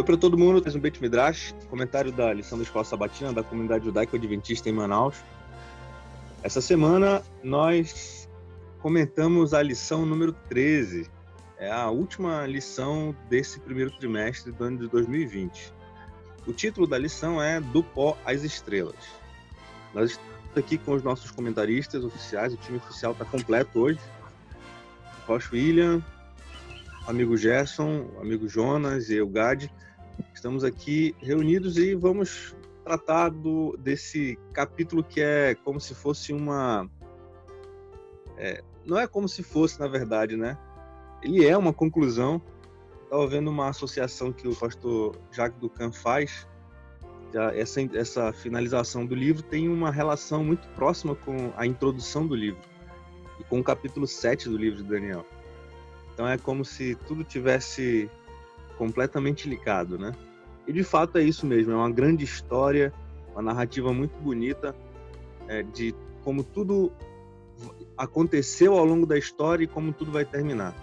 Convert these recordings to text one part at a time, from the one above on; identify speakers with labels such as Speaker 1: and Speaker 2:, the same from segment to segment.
Speaker 1: Oi para todo mundo, mais um Beit Midrash, comentário da lição da Escola Sabatina da comunidade judaico-adventista em Manaus. Essa semana nós comentamos a lição número 13, é a última lição desse primeiro trimestre do ano de 2020. O título da lição é Do Pó às Estrelas. Nós estamos aqui com os nossos comentaristas oficiais, o time oficial está completo hoje. Rocha William, amigo Gerson, amigo Jonas e eu, Gad. Estamos aqui reunidos e vamos tratar do, desse capítulo que é como se fosse uma. É, não é como se fosse, na verdade, né? Ele é uma conclusão. Estava vendo uma associação que o pastor Jacques Ducan faz. Essa, essa finalização do livro tem uma relação muito próxima com a introdução do livro e com o capítulo 7 do livro de Daniel. Então é como se tudo tivesse completamente ligado, né? E de fato é isso mesmo, é uma grande história, uma narrativa muito bonita é, de como tudo aconteceu ao longo da história e como tudo vai terminar.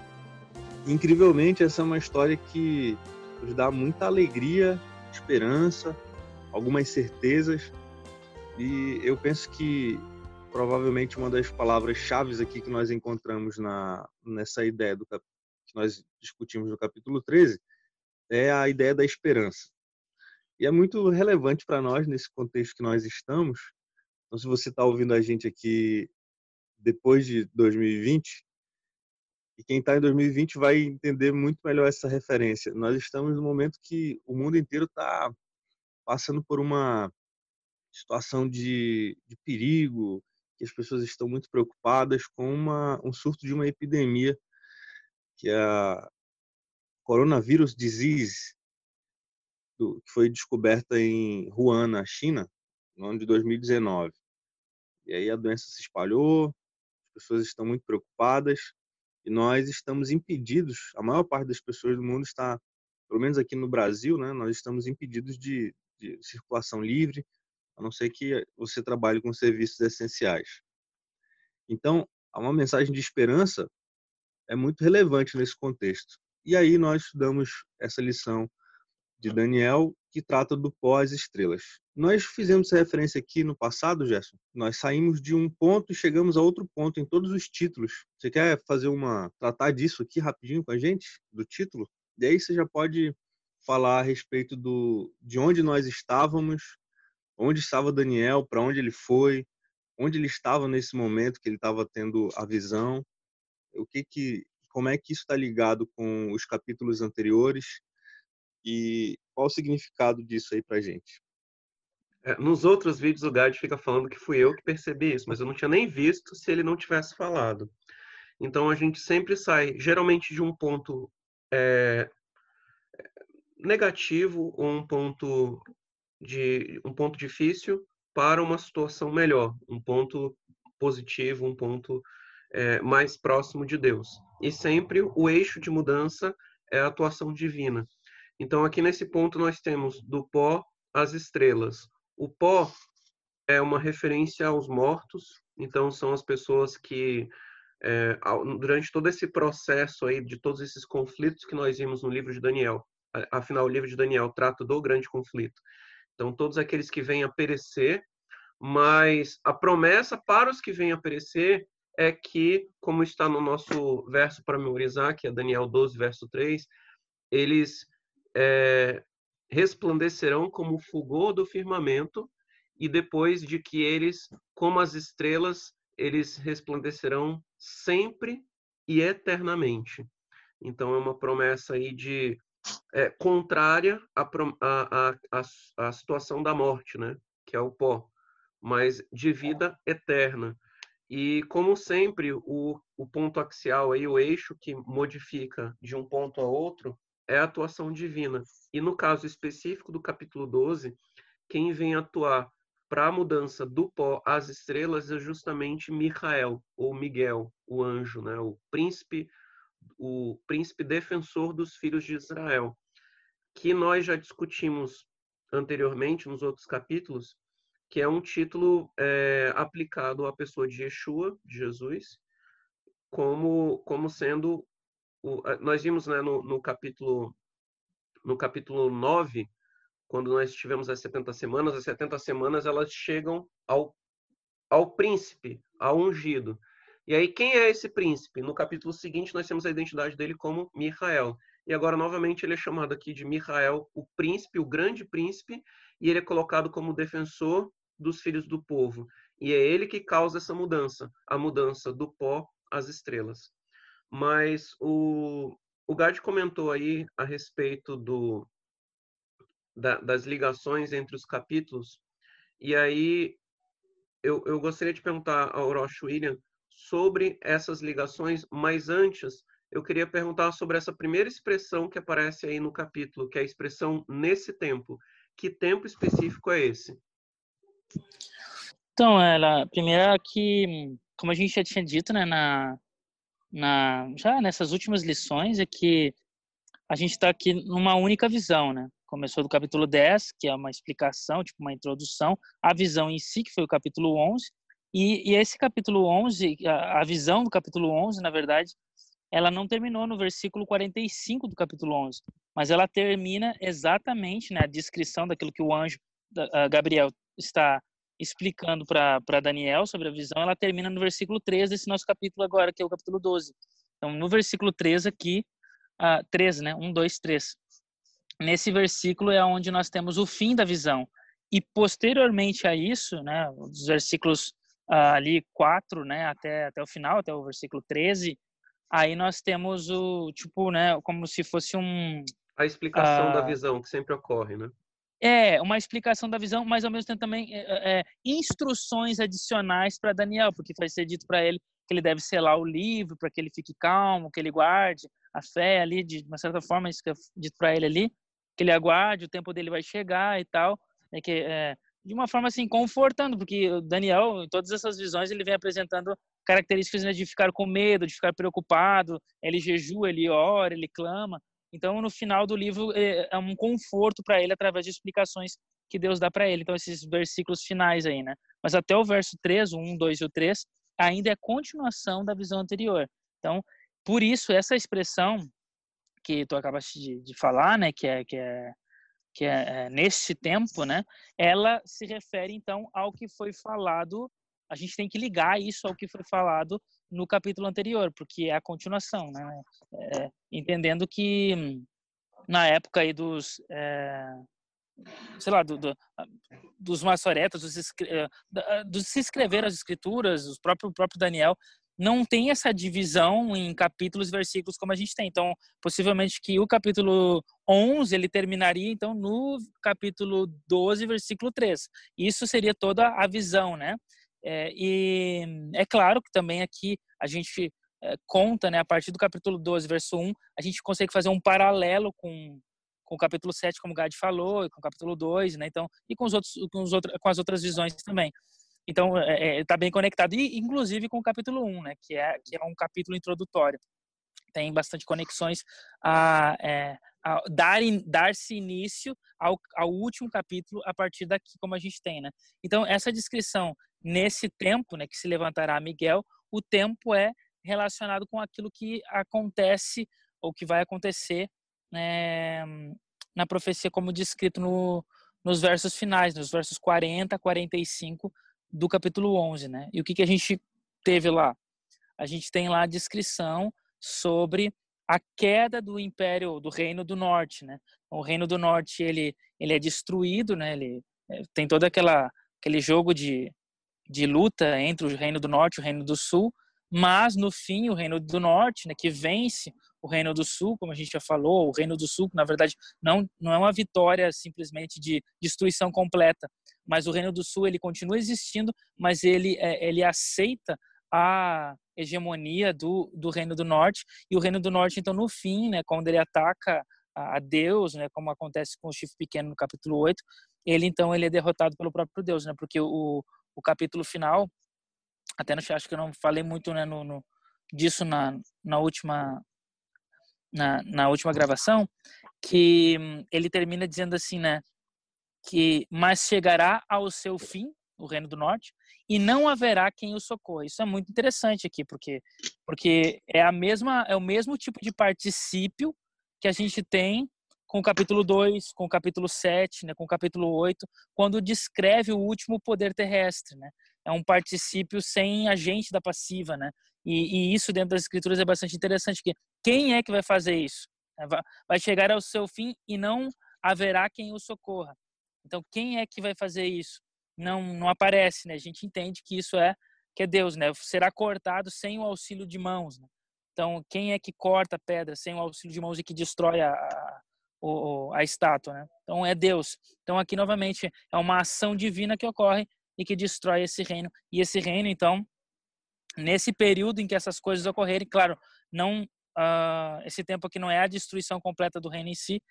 Speaker 1: Incrivelmente, essa é uma história que nos dá muita alegria, esperança, algumas certezas. E eu penso que provavelmente uma das palavras-chave aqui que nós encontramos na, nessa ideia do que nós discutimos no capítulo 13 é a ideia da esperança. E é muito relevante para nós nesse contexto que nós estamos. Então, se você está ouvindo a gente aqui depois de 2020, e quem está em 2020 vai entender muito melhor essa referência. Nós estamos no momento que o mundo inteiro está passando por uma situação de, de perigo, que as pessoas estão muito preocupadas com uma, um surto de uma epidemia, que é a Coronavirus Disease, do, que foi descoberta em Wuhan, na China, no ano de 2019. E aí a doença se espalhou, as pessoas estão muito preocupadas e nós estamos impedidos, a maior parte das pessoas do mundo está, pelo menos aqui no Brasil, né, nós estamos impedidos de, de circulação livre, a não ser que você trabalhe com serviços essenciais. Então, uma mensagem de esperança é muito relevante nesse contexto. E aí nós estudamos essa lição de Daniel que trata do pós-estrelas. Nós fizemos essa referência aqui no passado, Gerson. Nós saímos de um ponto e chegamos a outro ponto em todos os títulos. Você quer fazer uma tratar disso aqui rapidinho com a gente do título? E aí você já pode falar a respeito do de onde nós estávamos onde estava Daniel, para onde ele foi, onde ele estava nesse momento que ele estava tendo a visão, o que que, como é que isso está ligado com os capítulos anteriores e qual o significado disso aí para gente?
Speaker 2: É, nos outros vídeos o Gad fica falando que fui eu que percebi isso, mas eu não tinha nem visto se ele não tivesse falado. Então a gente sempre sai, geralmente de um ponto é, negativo ou um ponto de um ponto difícil para uma situação melhor, um ponto positivo, um ponto é, mais próximo de Deus. E sempre o eixo de mudança é a atuação divina. Então, aqui nesse ponto, nós temos do pó às estrelas. O pó é uma referência aos mortos, então, são as pessoas que, é, durante todo esse processo aí, de todos esses conflitos que nós vimos no livro de Daniel, afinal, o livro de Daniel trata do grande conflito. Então, todos aqueles que vêm a perecer, mas a promessa para os que vêm a perecer é que, como está no nosso verso para memorizar, que é Daniel 12, verso 3, eles é, resplandecerão como o fulgor do firmamento, e depois de que eles, como as estrelas, eles resplandecerão sempre e eternamente. Então é uma promessa aí de é, contrária à, à, à, à situação da morte, né? que é o pó, mas de vida eterna. E, como sempre, o, o ponto axial, aí, o eixo que modifica de um ponto a outro, é a atuação divina. E no caso específico do capítulo 12, quem vem atuar para a mudança do pó às estrelas é justamente Micael, ou Miguel, o anjo, né? o príncipe o príncipe defensor dos filhos de Israel, que nós já discutimos anteriormente nos outros capítulos, que é um título é, aplicado à pessoa de Yeshua, de Jesus, como, como sendo. O, nós vimos né, no, no capítulo no capítulo 9, quando nós tivemos as 70 semanas, as 70 semanas elas chegam ao, ao príncipe, ao ungido. E aí, quem é esse príncipe? No capítulo seguinte, nós temos a identidade dele como Michael. E agora, novamente, ele é chamado aqui de Michael, o príncipe, o grande príncipe, e ele é colocado como defensor dos filhos do povo. E é ele que causa essa mudança, a mudança do pó às estrelas. Mas o, o Gad comentou aí a respeito do, da, das ligações entre os capítulos, e aí eu, eu gostaria de perguntar ao Roche William sobre essas ligações, mas antes eu queria perguntar sobre essa primeira expressão que aparece aí no capítulo, que é a expressão nesse tempo. Que tempo específico é esse?
Speaker 3: Então, ela primeira que, como a gente já tinha dito, né, na, na já nessas últimas lições, é que a gente está aqui numa única visão, né? Começou do capítulo 10, que é uma explicação, tipo uma introdução, a visão em si, que foi o capítulo 11, e, e esse capítulo 11, a, a, visão do capítulo 11, na verdade, ela não terminou no versículo 45 do capítulo 11, mas ela termina exatamente na né, descrição daquilo que o anjo Gabriel está explicando para Daniel sobre a visão, ela termina no versículo 13 desse nosso capítulo agora, que é o capítulo 12. Então, no versículo 13 aqui, uh, 13, né? 1, 2, 3. Nesse versículo é onde nós temos o fim da visão. E posteriormente a isso, né, os versículos uh, ali 4, né, até, até o final, até o versículo 13, aí nós temos o, tipo, né, como se fosse um...
Speaker 2: A explicação uh, da visão que sempre ocorre, né?
Speaker 3: É, uma explicação da visão, mas ao mesmo tempo também é, é, instruções adicionais para Daniel, porque vai ser dito para ele que ele deve selar o livro para que ele fique calmo, que ele guarde a fé ali, de uma certa forma, isso que é dito para ele ali, que ele aguarde, o tempo dele vai chegar e tal, né, que é, de uma forma assim, confortando, porque o Daniel, em todas essas visões, ele vem apresentando características né, de ficar com medo, de ficar preocupado, ele jejua, ele ora, ele clama, então, no final do livro, é, é um conforto para ele através de explicações que Deus dá para ele. Então, esses versículos finais aí, né? Mas até o verso 3, o 1, 2 e o 3, ainda é continuação da visão anterior. Então, por isso, essa expressão que tu acabaste de, de falar, né, que é, que é que é, é neste tempo, né, ela se refere então ao que foi falado. A gente tem que ligar isso ao que foi falado no capítulo anterior, porque é a continuação, né? É, entendendo que na época aí dos, é, sei lá, do, do, dos maçoretas, dos, é, dos se escrever as escrituras, o próprio, próprio Daniel, não tem essa divisão em capítulos e versículos como a gente tem. Então, possivelmente que o capítulo 11 ele terminaria então no capítulo 12, versículo 3. Isso seria toda a visão, né? É, e é claro que também aqui a gente é, conta, né, a partir do capítulo 12, verso 1, a gente consegue fazer um paralelo com, com o capítulo 7, como o Gad falou, e com o capítulo 2, né, então, e com, os outros, com, os outros, com as outras visões também. Então, está é, é tá bem conectado, e inclusive com o capítulo 1, né, que é, que é um capítulo introdutório. Tem bastante conexões a, é, a dar, dar-se início ao, ao último capítulo a partir daqui, como a gente tem, né? Então, essa descrição nesse tempo, né, que se levantará Miguel, o tempo é relacionado com aquilo que acontece ou que vai acontecer né, na profecia como descrito no, nos versos finais, nos versos 40 45 do capítulo 11, né? E o que, que a gente teve lá? A gente tem lá a descrição sobre a queda do império do reino do norte, né? O reino do norte ele ele é destruído, né? Ele é, tem todo aquela aquele jogo de de luta entre o Reino do Norte e o Reino do Sul, mas no fim o Reino do Norte, né, que vence o Reino do Sul, como a gente já falou, o Reino do Sul, na verdade não não é uma vitória simplesmente de destruição completa, mas o Reino do Sul ele continua existindo, mas ele é, ele aceita a hegemonia do, do Reino do Norte e o Reino do Norte então no fim, né, quando ele ataca a Deus, né, como acontece com o chifre pequeno no capítulo 8, ele então ele é derrotado pelo próprio Deus, né, porque o, o capítulo final, até no, acho que eu não falei muito né, no, no disso na, na última na, na última gravação, que hum, ele termina dizendo assim, né, que mas chegará ao seu fim o reino do norte e não haverá quem o socorra. Isso é muito interessante aqui, porque porque é a mesma é o mesmo tipo de particípio que a gente tem com o capítulo 2, com o capítulo 7, né, com o capítulo 8, quando descreve o último poder terrestre. Né? É um particípio sem agente da passiva. Né? E, e isso dentro das escrituras é bastante interessante, porque quem é que vai fazer isso? É, vai chegar ao seu fim e não haverá quem o socorra. Então, quem é que vai fazer isso? Não, não aparece, né? A gente entende que isso é que é Deus, né? Será cortado sem o auxílio de mãos. Né? Então, quem é que corta a pedra sem o auxílio de mãos e que destrói a, a estátua, né? Então, é Deus. Então, aqui novamente é uma ação divina que ocorre e que destrói esse reino. E esse reino, então, nesse período em que essas coisas ocorrerem, claro, não uh, esse tempo aqui não é a destruição completa do reino em si,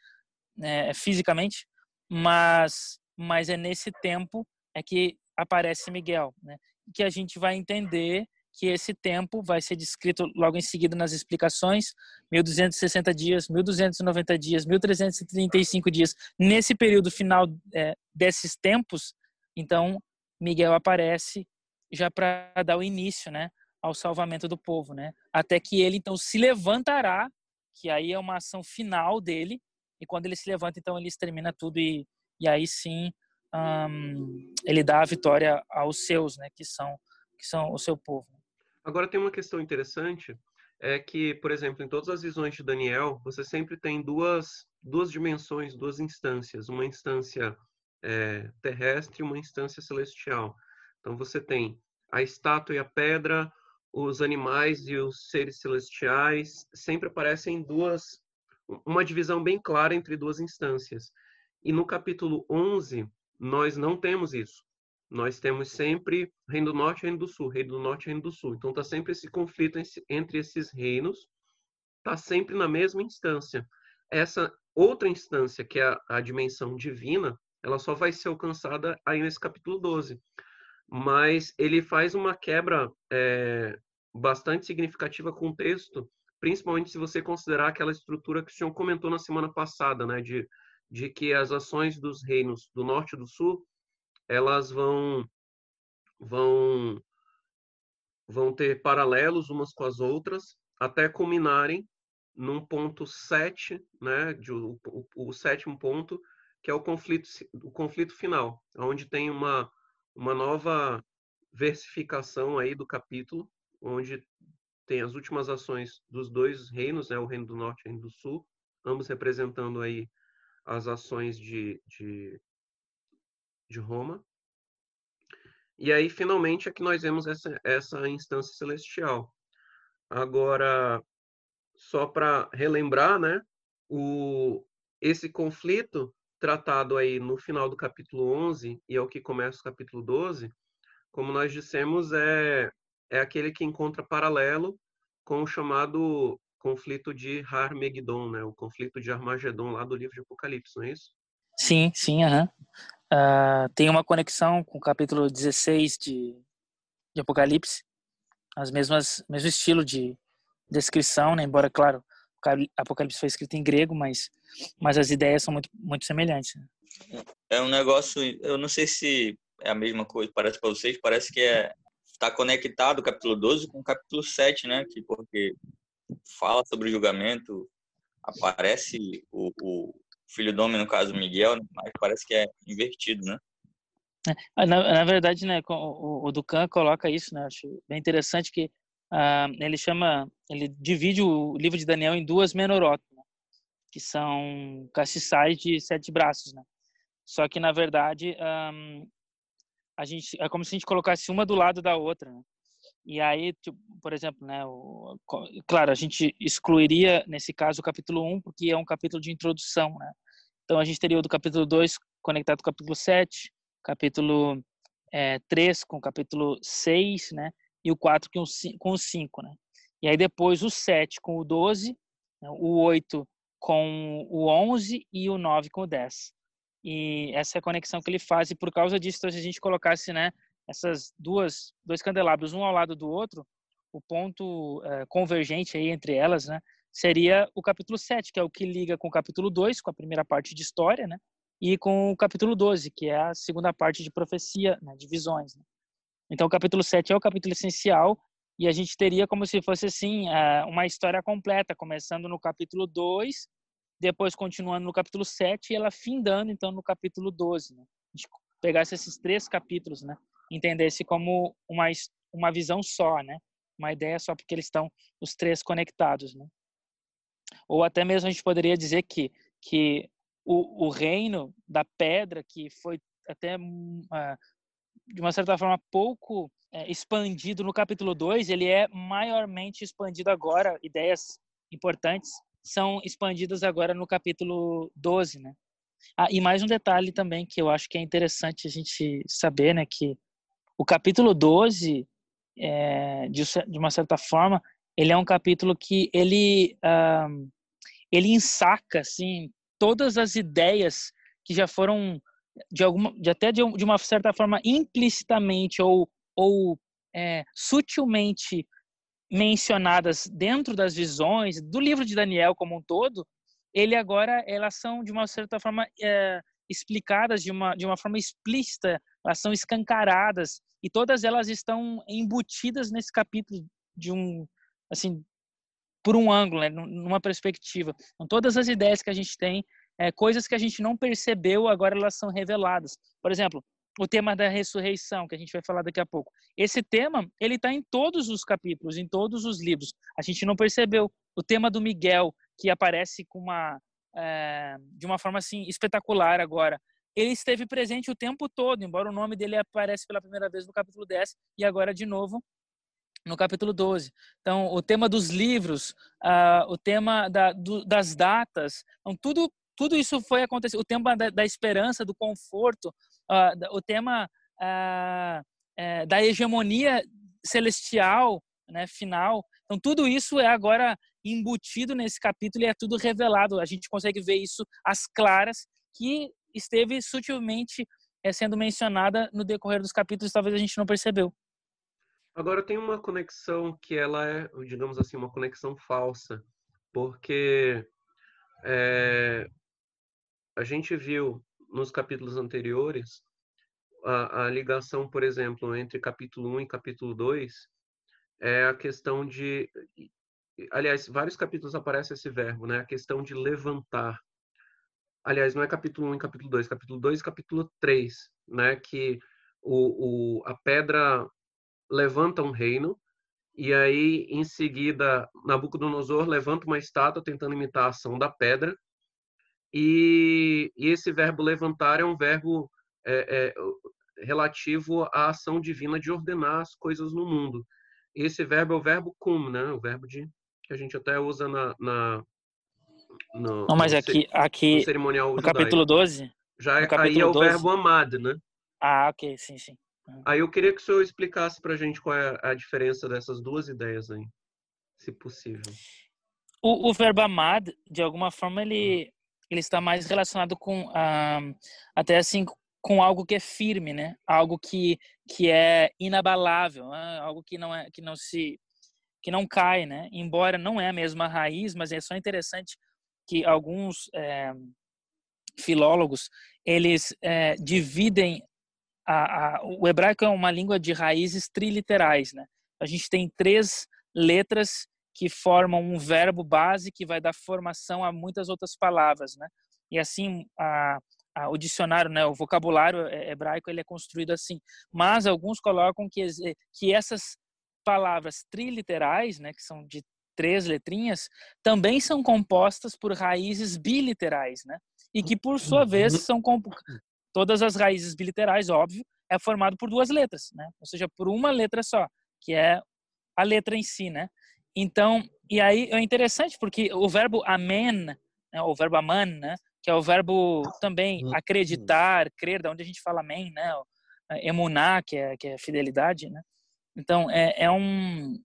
Speaker 3: né, fisicamente, mas mas é nesse tempo é que aparece Miguel, né? Que a gente vai entender que esse tempo vai ser descrito logo em seguida nas explicações, 1260 dias, 1290 dias, 1335 dias. Nesse período final é, desses tempos, então Miguel aparece já para dar o início, né, ao salvamento do povo, né? Até que ele então se levantará, que aí é uma ação final dele, e quando ele se levanta, então ele extermina tudo e, e aí sim um, ele dá a vitória aos seus, né, que são que são o seu povo.
Speaker 2: Agora tem uma questão interessante, é que, por exemplo, em todas as visões de Daniel, você sempre tem duas duas dimensões, duas instâncias, uma instância é, terrestre e uma instância celestial. Então você tem a estátua e a pedra, os animais e os seres celestiais, sempre aparecem duas uma divisão bem clara entre duas instâncias. E no capítulo 11, nós não temos isso. Nós temos sempre Reino do Norte e Reino do Sul, Reino do Norte e Reino do Sul. Então está sempre esse conflito entre esses reinos, está sempre na mesma instância. Essa outra instância, que é a, dimensão divina, ela só vai ser alcançada aí nesse capítulo 12. Mas ele faz uma quebra é, bastante significativa com o texto, principalmente se você considerar aquela estrutura que o senhor comentou na semana passada, né, de, de que as ações dos reinos do norte e do sul, elas vão vão vão ter paralelos umas com as outras até culminarem num ponto 7, né, de, o, o, o sétimo ponto, que é o conflito o conflito final, onde tem uma uma nova versificação aí do capítulo, onde tem as últimas ações dos dois reinos, né, o reino do norte e o reino do sul, ambos representando aí as ações de, de, de Roma. E aí, finalmente, é que nós vemos essa, essa instância celestial. Agora, só para relembrar, né, o, esse conflito tratado aí no final do capítulo 11 e é o que começa o capítulo 12, como nós dissemos, é é aquele que encontra paralelo com o chamado conflito de Harmegidon, né? O conflito de Armagedon lá do livro de Apocalipse, não é isso?
Speaker 3: Sim, sim, aham. Uh, tem uma conexão com o capítulo 16 de, de Apocalipse, as mesmas, mesmo estilo de descrição, né? Embora, claro, Apocalipse foi escrito em grego, mas, mas as ideias são muito, muito semelhantes. Né?
Speaker 4: É um negócio, eu não sei se é a mesma coisa, parece para vocês, parece que é está conectado o capítulo 12 com o capítulo 7, né? Que, porque fala sobre o julgamento, aparece o, o filho do homem, no caso Miguel, né? mas parece que é invertido, né?
Speaker 3: É, na, na verdade, né, o, o Ducan coloca isso, né? Acho bem interessante que uh, ele chama, ele divide o livro de Daniel em duas menorotas, né? que são castiçais de sete braços, né? Só que na verdade um, a gente é como se a gente colocasse uma do lado da outra. Né? E aí, tipo, por exemplo, né, o, claro, a gente excluiria nesse caso o capítulo 1 porque é um capítulo de introdução, né? Então a gente teria o do capítulo 2 conectado com o capítulo 7, capítulo é, 3 com o capítulo 6, né? E o 4 com o, com o 5, né? E aí depois o 7 com o 12, né? o 8 com o 11 e o 9 com o 10 e essa é a conexão que ele faz e por causa disso então, se a gente colocasse né essas duas dois candelabros um ao lado do outro o ponto é, convergente aí entre elas né seria o capítulo 7 que é o que liga com o capítulo 2 com a primeira parte de história né e com o capítulo 12 que é a segunda parte de profecia né, de visões né? então o capítulo 7 é o capítulo essencial e a gente teria como se fosse assim é, uma história completa começando no capítulo 2 depois continuando no capítulo 7 e ela findando então no capítulo 12, né? A gente pegasse esses três capítulos, né? Entendesse como uma uma visão só, né? Uma ideia só porque eles estão os três conectados, né? Ou até mesmo a gente poderia dizer que que o, o reino da pedra que foi até uh, de uma certa forma pouco é, expandido no capítulo 2, ele é maiormente expandido agora, ideias importantes são expandidas agora no capítulo 12, né? Ah, e mais um detalhe também que eu acho que é interessante a gente saber, né, que o capítulo 12, é, de, de uma certa forma, ele é um capítulo que ele um, ele ensaca assim todas as ideias que já foram de alguma de até de, de uma certa forma implicitamente ou ou é, sutilmente mencionadas dentro das visões do livro de Daniel como um todo, ele agora elas são de uma certa forma é, explicadas de uma de uma forma explícita, elas são escancaradas e todas elas estão embutidas nesse capítulo de um assim por um ângulo, né, numa perspectiva. Então, todas as ideias que a gente tem, é, coisas que a gente não percebeu, agora elas são reveladas. Por exemplo, o tema da ressurreição, que a gente vai falar daqui a pouco. Esse tema, ele está em todos os capítulos, em todos os livros. A gente não percebeu. O tema do Miguel, que aparece com uma, é, de uma forma assim espetacular agora, ele esteve presente o tempo todo, embora o nome dele aparece pela primeira vez no capítulo 10 e agora de novo no capítulo 12. Então, o tema dos livros, uh, o tema da, do, das datas, então, tudo tudo isso foi acontecer. O tema da, da esperança, do conforto, uh, o tema uh, da hegemonia celestial, né, final. Então, tudo isso é agora embutido nesse capítulo e é tudo revelado. A gente consegue ver isso às claras, que esteve sutilmente é, sendo mencionada no decorrer dos capítulos, talvez a gente não percebeu.
Speaker 2: Agora tem uma conexão que ela é, digamos assim, uma conexão falsa, porque é, a gente viu nos capítulos anteriores a, a, ligação, por exemplo, entre capítulo 1 e capítulo 2 é a questão de. Aliás, vários capítulos aparece esse verbo, né? A questão de levantar. Aliás, não é capítulo 1 e capítulo 2, capítulo 2 e capítulo 3, né? Que o, o, a pedra levanta um reino, e aí, em seguida, Nabucodonosor levanta uma estátua tentando imitar a ação da pedra, e, e esse verbo levantar é um verbo é, é, relativo à ação divina de ordenar as coisas no mundo. Esse verbo é o verbo cum, né? O verbo de que a gente até usa na, na
Speaker 3: no, Não, mas no, aqui, aqui no cerimonial no capítulo 12?
Speaker 2: Já é, aí é o 12? verbo amado, né?
Speaker 3: Ah, ok, sim, sim.
Speaker 2: Uhum. Aí eu queria que o senhor explicasse para a gente qual é a diferença dessas duas ideias aí, se possível.
Speaker 3: O, o verbo amad, de alguma forma, ele, hum ele está mais relacionado com ah, até assim com algo que é firme, né? Algo que que é inabalável, né? algo que não é que não se que não cai, né? Embora não é a mesma raiz, mas é só interessante que alguns é, filólogos eles é, dividem a, a, o hebraico é uma língua de raízes triliterais, né? A gente tem três letras que formam um verbo base que vai dar formação a muitas outras palavras, né? E assim, a, o dicionário, né, o vocabulário hebraico, ele é construído assim. Mas alguns colocam que, que essas palavras triliterais, né, que são de três letrinhas, também são compostas por raízes biliterais, né? E que, por sua vez, uhum. são todas as raízes biliterais, óbvio, é formado por duas letras, né? Ou seja, por uma letra só, que é a letra em si, né? Então, e aí é interessante porque o verbo amen, né, o verbo aman, né, que é o verbo também uhum. acreditar, crer, da onde a gente fala amém, né, emunar, que é, que é fidelidade, né. Então, é, é um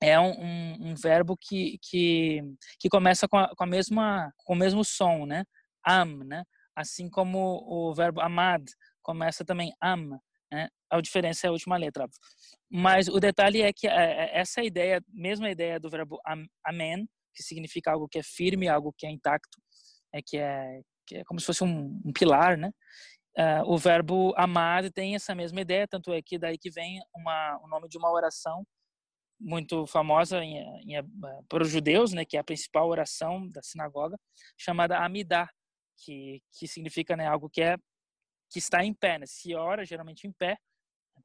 Speaker 3: é um, um, um, verbo que, que, que começa com a, com a mesma com o mesmo som, né? Am, né? Assim como o verbo amad começa também am, né? A diferença é a última letra. Mas o detalhe é que é, é, essa ideia, mesma ideia do verbo amen, que significa algo que é firme, algo que é intacto, é que é, que é como se fosse um, um pilar, né? Uh, o verbo amar tem essa mesma ideia, tanto é que daí que vem uma, o nome de uma oração muito famosa em, em, eh, para os judeus, né, que é a principal oração da sinagoga, chamada Amidah, que que significa né, algo que é que está em pé, né? Se ora geralmente em pé,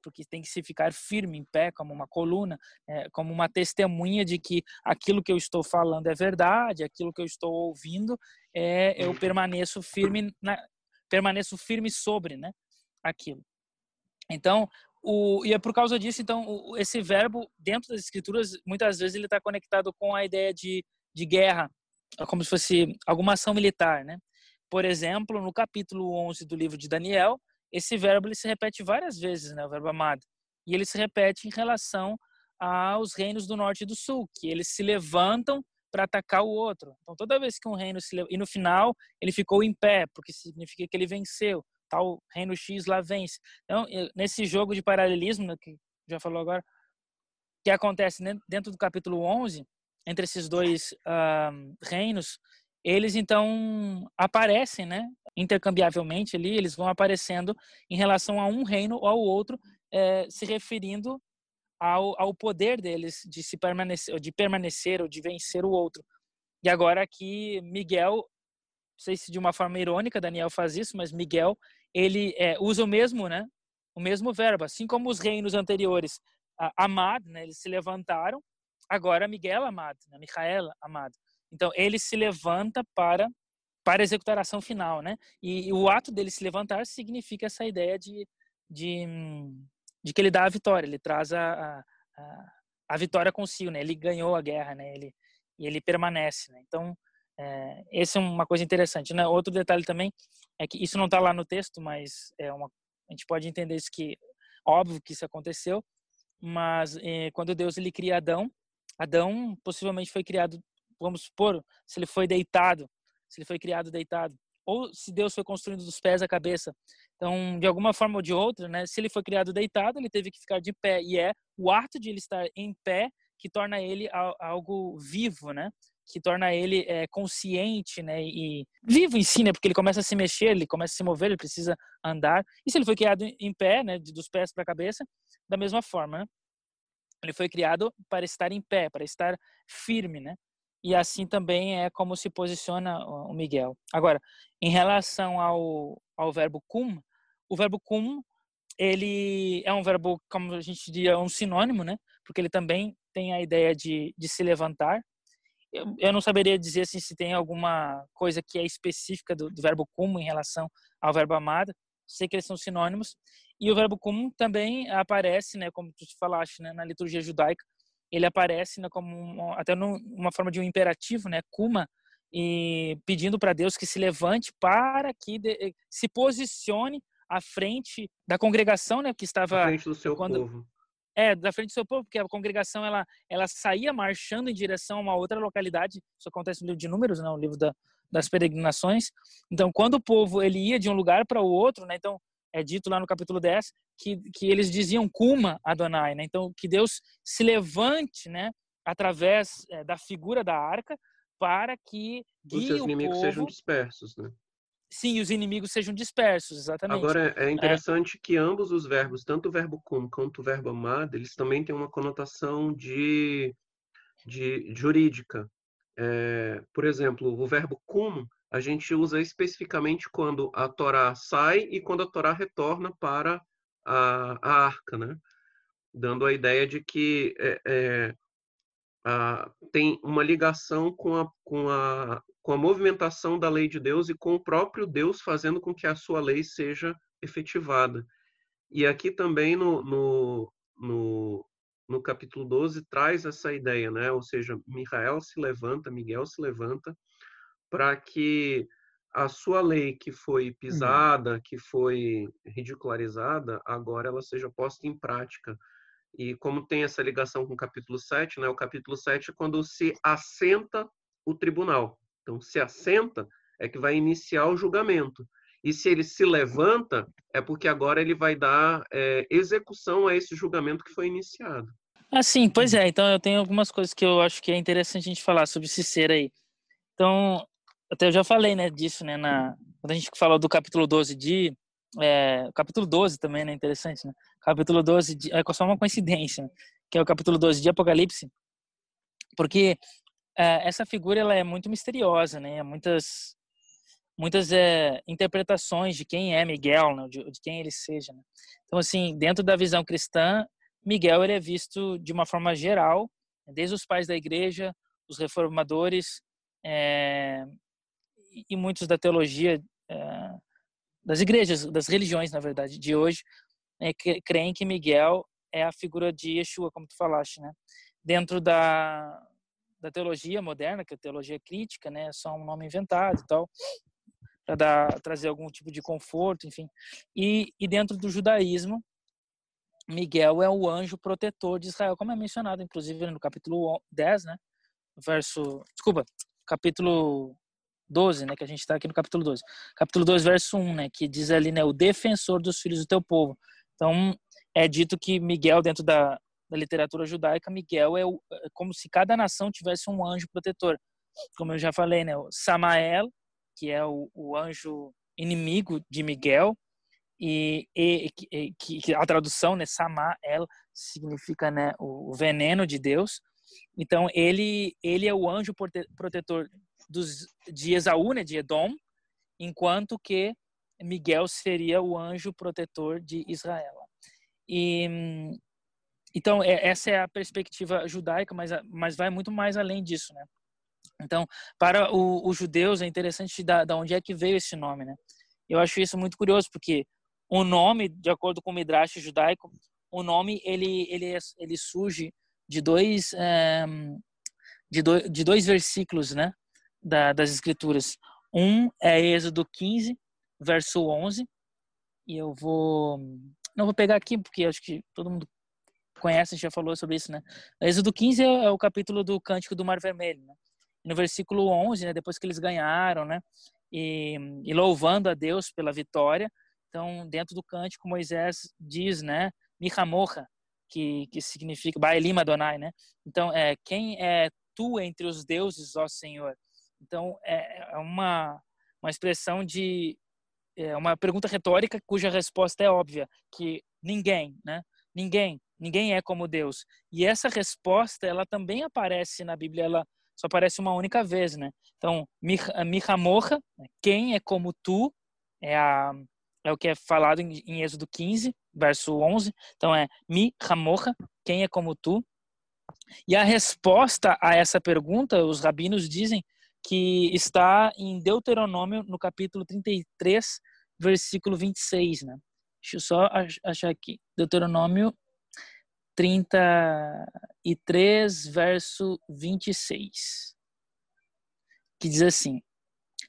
Speaker 3: porque tem que se ficar firme em pé, como uma coluna, é, como uma testemunha de que aquilo que eu estou falando é verdade, aquilo que eu estou ouvindo é eu permaneço firme na, permaneço firme sobre, né, aquilo. Então, o, e é por causa disso, então, o, esse verbo dentro das escrituras muitas vezes ele está conectado com a ideia de, de guerra, como se fosse alguma ação militar, né? Por exemplo, no capítulo 11 do livro de Daniel, esse verbo ele se repete várias vezes, né, o verbo amado. E ele se repete em relação aos reinos do norte e do sul, que eles se levantam para atacar o outro. Então, toda vez que um reino se levanta, e no final ele ficou em pé, porque significa que ele venceu, tal reino X lá vence. Então, nesse jogo de paralelismo, né, que já falou agora, que acontece dentro do capítulo 11, entre esses dois uh, reinos, eles então aparecem, né, intercambiavelmente ali, eles vão aparecendo em relação a um reino ou ao outro, é, se referindo ao, ao poder deles de se permanecer, de permanecer ou de vencer o outro. E agora aqui Miguel, não sei se de uma forma irônica Daniel faz isso, mas Miguel ele é, usa o mesmo, né, o mesmo verbo, assim como os reinos anteriores, Amad, né, eles se levantaram, agora Miguel Amad, né, Michael Amad. Então, ele se levanta para para executar a ação final, né? E, e, o ato dele se levantar significa essa ideia de, de, de que ele dá a vitória, ele traz a, a, a vitória consigo, né? Ele ganhou a guerra, né? Ele, e ele permanece, né? Então, é, essa é uma coisa interessante, né? Outro detalhe também é que isso não está lá no texto, mas é uma, a gente pode entender isso que óbvio que isso aconteceu, mas é, quando Deus ele cria Adão, Adão possivelmente foi criado vamos supor, se ele foi deitado, se ele foi criado deitado, ou se Deus foi construindo dos pés à cabeça. Então, de alguma forma ou de outra, né, se ele foi criado deitado, ele teve que ficar de pé. E é o ato de ele estar em pé que torna ele algo vivo, né? Que torna ele é, consciente, né? E vivo em si, né? Porque ele começa a se mexer, ele começa a se mover, ele precisa andar. E se ele foi criado em pé, né? Dos pés para a cabeça, da mesma forma, né? Ele foi criado para estar em pé, para estar firme, né? E assim também é como se posiciona o Miguel. Agora, em relação ao, ao verbo cum, o verbo cum, ele é um verbo, como a gente diria, um sinônimo, né? Porque ele também tem a ideia de, de se levantar. Eu, eu não saberia dizer assim, se tem alguma coisa que é específica do, do verbo cum em relação ao verbo amado. Sei que eles são sinônimos. E o verbo cum também aparece, né, como tu falaste, né, na liturgia judaica, ele aparece né, como um, até numa forma de um imperativo, né, kuma, e pedindo para Deus que se levante para que de, eh, se posicione à frente da congregação, né, que estava
Speaker 2: à frente do seu
Speaker 3: quando,
Speaker 2: povo.
Speaker 3: É, da frente do seu povo, porque a congregação ela ela saía marchando em direção a uma outra localidade. Isso acontece no livro de Números, não, né, o livro da, das peregrinações. Então, quando o povo ele ia de um lugar para o outro, né, então é dito lá no capítulo 10 que, que eles diziam Kuma Adonai, né? Então, que Deus se levante, né, através é, da figura da arca para que
Speaker 2: os seus inimigos
Speaker 3: povo...
Speaker 2: sejam dispersos, né?
Speaker 3: Sim, os inimigos sejam dispersos, exatamente.
Speaker 2: Agora, é, é interessante é. que ambos os verbos, tanto o verbo cum quanto o verbo amado, eles também têm uma conotação de, de jurídica. É, por exemplo, o verbo cum a gente usa especificamente quando a Torá sai e quando a Torá retorna para a, a arca, né? dando a ideia de que é, é, a, tem uma ligação com a, com, a, com a movimentação da lei de Deus e com o próprio Deus fazendo com que a sua lei seja efetivada. E aqui também no, no, no, no capítulo 12 traz essa ideia, né? ou seja, Michael se levanta, Miguel se levanta, para que a sua lei que foi hum. pisada, que foi ridicularizada, agora ela seja posta em prática. E como tem essa ligação com o capítulo 7, né, o capítulo 7 é quando se assenta o tribunal. Então, se assenta é que vai iniciar o julgamento. E se ele se levanta, é porque agora ele vai dar é, execução a esse julgamento que foi iniciado.
Speaker 3: Ah, sim, pois é. Então, eu tenho algumas coisas que eu acho que é interessante a gente falar sobre esse ser aí. Então, até eu já falei, né, disso, né, na, quando a gente falou do capítulo 12 de, é, capítulo 12 também, né, interessante, né, capítulo 12 de, é só uma coincidência, né? que é o capítulo 12 de Apocalipse, porque é, essa figura ela é muito misteriosa, né? Muitas muitas é, interpretações de quem é Miguel, né? de, de, quem ele seja. Né? Então, assim, dentro da visão cristã, Miguel ele é visto de uma forma geral, desde os pais da igreja, os reformadores é, e muitos da teologia é, das igrejas, das religiões, na verdade, de hoje, é, creem que Miguel é a figura de Yeshua, como tu falaste, né? Dentro da, da teologia moderna, que é a teologia crítica, né? É só um nome inventado e tal, para trazer algum tipo de conforto, enfim. E, e dentro do judaísmo, Miguel é o anjo protetor de Israel, como é mencionado, inclusive, no capítulo 10, né? Verso. Desculpa, capítulo 12, né? Que a gente está aqui no capítulo 12. Capítulo 2, verso 1, né? Que diz ali, né? O defensor dos filhos do teu povo. Então, é dito que Miguel, dentro da, da literatura judaica, Miguel é, o, é como se cada nação tivesse um anjo protetor. Como eu já falei, né? O Samael, que é o, o anjo inimigo de Miguel, e, e, e que a tradução, né? Samael significa, né? O veneno de Deus. Então, ele, ele é o anjo protetor dos, de Esaú, né? De Edom, enquanto que Miguel seria o anjo protetor de Israel. E então é, essa é a perspectiva judaica, mas mas vai muito mais além disso, né? Então para os judeus é interessante da, da onde é que veio esse nome, né? Eu acho isso muito curioso porque o nome, de acordo com o midrash judaico, o nome ele ele é, ele surge de dois é, de, do, de dois versículos, né? Da, das escrituras. Um é Êxodo 15, verso 11, e eu vou não vou pegar aqui porque acho que todo mundo conhece, já falou sobre isso, né? Êxodo 15 é, é o capítulo do Cântico do Mar Vermelho, né? no versículo 11, né, depois que eles ganharam, né, e, e, louvando a Deus pela vitória, então, dentro do cântico, Moisés diz, né, Mihamorra, que, que significa Baelim Adonai, né? Então, é, quem é tu entre os deuses, ó Senhor? Então, é, é uma, uma expressão de é uma pergunta retórica cuja resposta é óbvia, que ninguém, né? Ninguém, ninguém é como Deus. E essa resposta, ela também aparece na Bíblia, ela só aparece uma única vez, né? Então, Mihamorra, né? quem é como tu, é, a, é o que é falado em, em Êxodo 15, verso 11. Então, é Mihamorra, quem é como tu. E a resposta a essa pergunta, os rabinos dizem que está em Deuteronômio, no capítulo 33, versículo 26, né? Deixa eu só achar aqui. Deuteronômio 33, verso 26. Que diz assim: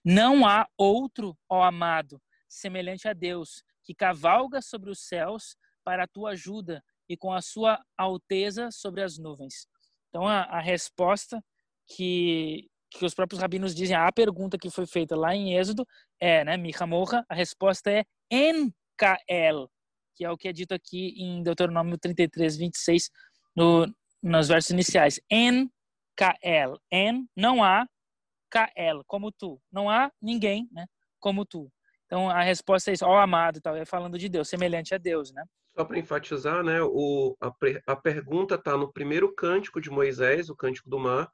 Speaker 3: Não há outro, ó amado, semelhante a Deus, que cavalga sobre os céus para a tua ajuda e com a sua alteza sobre as nuvens. Então, a, a resposta que que os próprios rabinos dizem, a pergunta que foi feita lá em Êxodo é, né, Mihamorra, a resposta é Enkael, que é o que é dito aqui em Deuteronômio 33, 26, no, nos versos iniciais. Enkael, En, não há, Kael, como tu. Não há ninguém, né, como tu. Então a resposta é isso, ó amado, tal, é falando de Deus, semelhante a Deus, né?
Speaker 5: Só para enfatizar, né, o, a, a pergunta está no primeiro cântico de Moisés, o cântico do mar,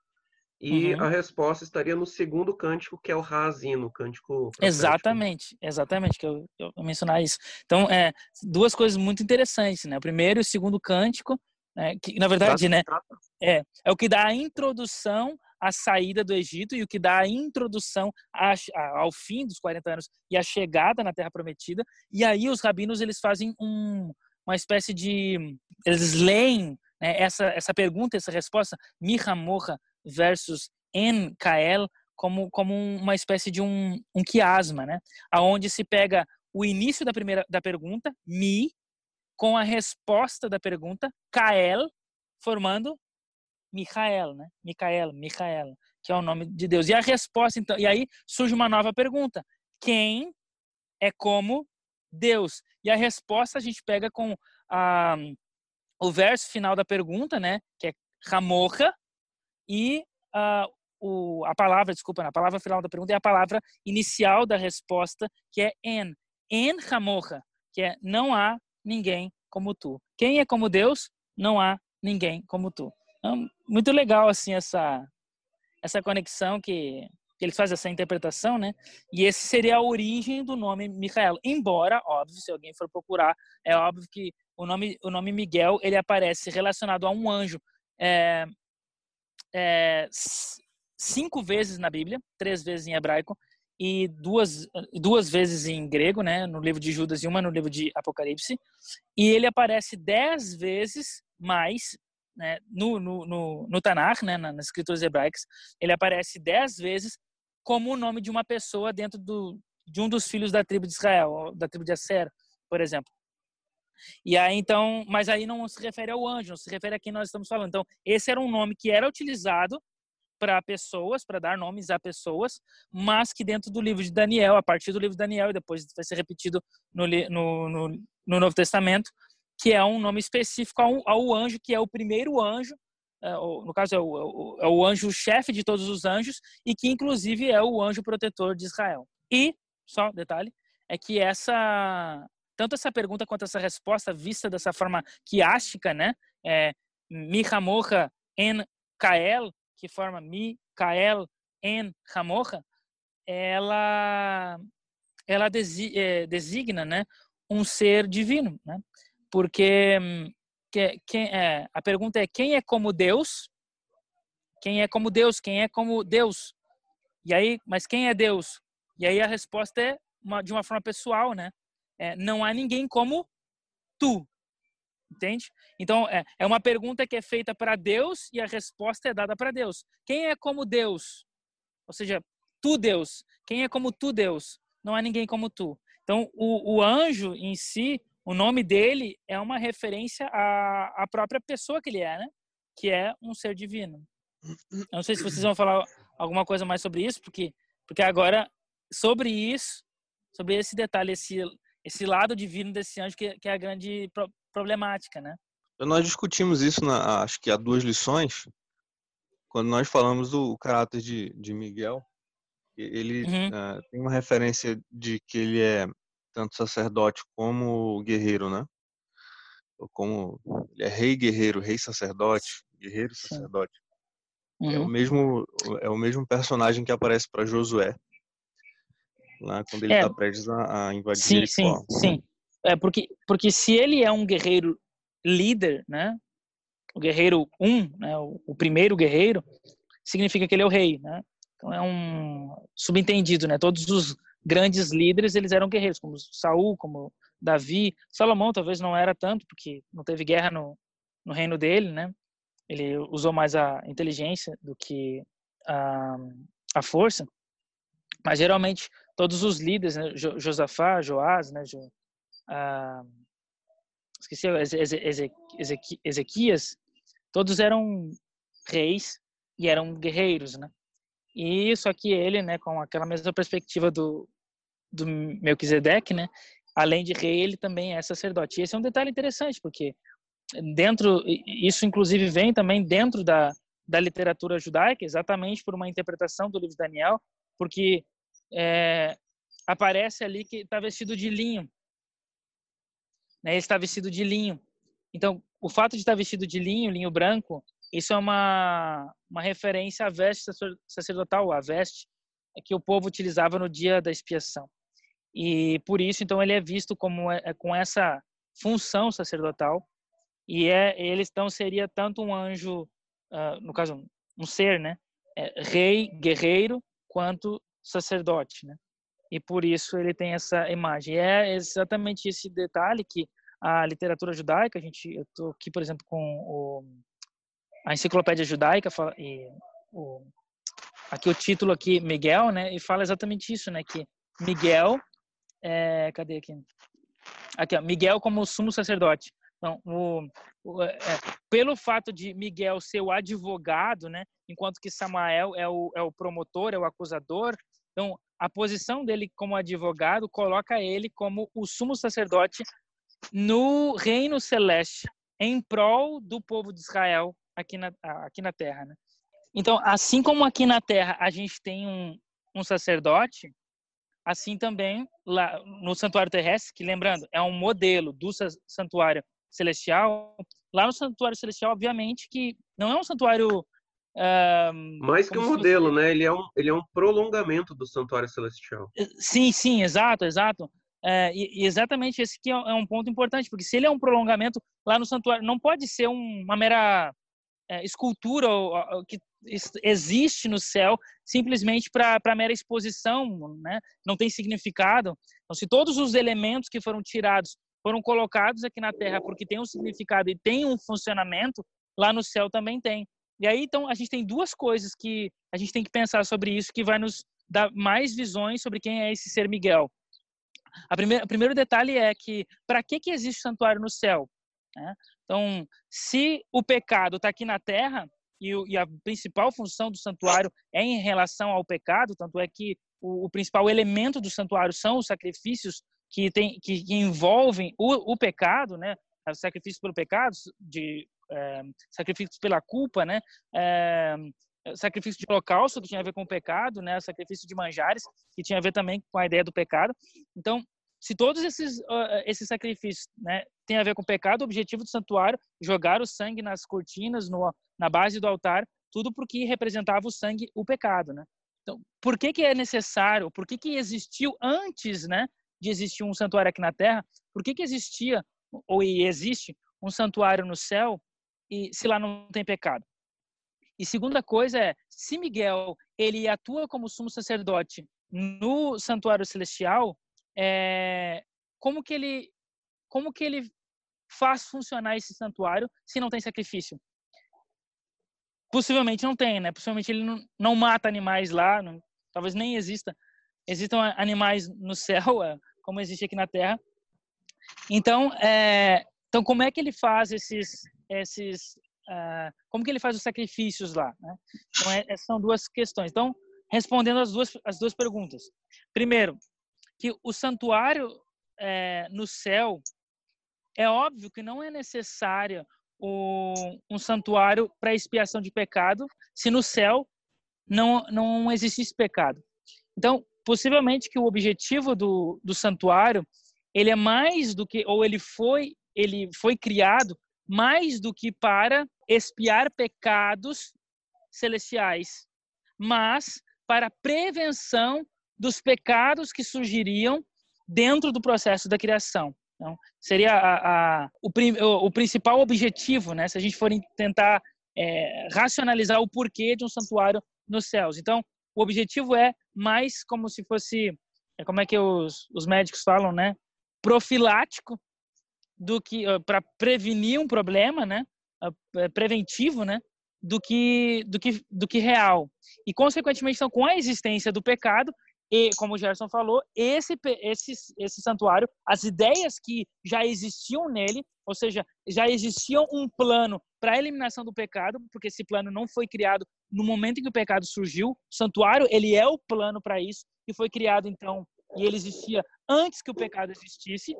Speaker 5: e uhum. a resposta estaria no segundo cântico, que é o Razino, o cântico. Profético.
Speaker 3: Exatamente, exatamente, que eu, eu mencionar isso. Então, é, duas coisas muito interessantes, né? O primeiro e o segundo cântico, né? que na verdade, né? É, é o que dá a introdução à saída do Egito e o que dá a introdução a, a, ao fim dos 40 anos e a chegada na Terra Prometida. E aí os rabinos eles fazem um, uma espécie de eles leem né, essa essa pergunta, essa resposta, Mihamorra versus NKL como, como uma espécie de um, um quiasma, né? Aonde se pega o início da primeira da pergunta, mi, com a resposta da pergunta, Kael, formando Michael, né? Michael, Michael, que é o nome de Deus. E a resposta, então, e aí surge uma nova pergunta: quem é como Deus? E a resposta a gente pega com a, o verso final da pergunta, né? Que é Ramorra, e uh, o, a palavra, desculpa, a palavra final da pergunta é a palavra inicial da resposta, que é en. En Hamorra, que é não há ninguém como tu. Quem é como Deus? Não há ninguém como tu. Então, muito legal assim essa essa conexão que, que eles fazem essa interpretação, né? E esse seria a origem do nome Micael. Embora, óbvio, se alguém for procurar, é óbvio que o nome o nome Miguel ele aparece relacionado a um anjo é, é, cinco vezes na Bíblia, três vezes em hebraico e duas duas vezes em grego, né? No livro de Judas e uma no livro de Apocalipse. E ele aparece dez vezes mais né, no, no, no, no né, nas escrituras hebraicas, ele aparece dez vezes como o nome de uma pessoa dentro do, de um dos filhos da tribo de Israel, da tribo de Asser, por exemplo. E aí então, mas aí não se refere ao anjo, não se refere a quem nós estamos falando. Então, esse era um nome que era utilizado para pessoas, para dar nomes a pessoas, mas que dentro do livro de Daniel, a partir do livro de Daniel, e depois vai ser repetido no, no, no, no Novo Testamento, que é um nome específico ao, ao anjo, que é o primeiro anjo, é, no caso é, é o, é o anjo-chefe de todos os anjos, e que inclusive é o anjo protetor de Israel. E, só detalhe, é que essa tanto essa pergunta quanto essa resposta vista dessa forma quiástica, né? É, Mihamoha en Kael, que forma Mikael en Hamoha, ela ela é, designa, né, um ser divino, né? porque que, quem, é, a pergunta é quem é como Deus? Quem é como Deus? Quem é como Deus? E aí, mas quem é Deus? E aí a resposta é uma, de uma forma pessoal, né? É, não há ninguém como tu. Entende? Então, é, é uma pergunta que é feita para Deus e a resposta é dada para Deus. Quem é como Deus? Ou seja, tu, Deus. Quem é como tu, Deus? Não há ninguém como tu. Então, o, o anjo em si, o nome dele é uma referência à, à própria pessoa que ele é, né? Que é um ser divino. Eu não sei se vocês vão falar alguma coisa mais sobre isso, porque, porque agora, sobre isso, sobre esse detalhe, esse, esse lado divino desse anjo, que, que é a grande pro, problemática, né?
Speaker 1: Nós discutimos isso, na, acho que há duas lições, quando nós falamos do caráter de, de Miguel. Ele uhum. uh, tem uma referência de que ele é tanto sacerdote como guerreiro, né? Como ele é rei guerreiro, rei sacerdote, guerreiro sacerdote. Uhum. É o uhum. mesmo é o mesmo personagem que aparece para Josué lá quando ele está é. prestes a, a invadir
Speaker 3: Sim, sim, sim. É porque porque se ele é um guerreiro líder, né? O guerreiro um, né? O, o primeiro guerreiro significa que ele é o rei, né? Então é um subentendido, né? Todos os grandes líderes, eles eram guerreiros, como Saul, como Davi. Salomão talvez não era tanto, porque não teve guerra no, no reino dele, né? Ele usou mais a inteligência do que a, a força. Mas geralmente todos os líderes, né? Josafá, Joás, né? Jo, a, esqueci, Ezequias, todos eram reis e eram guerreiros, né? E só que ele, né, com aquela mesma perspectiva do, do Melquisedeque, né, além de rei, ele também é sacerdote. E esse é um detalhe interessante, porque dentro, isso inclusive vem também dentro da, da literatura judaica, exatamente por uma interpretação do livro de Daniel, porque é, aparece ali que está vestido de linho. Né, ele está vestido de linho. Então, o fato de estar vestido de linho, linho branco, isso é uma, uma referência à veste sacerdotal, a veste que o povo utilizava no dia da expiação. E por isso, então, ele é visto como é, é, com essa função sacerdotal. E é, ele então seria tanto um anjo, uh, no caso, um ser, né, é, rei, guerreiro, quanto sacerdote, né? E por isso ele tem essa imagem. E é exatamente esse detalhe que a literatura judaica, a gente, eu estou aqui, por exemplo, com o a enciclopédia judaica fala, e o, aqui o título aqui Miguel, né, e fala exatamente isso, né, que Miguel, é, cadê aqui? Aqui, ó, Miguel como sumo sacerdote. Então, o, o é, pelo fato de Miguel ser o advogado, né, enquanto que Samael é o, é o promotor, é o acusador, então a posição dele como advogado coloca ele como o sumo sacerdote no reino celeste, em prol do povo de Israel, aqui na, aqui na Terra, né? Então, assim como aqui na Terra a gente tem um, um sacerdote, assim também lá no santuário terrestre, que lembrando, é um modelo do santuário celestial, lá no santuário celestial, obviamente que não é um santuário
Speaker 5: mais que um modelo, fosse... né? Ele é um, ele é um prolongamento do santuário celestial.
Speaker 3: Sim, sim, exato, exato. É, e, exatamente esse que é, é um ponto importante, porque se ele é um prolongamento lá no santuário, não pode ser um, uma mera é, escultura que existe no céu simplesmente para mera exposição, né? não tem significado. Então, se todos os elementos que foram tirados foram colocados aqui na Terra porque tem um significado e tem um funcionamento, lá no céu também tem. E aí, então, a gente tem duas coisas que a gente tem que pensar sobre isso que vai nos dar mais visões sobre quem é esse ser Miguel. A primeira, o primeiro detalhe é que para que, que existe santuário no céu? Né? Então, se o pecado está aqui na terra e, e, a principal função do santuário é em relação ao pecado, tanto é que o, o principal elemento do santuário são os sacrifícios que, tem, que, que envolvem o, o pecado, né? Os sacrifícios pelo pecado, de é, sacrifícios pela culpa, né? É, sacrifício de holocausto, que tinha a ver com o pecado, né? Sacrifício de manjares, que tinha a ver também com a ideia do pecado. Então, se todos esses, uh, esses sacrifícios né, têm a ver com o pecado, o objetivo do santuário, jogar o sangue nas cortinas, no, na base do altar, tudo porque representava o sangue, o pecado, né? Então, por que que é necessário, por que que existiu antes, né, de existir um santuário aqui na Terra, por que que existia, ou existe, um santuário no céu, e se lá não tem pecado? E segunda coisa é, se Miguel ele atua como sumo sacerdote no santuário celestial, é, como que ele como que ele faz funcionar esse santuário se não tem sacrifício? Possivelmente não tem, né? Possivelmente ele não, não mata animais lá, não, talvez nem exista existam animais no céu, é, como existe aqui na Terra. Então, é, então como é que ele faz esses esses uh, como que ele faz os sacrifícios lá? Né? Então, é, são duas questões. Então, respondendo as duas, as duas perguntas. Primeiro, que o santuário é, no céu, é óbvio que não é necessário o, um santuário para expiação de pecado, se no céu não, não existisse pecado. Então, possivelmente que o objetivo do, do santuário, ele é mais do que, ou ele foi, ele foi criado mais do que para expiar pecados celestiais, mas para prevenção dos pecados que surgiriam dentro do processo da criação. Então, seria a, a, o, o, principal objetivo, né? Se a gente for tentar é, racionalizar o porquê de um santuário nos céus. Então, o objetivo é mais como se fosse, é como é que os, os médicos falam, né? Profilático do que para prevenir um problema, né? É, preventivo, né? Do que do que do que real. E consequentemente, então, com a existência do pecado e como o Gerson falou, esse esse esse santuário, as ideias que já existiam nele, ou seja, já existiam um plano para a eliminação do pecado, porque esse plano não foi criado no momento em que o pecado surgiu. O santuário, ele é o plano para isso, que foi criado então e ele existia antes que o pecado existisse.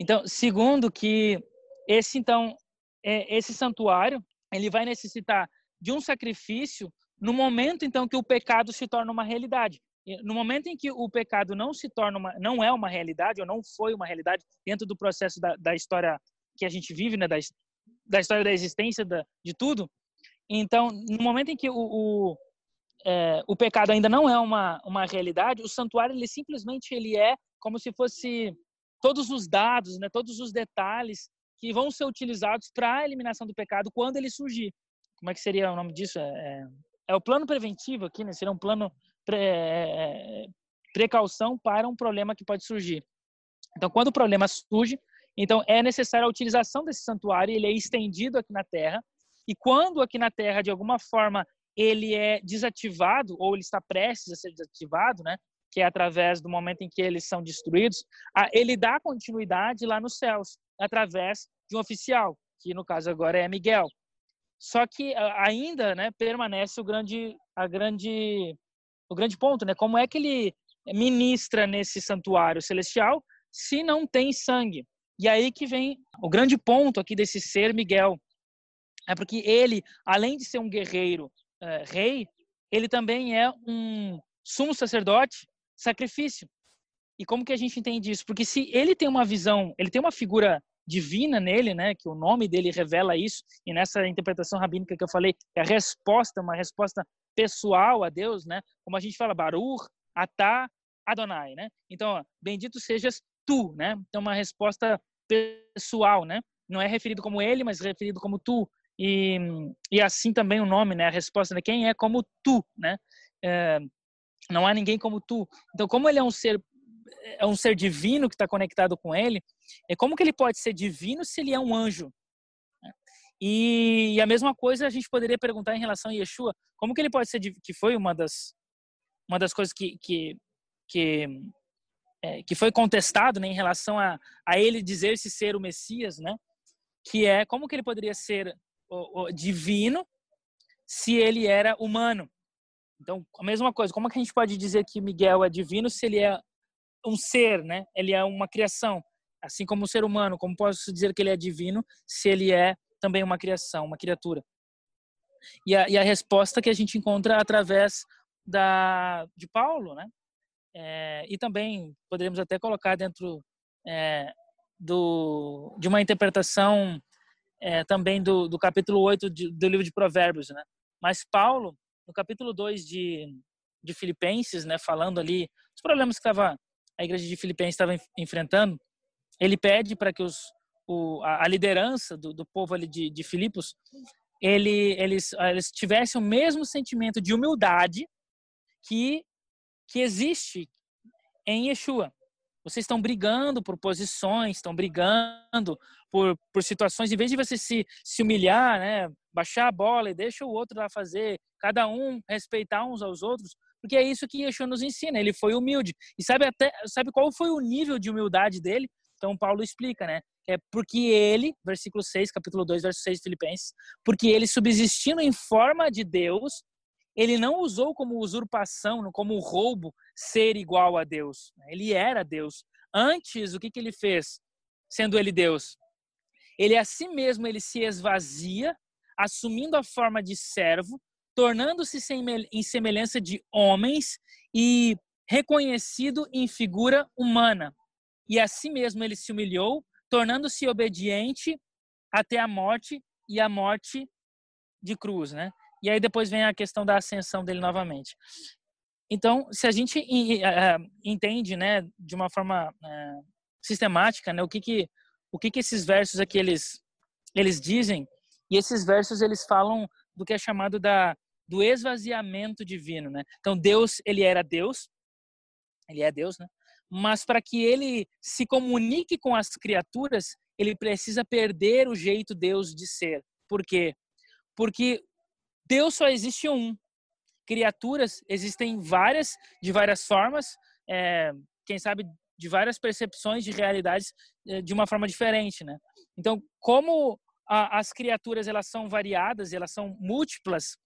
Speaker 3: Então, segundo que esse então é, esse santuário ele vai necessitar de um sacrifício no momento então que o pecado se torna uma realidade. No momento em que o pecado não se torna uma, não é uma realidade ou não foi uma realidade dentro do processo da, da história que a gente vive, né, da, da história da existência da, de tudo. Então, no momento em que o, o, é, o pecado ainda não é uma, uma realidade, o santuário ele simplesmente ele é como se fosse todos os dados, né, todos os detalhes que vão ser utilizados para a eliminação do pecado quando ele surgir. Como é que seria o nome disso? É, é, é o plano preventivo aqui, né? Seria um plano pre, é, é, precaução para um problema que pode surgir. Então, quando o problema surge, então é necessária a utilização desse santuário, ele é estendido aqui na Terra, e quando aqui na Terra, de alguma forma, ele é desativado, ou ele está prestes a ser desativado, né? Que é através do momento em que eles são destruídos, ele dá continuidade lá nos céus, através de um oficial, que no caso agora é Miguel. Só que ainda, né, permanece o grande, a grande, o grande ponto, né? Como é que ele ministra nesse santuário celestial se não tem sangue? E aí que vem o grande ponto aqui desse ser Miguel, é porque ele, além de ser um guerreiro é, rei, ele também é um sumo sacerdote sacrifício. E como que a gente entende isso? Porque se ele tem uma visão, ele tem uma figura divina nele, né? Que o nome dele revela isso. E nessa interpretação rabínica que eu falei, é a resposta, uma resposta pessoal a Deus, né? Como a gente fala, Baruch, Atá, Adonai, né? Então, ó, bendito sejas tu, né? Então, uma resposta pessoal, né? Não é referido como ele, mas referido como tu. E, e assim também o nome, né? A resposta de né? quem é como tu, né? É, não há ninguém como tu. Então, como ele é um ser é um ser divino que está conectado com ele, é como que ele pode ser divino se ele é um anjo? E, e, a mesma coisa a gente poderia perguntar em relação a Yeshua, como que ele pode ser que foi uma das uma das coisas que que que, é, que foi contestado né, em relação a, a ele dizer-se ser o Messias, né? Que é como que ele poderia ser o, o divino se ele era humano? Então, a mesma coisa, como é que a gente pode dizer que Miguel é divino se ele é um ser, né? Ele é uma criação, assim como o ser humano. Como posso dizer que ele é divino se ele é também uma criação, uma criatura? E a, e a resposta que a gente encontra através da de Paulo, né? É, e também poderíamos até colocar dentro é, do, de uma interpretação é, também do, do capítulo 8 de, do livro de Provérbios, né? Mas Paulo, no capítulo 2 de, de Filipenses, né, falando ali os problemas que estava a igreja de Filipenses estava enfrentando, ele pede para que os, o, a, liderança do, do povo ali de, de Filipos, ele, eles, eles tivessem o mesmo sentimento de humildade que, que existe em Yeshua. Vocês estão brigando por posições, estão brigando por, por situações, em vez de você se, se humilhar, né, baixar a bola e deixa o outro lá fazer, cada um respeitar uns aos outros, porque é isso que Yeshua nos ensina. Ele foi humilde. E sabe até sabe qual foi o nível de humildade dele? Então Paulo explica, né? É porque ele, versículo 6, capítulo 2, verso 6 de Filipenses, porque ele subsistindo em forma de Deus, ele não usou como usurpação, como roubo, ser igual a Deus. Ele era Deus. Antes, o que, que ele fez, sendo ele Deus? Ele a si mesmo ele se esvazia, assumindo a forma de servo, tornando-se em semelhança de homens e reconhecido em figura humana. E assim mesmo ele se humilhou, tornando-se obediente até a morte e a morte de cruz, né? E aí depois vem a questão da ascensão dele novamente. Então, se a gente entende, né, de uma forma é, sistemática, né, o que que o que que esses versos aqui eles eles dizem? E esses versos eles falam do que é chamado da do esvaziamento divino, né? Então Deus, ele era Deus, ele é Deus, né? Mas para que ele se comunique com as criaturas, ele precisa perder o jeito Deus de ser. Por quê? Porque Deus só existe um. Criaturas existem várias, de várias formas, é, quem sabe de várias percepções de realidades é, de uma forma diferente, né? Então, como as criaturas elas são variadas, elas são múltiplas,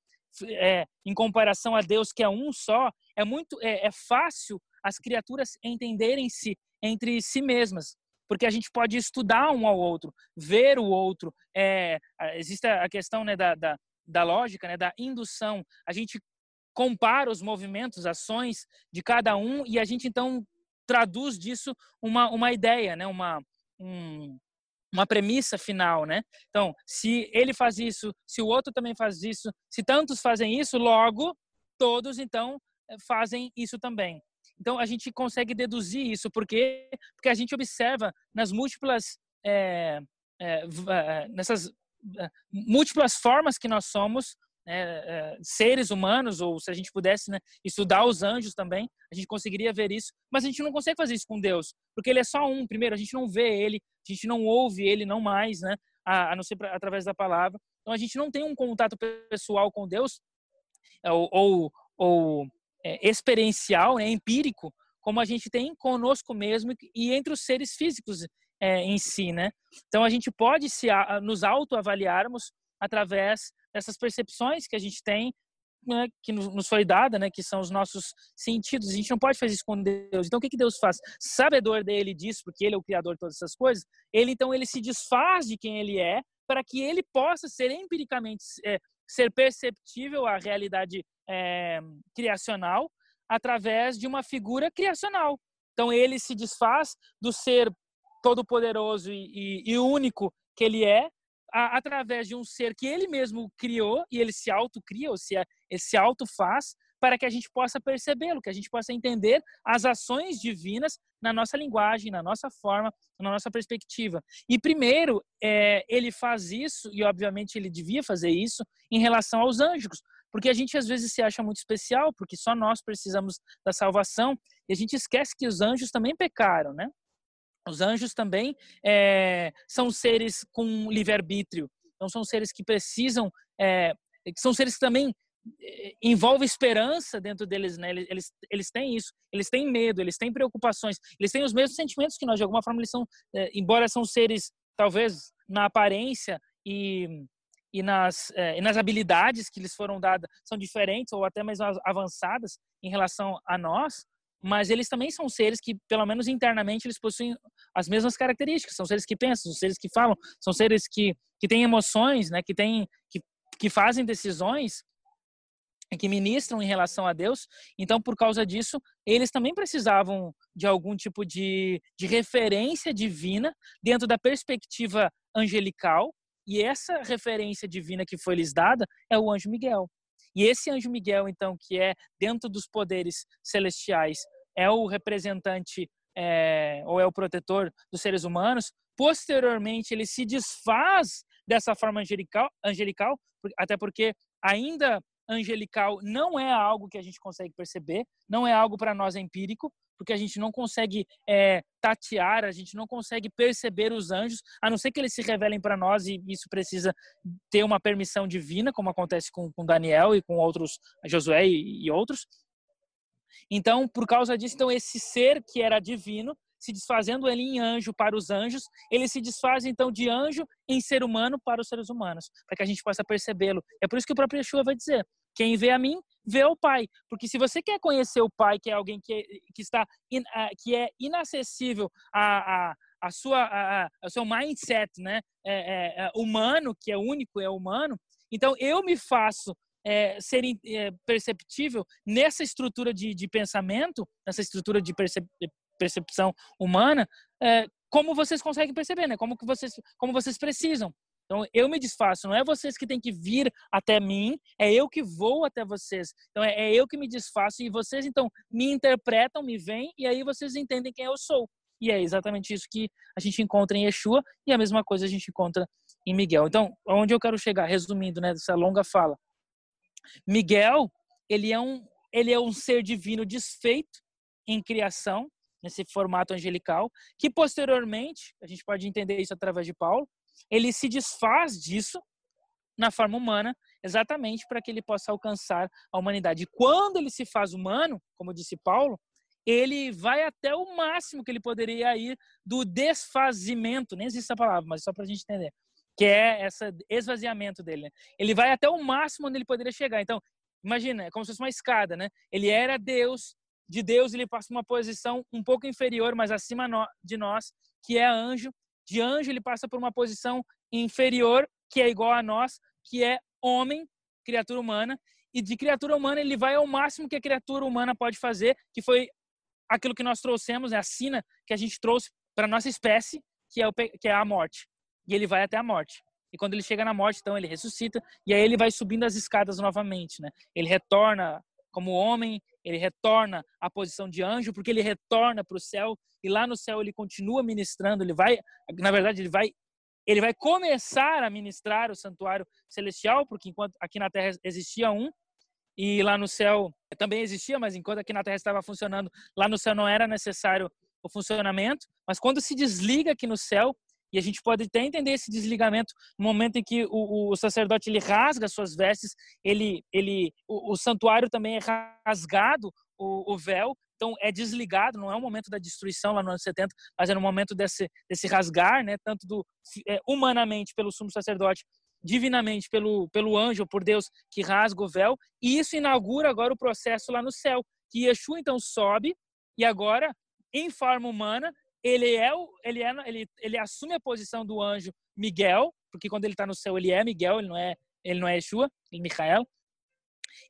Speaker 3: é, em comparação a Deus que é um só, é muito é, é fácil as criaturas entenderem-se entre si mesmas, porque a gente pode estudar um ao outro, ver o outro. É, existe a questão né, da, da, da lógica, né, da indução. A gente compara os movimentos, ações de cada um e a gente então traduz disso uma, uma ideia, né, uma, um, uma premissa final, né? Então, se ele faz isso, se o outro também faz isso, se tantos fazem isso, logo todos então eh, fazem isso também. Então a gente consegue deduzir isso porque porque a gente observa nas múltiplas é, é, nessas múltiplas formas que nós somos né, seres humanos, ou se a gente pudesse né, estudar os anjos também, a gente conseguiria ver isso, mas a gente não consegue fazer isso com Deus, porque Ele é só um. Primeiro, a gente não vê Ele, a gente não ouve Ele, não mais, né, a, a não ser pra, através da palavra. Então, a gente não tem um contato pessoal com Deus, é, ou, ou, ou é, experiencial, né, empírico, como a gente tem conosco mesmo e entre os seres físicos é, em si, né? Então a gente pode se nos autoavaliarmos através dessas percepções que a gente tem, né, que nos foi dada, né, que são os nossos sentidos. A gente não pode fazer isso com Deus. Então, o que, que Deus faz? Sabedor dele disso, porque ele é o criador de todas essas coisas, ele então ele se desfaz de quem ele é para que ele possa ser empiricamente é, ser perceptível à realidade é, criacional através de uma figura criacional. Então ele se desfaz do ser todo-poderoso e, e, e, único que ele é, a, através de um ser que ele mesmo criou e ele se autocria, ou se ele se auto-faz, para que a gente possa percebê-lo, que a gente possa entender as ações divinas na nossa linguagem, na nossa forma, na nossa perspectiva. E primeiro, é, ele faz isso, e obviamente ele devia fazer isso, em relação aos anjos, porque a gente às vezes se acha muito especial, porque só nós precisamos da salvação, e a gente esquece que os anjos também pecaram, né? Os anjos também é, são seres com livre-arbítrio, então são seres que precisam, é, são seres que também é, envolve esperança dentro deles, né? Eles, eles têm isso, eles têm medo, eles têm preocupações, eles têm os mesmos sentimentos que nós, de alguma forma eles são, é, embora são seres, talvez, na aparência e, e, nas, é, e nas habilidades que lhes foram dadas são diferentes ou até mais avançadas em relação a nós, mas eles também são seres que, pelo menos internamente, eles possuem as mesmas características. São seres que pensam, são seres que falam, são seres que, que têm emoções, né? que, têm, que, que fazem decisões que ministram em relação a Deus. Então, por causa disso, eles também precisavam de algum tipo de, de referência divina dentro da perspectiva angelical. E essa referência divina que foi lhes dada é o anjo Miguel. E esse anjo Miguel, então, que é dentro dos poderes celestiais, é o representante é, ou é o protetor dos seres humanos. Posteriormente, ele se desfaz dessa forma angelical, angelical até porque ainda angelical não é algo que a gente consegue perceber, não é algo para nós empírico, porque a gente não consegue é, tatear, a gente não consegue perceber os anjos, a não ser que eles se revelem para nós e isso precisa ter uma permissão divina, como acontece com, com Daniel e com outros, Josué e, e outros. Então, por causa disso, então esse ser que era divino, se desfazendo ele em anjo para os anjos, ele se desfaz então de anjo em ser humano para os seres humanos, para que a gente possa percebê-lo. É por isso que o próprio Yeshua vai dizer: quem vê a mim, vê o Pai. Porque se você quer conhecer o Pai, que é alguém que, que está que é inacessível a, a, a sua a, a, seu mindset, né, é, é, é humano, que é único, é humano. Então eu me faço é, ser é, perceptível nessa estrutura de, de pensamento, nessa estrutura de percep, percepção humana, é, como vocês conseguem perceber, né? Como que vocês, como vocês precisam. Então eu me desfaço, não é vocês que têm que vir até mim, é eu que vou até vocês. Então é, é eu que me desfaço e vocês então me interpretam, me veem e aí vocês entendem quem eu sou. E é exatamente isso que a gente encontra em Yeshua e a mesma coisa a gente encontra em Miguel. Então, onde eu quero chegar, resumindo, né, dessa longa fala. Miguel, ele é um ele é um ser divino desfeito em criação, nesse formato angelical, que posteriormente, a gente pode entender isso através de Paulo, ele se desfaz disso na forma humana, exatamente para que ele possa alcançar a humanidade. E quando ele se faz humano, como disse Paulo, ele vai até o máximo que ele poderia ir do desfazimento, nem existe essa palavra, mas só para a gente entender, que é esse esvaziamento dele. Né? Ele vai até o máximo onde ele poderia chegar. Então, imagina, é como se fosse uma escada, né? Ele era Deus, de Deus ele passa uma posição um pouco inferior, mas acima de nós, que é anjo. De anjo ele passa por uma posição inferior, que é igual a nós, que é homem, criatura humana. E de criatura humana ele vai ao máximo que a criatura humana pode fazer, que foi aquilo que nós trouxemos, é a sina que a gente trouxe para nossa espécie, que é, o, que é a morte. E ele vai até a morte. E quando ele chega na morte, então ele ressuscita e aí ele vai subindo as escadas novamente, né? Ele retorna como homem, ele retorna à posição de anjo, porque ele retorna para o céu e lá no céu ele continua ministrando, ele vai, na verdade, ele vai ele vai começar a ministrar o santuário celestial, porque enquanto aqui na terra existia um e lá no céu também existia, mas enquanto aqui na terra estava funcionando, lá no céu não era necessário o funcionamento, mas quando se desliga aqui no céu, e a gente pode até entender esse desligamento no momento em que o, o sacerdote ele rasga suas vestes, ele, ele, o, o santuário também é rasgado, o, o, véu, então é desligado, não é o momento da destruição lá no ano 70, mas é no momento desse, desse rasgar, né, tanto do, é, humanamente pelo sumo sacerdote, divinamente pelo, pelo anjo, por Deus que rasga o véu, e isso inaugura agora o processo lá no céu, que Yeshua então sobe, e agora, em forma humana, ele é o, ele é ele, ele assume a posição do anjo Miguel, porque quando ele está no céu ele é Miguel, ele não é ele não é Yeshua, ele é Micael.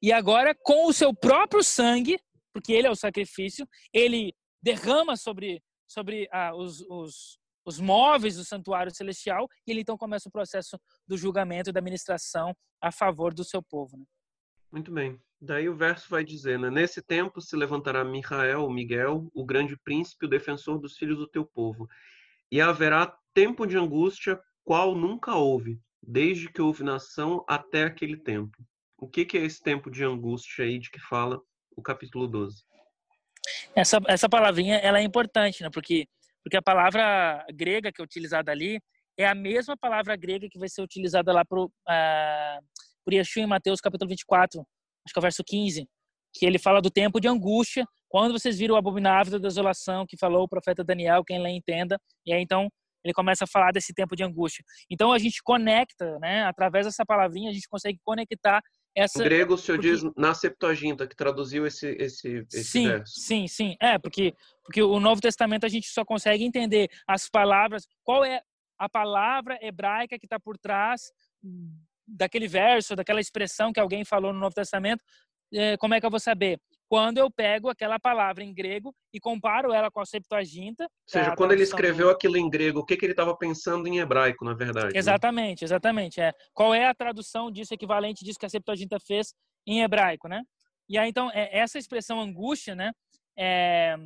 Speaker 3: E agora com o seu próprio sangue, porque ele é o sacrifício, ele derrama sobre sobre ah, os, os, os móveis do santuário celestial, e ele então começa o processo do julgamento e da ministração a favor do seu povo. Né?
Speaker 5: Muito bem. Daí o verso vai dizer, né? Nesse tempo se levantará Michael, Miguel, o grande príncipe, o defensor dos filhos do teu povo. E haverá tempo de angústia, qual nunca houve, desde que houve nação até aquele tempo. O que, que é esse tempo de angústia aí de que fala o capítulo 12?
Speaker 3: Essa, essa palavrinha ela é importante, né? Porque, porque a palavra grega que é utilizada ali é a mesma palavra grega que vai ser utilizada lá para uh, por Yeshua em Mateus capítulo 24, acho que é o verso 15, que ele fala do tempo de angústia, quando vocês viram o abominável da desolação que falou o profeta Daniel, quem lê entenda, e aí então ele começa a falar desse tempo de angústia. Então a gente conecta, né, através dessa palavrinha, a gente consegue conectar essa...
Speaker 5: O grego o senhor porque... diz na Septuaginta, que traduziu esse, esse, esse
Speaker 3: sim,
Speaker 5: verso.
Speaker 3: Sim, sim, é, porque, porque o Novo Testamento a gente só consegue entender as palavras, qual é a palavra hebraica que está por trás daquele verso, daquela expressão que alguém falou no Novo Testamento, é, como é que eu vou saber? Quando eu pego aquela palavra em grego e comparo ela com a Septuaginta. Ou
Speaker 5: seja, quando ele escreveu do... aquilo em grego, o que, que ele estava pensando em hebraico, na verdade?
Speaker 3: Né? Exatamente, né? exatamente. É. Qual é a tradução disso, equivalente disso que a Septuaginta fez em hebraico, né? E aí, então, é, essa expressão angústia, né? É,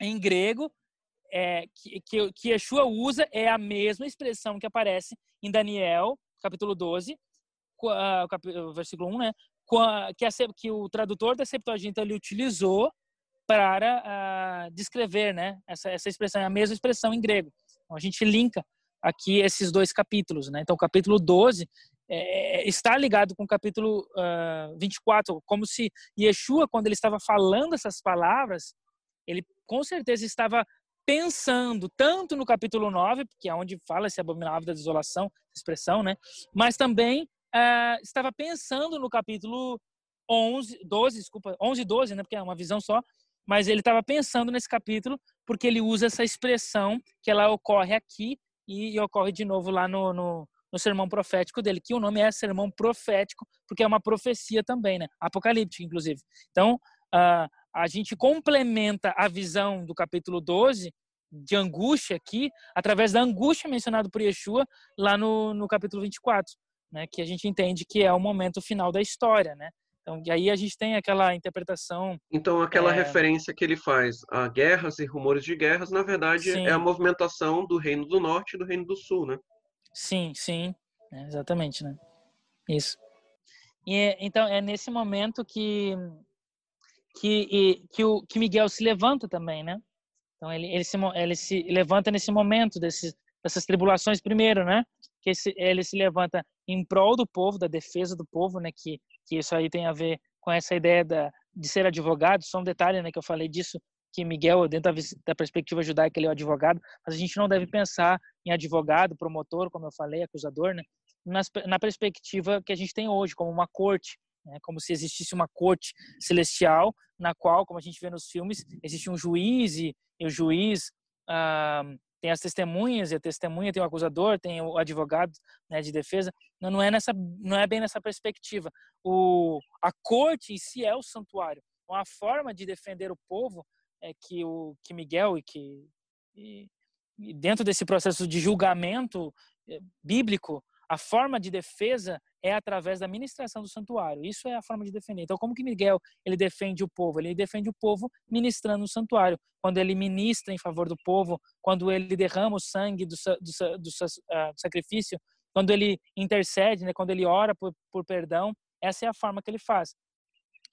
Speaker 3: em grego, é, que, que, que Yeshua usa é a mesma expressão que aparece em Daniel capítulo 12, uh, versículo 1, né? Que, que o tradutor da Septuaginta ele utilizou para uh, descrever, né? Essa, essa expressão é a mesma expressão em grego. Então, a gente linka aqui esses dois capítulos, né? Então, o capítulo 12 é, está ligado com o capítulo uh, 24, como se Yeshua, quando ele estava falando essas palavras, ele com certeza estava pensando tanto no capítulo 9, que é onde fala esse abominável da desolação, expressão, né? Mas também uh, estava pensando no capítulo 11, 12, desculpa, 11 e 12, né? Porque é uma visão só. Mas ele estava pensando nesse capítulo porque ele usa essa expressão que ela ocorre aqui e, e ocorre de novo lá no, no, no, sermão profético dele, que o nome é sermão profético, porque é uma profecia também, né? Apocalíptica, inclusive. Então, uh, a gente complementa a visão do capítulo 12 de angústia aqui, através da angústia mencionada por Yeshua lá no, no capítulo 24, né, que a gente entende que é o momento final da história, né? Então, e aí a gente tem aquela interpretação.
Speaker 5: Então, aquela é... referência que ele faz a guerras e rumores de guerras, na verdade, sim. é a movimentação do Reino do Norte e do Reino do Sul, né?
Speaker 3: Sim, sim, é, exatamente, né? Isso. E então é nesse momento que que, e, que, o, que Miguel se levanta também, né? Então ele, ele, se, ele se levanta nesse momento desses, dessas tribulações primeiro, né? Que esse, ele se levanta em prol do povo, da defesa do povo, né? Que, que isso aí tem a ver com essa ideia da, de ser advogado. Só um detalhe, né? Que eu falei disso, que Miguel, dentro da, da perspectiva judaica, ele é o advogado, mas a gente não deve pensar em advogado, promotor, como eu falei, acusador, né? Nas, na perspectiva que a gente tem hoje, como uma corte, né? como se existisse uma corte celestial na qual, como a gente vê nos filmes, existe um juiz e, e o juiz ah, tem as testemunhas e a testemunha tem o acusador, tem o advogado né, de defesa. Não, não é nessa, não é bem nessa perspectiva. O a corte em si é o santuário. Uma forma de defender o povo é que o que Miguel e que e, e dentro desse processo de julgamento eh, bíblico a forma de defesa é através da ministração do santuário. Isso é a forma de defender. Então, como que Miguel ele defende o povo? Ele defende o povo ministrando no santuário. Quando ele ministra em favor do povo, quando ele derrama o sangue do, do, do, uh, sacrifício, quando ele intercede, né? quando ele ora por, por perdão, essa é a forma que ele faz.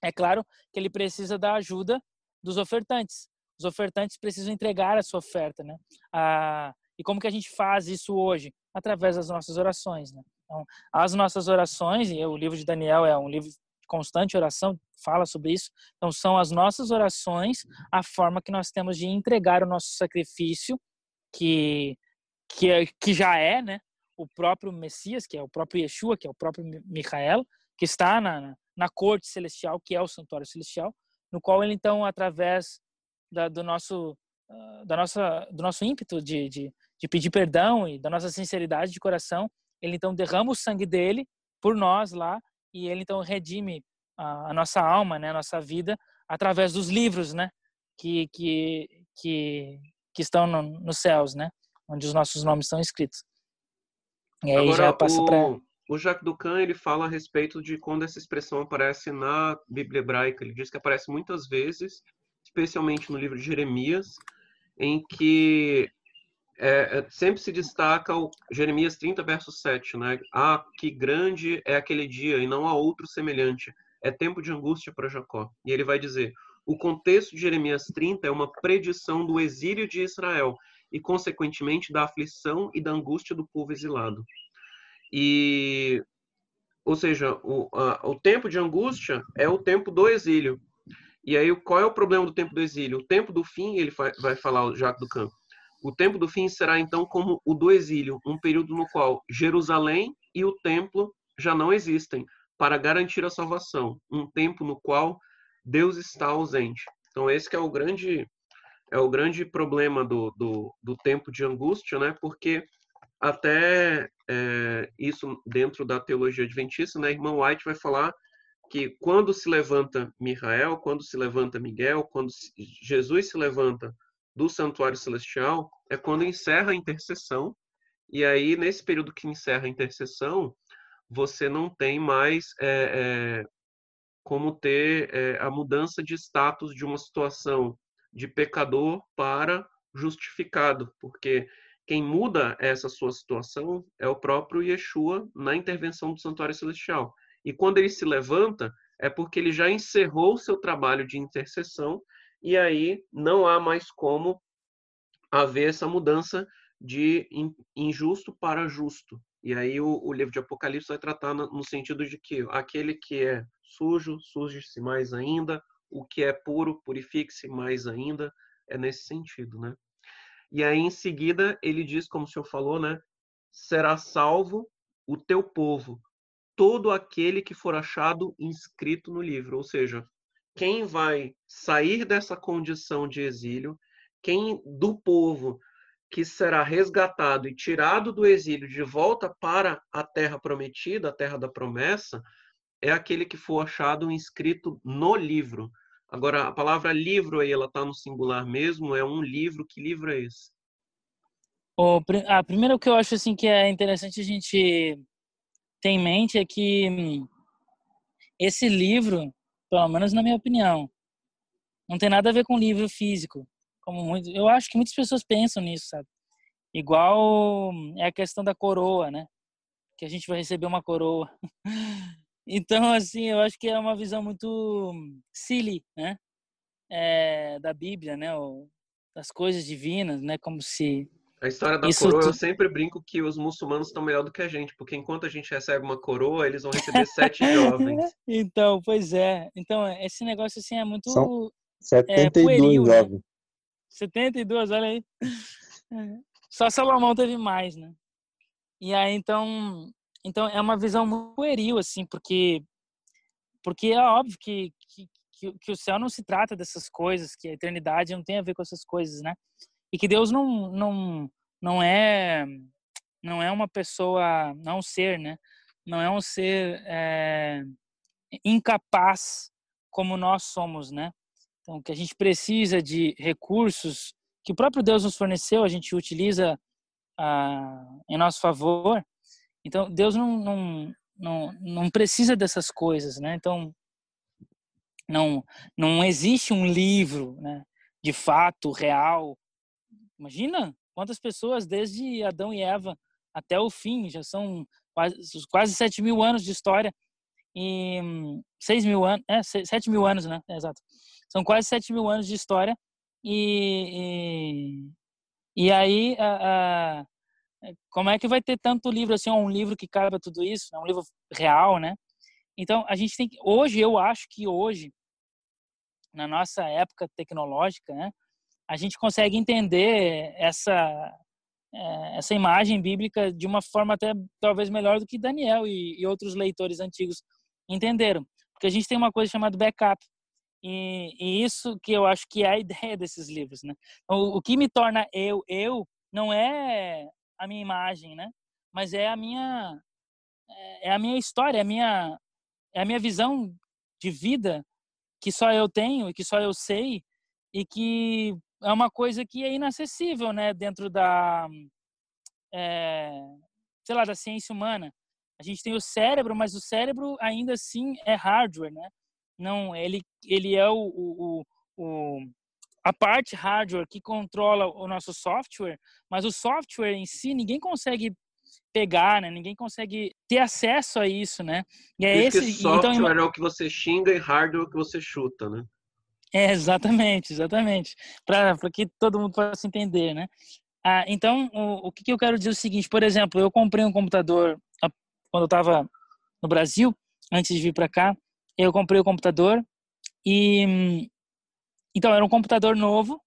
Speaker 3: É claro que ele precisa da ajuda dos ofertantes. Os ofertantes precisam entregar a sua oferta, né? Ah, e como que a gente faz isso hoje? Através das nossas orações, né? Então, as nossas orações, e o livro de Daniel é um livro de constante oração, fala sobre isso. Então, são as nossas orações a forma que nós temos de entregar o nosso sacrifício, que, que, é, que já é, né? O próprio Messias, que é o próprio Yeshua, que é o próprio Micael, que está na, na corte celestial, que é o santuário celestial, no qual ele, então, através da, do nosso ah, da nossa do nosso ímpeto de, de, de pedir perdão e da nossa sinceridade de coração, ele então derrama o sangue dele por nós lá e ele então redime a, a nossa alma, né, a nossa vida através dos livros, né, que que que, que estão no, nos céus, né? onde os nossos nomes estão escritos. E aí
Speaker 2: Agora,
Speaker 3: já passa
Speaker 2: o,
Speaker 3: para
Speaker 2: o Jacques Ducan ele fala a respeito de quando essa expressão aparece na Bíblia hebraica. Ele diz que aparece muitas vezes, especialmente no livro de Jeremias, em que é, é sempre se destaca o Jeremias 30, verso 7, né? Ah, que grande é aquele dia e não há outro semelhante. É tempo de angústia para Jacó. E ele vai dizer: o contexto de Jeremias 30 é uma predição do exílio de Israel e, consequentemente, da aflição e da angústia do povo exilado. E, ou seja, o, a, o tempo de angústia é o tempo do exílio. E aí, qual é o problema do tempo do exílio? O tempo do fim, ele vai falar o Jacques Ducamp. O tempo do fim será então como o do exílio, um período no qual Jerusalém e o templo já não existem para garantir a salvação, um tempo no qual Deus está ausente. Então esse é o grande é o grande problema do, do, do tempo de angústia, né? Porque até é, isso dentro da teologia adventista, né? Irmão White vai falar que quando se levanta Michael, quando se levanta Miguel, quando Jesus se levanta do santuário celestial, é quando encerra a intercessão. E aí, nesse período que encerra a intercessão, você não tem mais é, é, como ter é, a mudança de status de uma situação de pecador para justificado, porque quem muda essa sua situação é o próprio Yeshua na intervenção do santuário celestial. E quando ele se levanta, é porque ele já encerrou o seu trabalho de intercessão e aí não há mais como haver essa mudança de injusto para justo. E aí o, o livro de Apocalipse vai tratar no, no sentido de que aquele que é sujo, suje-se mais ainda, o que é puro, purifique-se mais ainda. É nesse sentido, né? E aí, em seguida, ele diz, como o senhor falou, né? Será salvo o teu povo, todo aquele que for achado inscrito no livro. Ou seja, quem vai sair dessa condição de exílio, quem do povo que será resgatado e tirado do exílio de volta para a terra prometida, a terra da promessa, é aquele que for achado inscrito no livro. Agora, a palavra livro aí, ela está no singular mesmo, é um livro. Que livro é esse?
Speaker 3: O, a primeira que eu acho assim que é interessante a gente ter em mente é que hum, esse livro, pelo menos na minha opinião, não tem nada a ver com livro físico, como muito, eu acho que muitas pessoas pensam nisso, sabe? Igual hum, é a questão da coroa, né? Que a gente vai receber uma coroa. Então, assim, eu acho que é uma visão muito silly, né? É, da Bíblia, né? Ou das coisas divinas, né? Como se
Speaker 2: a história da Isso coroa, tu... eu sempre brinco que os muçulmanos estão melhor do que a gente, porque enquanto a gente recebe uma coroa, eles vão receber sete jovens.
Speaker 3: Então, pois é. Então, esse negócio assim é muito.
Speaker 1: São 72 é, pueril, jovens. Né?
Speaker 3: 72, olha aí. Só Salomão teve mais, né? E aí, então, então é uma visão muito pueril, assim, porque, porque é óbvio que, que, que, o céu não se trata dessas coisas, que a eternidade não tem a ver com essas coisas, né? E que Deus não, não, não é não é uma pessoa, não é um ser, né? Não é um ser é, incapaz como nós somos, né? Então, que a gente precisa de recursos que o próprio Deus nos forneceu, a gente utiliza ah, em nosso favor, então, Deus não, não, não, não precisa dessas coisas, né? Então, não, não existe um livro, né? De fato, real. Imagina quantas pessoas, desde Adão e Eva até o fim, já são quase, quase 7 mil anos de história, e 6 mil anos, é, 7 mil anos, né? É, exato. São quase 7 mil anos de história, e, e, e aí a, a, como é que vai ter tanto livro assim, um livro que caiba tudo isso, é um livro real, né? Então, a gente tem que, hoje, eu acho que hoje, na nossa época tecnológica, né, a gente consegue entender essa, é, essa imagem bíblica de uma forma até talvez melhor do que Daniel e, e outros leitores antigos entenderam. Porque a gente tem uma coisa chamada backup. E, e, isso que eu acho que é a ideia desses livros, né? O, o que me torna eu, eu, não é a minha imagem, né? Mas é a minha é, é a minha história, é a minha é a minha visão de vida que só eu tenho e que só eu sei e que é uma coisa que é inacessível, né, dentro da, é, sei lá, da ciência humana. A gente tem o cérebro, mas o cérebro ainda assim é hardware, né? Não, ele, ele é o, o, o a parte hardware que controla o nosso software, mas o software em si ninguém consegue pegar, né? Ninguém consegue ter acesso a isso, né?
Speaker 5: E é esse então, software então, é o que você xinga e hardware é o que você chuta, né?
Speaker 3: É, exatamente, exatamente. Para que todo mundo possa entender, né? Ah, então, o, o que, que eu quero dizer é o seguinte, por exemplo, eu comprei um computador quando eu estava no Brasil, antes de vir para cá, eu comprei o computador e então era um computador novo,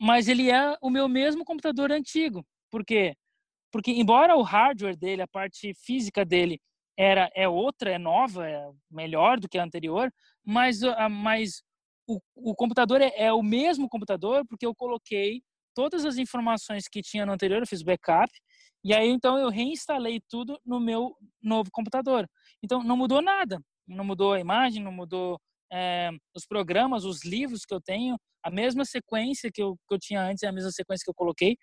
Speaker 3: mas ele é o meu mesmo computador antigo. Por quê? Porque embora o hardware dele, a parte física dele era é outra, é nova, é melhor do que a anterior, mas mas o, o computador é, é o mesmo computador porque eu coloquei todas as informações que tinha no anterior, eu fiz backup, e aí então eu reinstalei tudo no meu novo computador. Então não mudou nada, não mudou a imagem, não mudou é, os programas, os livros que eu tenho, a mesma sequência que eu, que eu tinha antes é a mesma sequência que eu coloquei.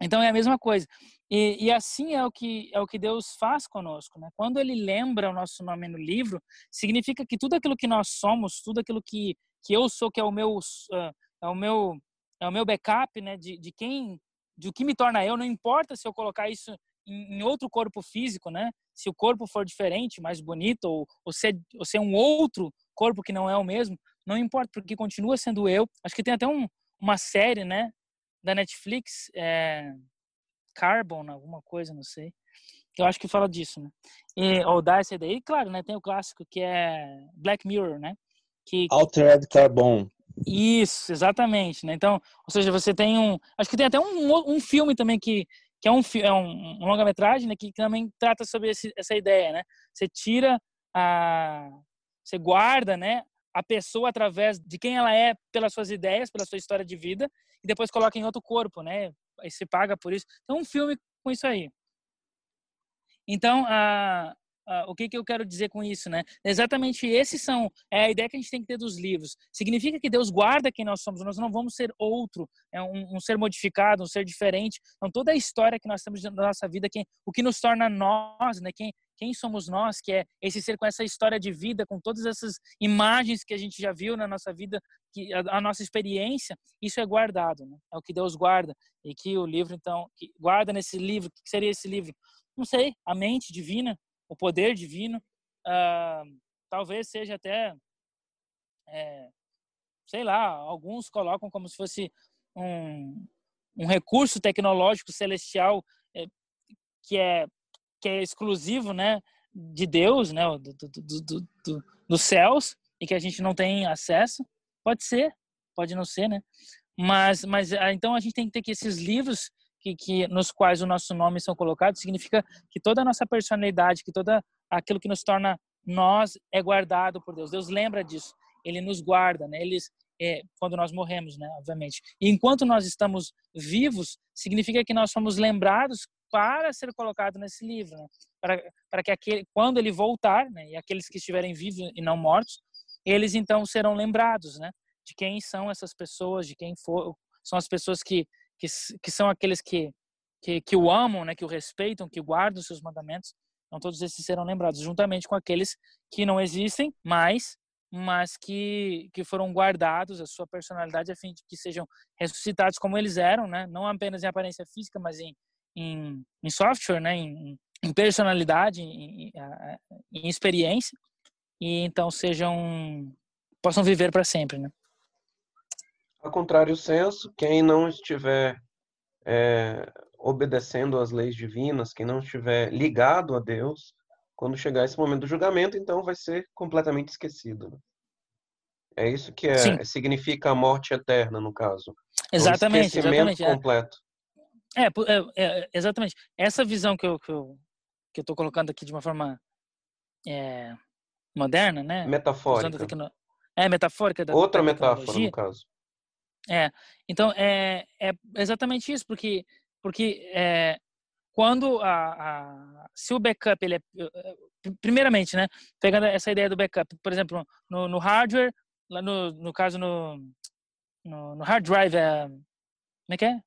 Speaker 3: Então é a mesma coisa. E, e, assim é o que é o que Deus faz conosco, né? Quando Ele lembra o nosso nome no livro, significa que tudo aquilo que nós somos, tudo aquilo que que eu sou, que é o meu uh, é o meu é o meu backup, né? De, de quem de o que me torna eu. Não importa se eu colocar isso em, em outro corpo físico, né? Se o corpo for diferente, mais bonito, ou, ou, ser, ou ser um outro corpo que não é o mesmo, não importa, porque continua sendo eu. Acho que tem até um, uma série, né? Da Netflix, é, Carbon, alguma coisa, não sei. Eu acho que fala disso, né? E, ou dá essa ideia. E claro, né? Tem o clássico que é Black Mirror, né?
Speaker 1: Que, Altered Carbon.
Speaker 3: Isso, exatamente, né? Então, ou seja, você tem um... Acho que tem até um, um filme também que, que é um, é um, um longa-metragem, né? Que também trata sobre esse, essa ideia, né? Você tira a... Você guarda, né? A pessoa através de quem ela é pelas suas ideias, pela sua história de vida e depois coloca em outro corpo, né? Aí se paga por isso. Então, um filme com isso aí. Então, a, a, o que, que eu quero dizer com isso, né? Exatamente esses são é a ideia que a gente tem que ter dos livros. Significa que Deus guarda quem nós somos. Nós não vamos ser outro, é um, um ser modificado, um ser diferente. Então, toda a história que nós temos na nossa vida, quem, o que nos torna nós, né? Quem, quem somos nós, que é esse ser com essa história de vida, com todas essas imagens que a gente já viu na nossa vida, que a, a nossa experiência, isso é guardado, né? é o que Deus guarda e que o livro então guarda nesse livro, o que seria esse livro? Não sei, a mente divina, o poder divino, uh, talvez seja até, é, sei lá, alguns colocam como se fosse um, um recurso tecnológico celestial é, que é que é exclusivo, né, de Deus, né, do, do, do, do, dos céus e que a gente não tem acesso. Pode ser, pode não ser, né? Mas, mas ah, então a gente tem que ter que esses livros que, que nos quais o nosso nome são colocados significa que toda a nossa personalidade, que toda aquilo que nos torna nós é guardado por Deus. Deus lembra disso. Ele nos guarda, né? Eles é, quando nós morremos, né? Obviamente. E enquanto nós estamos vivos, significa que nós somos lembrados para ser colocado nesse livro, né? para, para que aquele, quando ele voltar, né, e aqueles que estiverem vivos e não mortos, eles então serão lembrados, né, de quem são essas pessoas, de quem for, são as pessoas que que, que são aqueles que, que que o amam, né, que o respeitam, que guardam os seus mandamentos. Então todos esses serão lembrados, juntamente com aqueles que não existem mais, mas que que foram guardados a sua personalidade a fim de que sejam ressuscitados como eles eram, né, não apenas em aparência física, mas em em, em software, né, em, em personalidade, em, em, experiência, e então sejam possam viver para sempre, né?
Speaker 5: Ao contrário senso, quem não estiver é, obedecendo às leis divinas, quem não estiver ligado a Deus, quando chegar esse momento do julgamento, então vai ser completamente esquecido. Né? É isso que é, significa a morte eterna, no caso.
Speaker 3: Exatamente,
Speaker 5: é um
Speaker 3: exatamente.
Speaker 5: É. completo.
Speaker 3: É, é, é, exatamente. Essa visão que eu, que eu que eu estou colocando aqui de uma forma é, moderna, né?
Speaker 5: Metafórica.
Speaker 3: É, metafórica.
Speaker 5: Da, Outra da metáfora, no caso.
Speaker 3: É, então é, é exatamente isso, porque, porque é, quando a, a, se o backup, ele é, primeiramente, né, pegando essa ideia do backup, por exemplo, no, no hardware, lá no, no caso no, no, no hard drive, é, como é que é?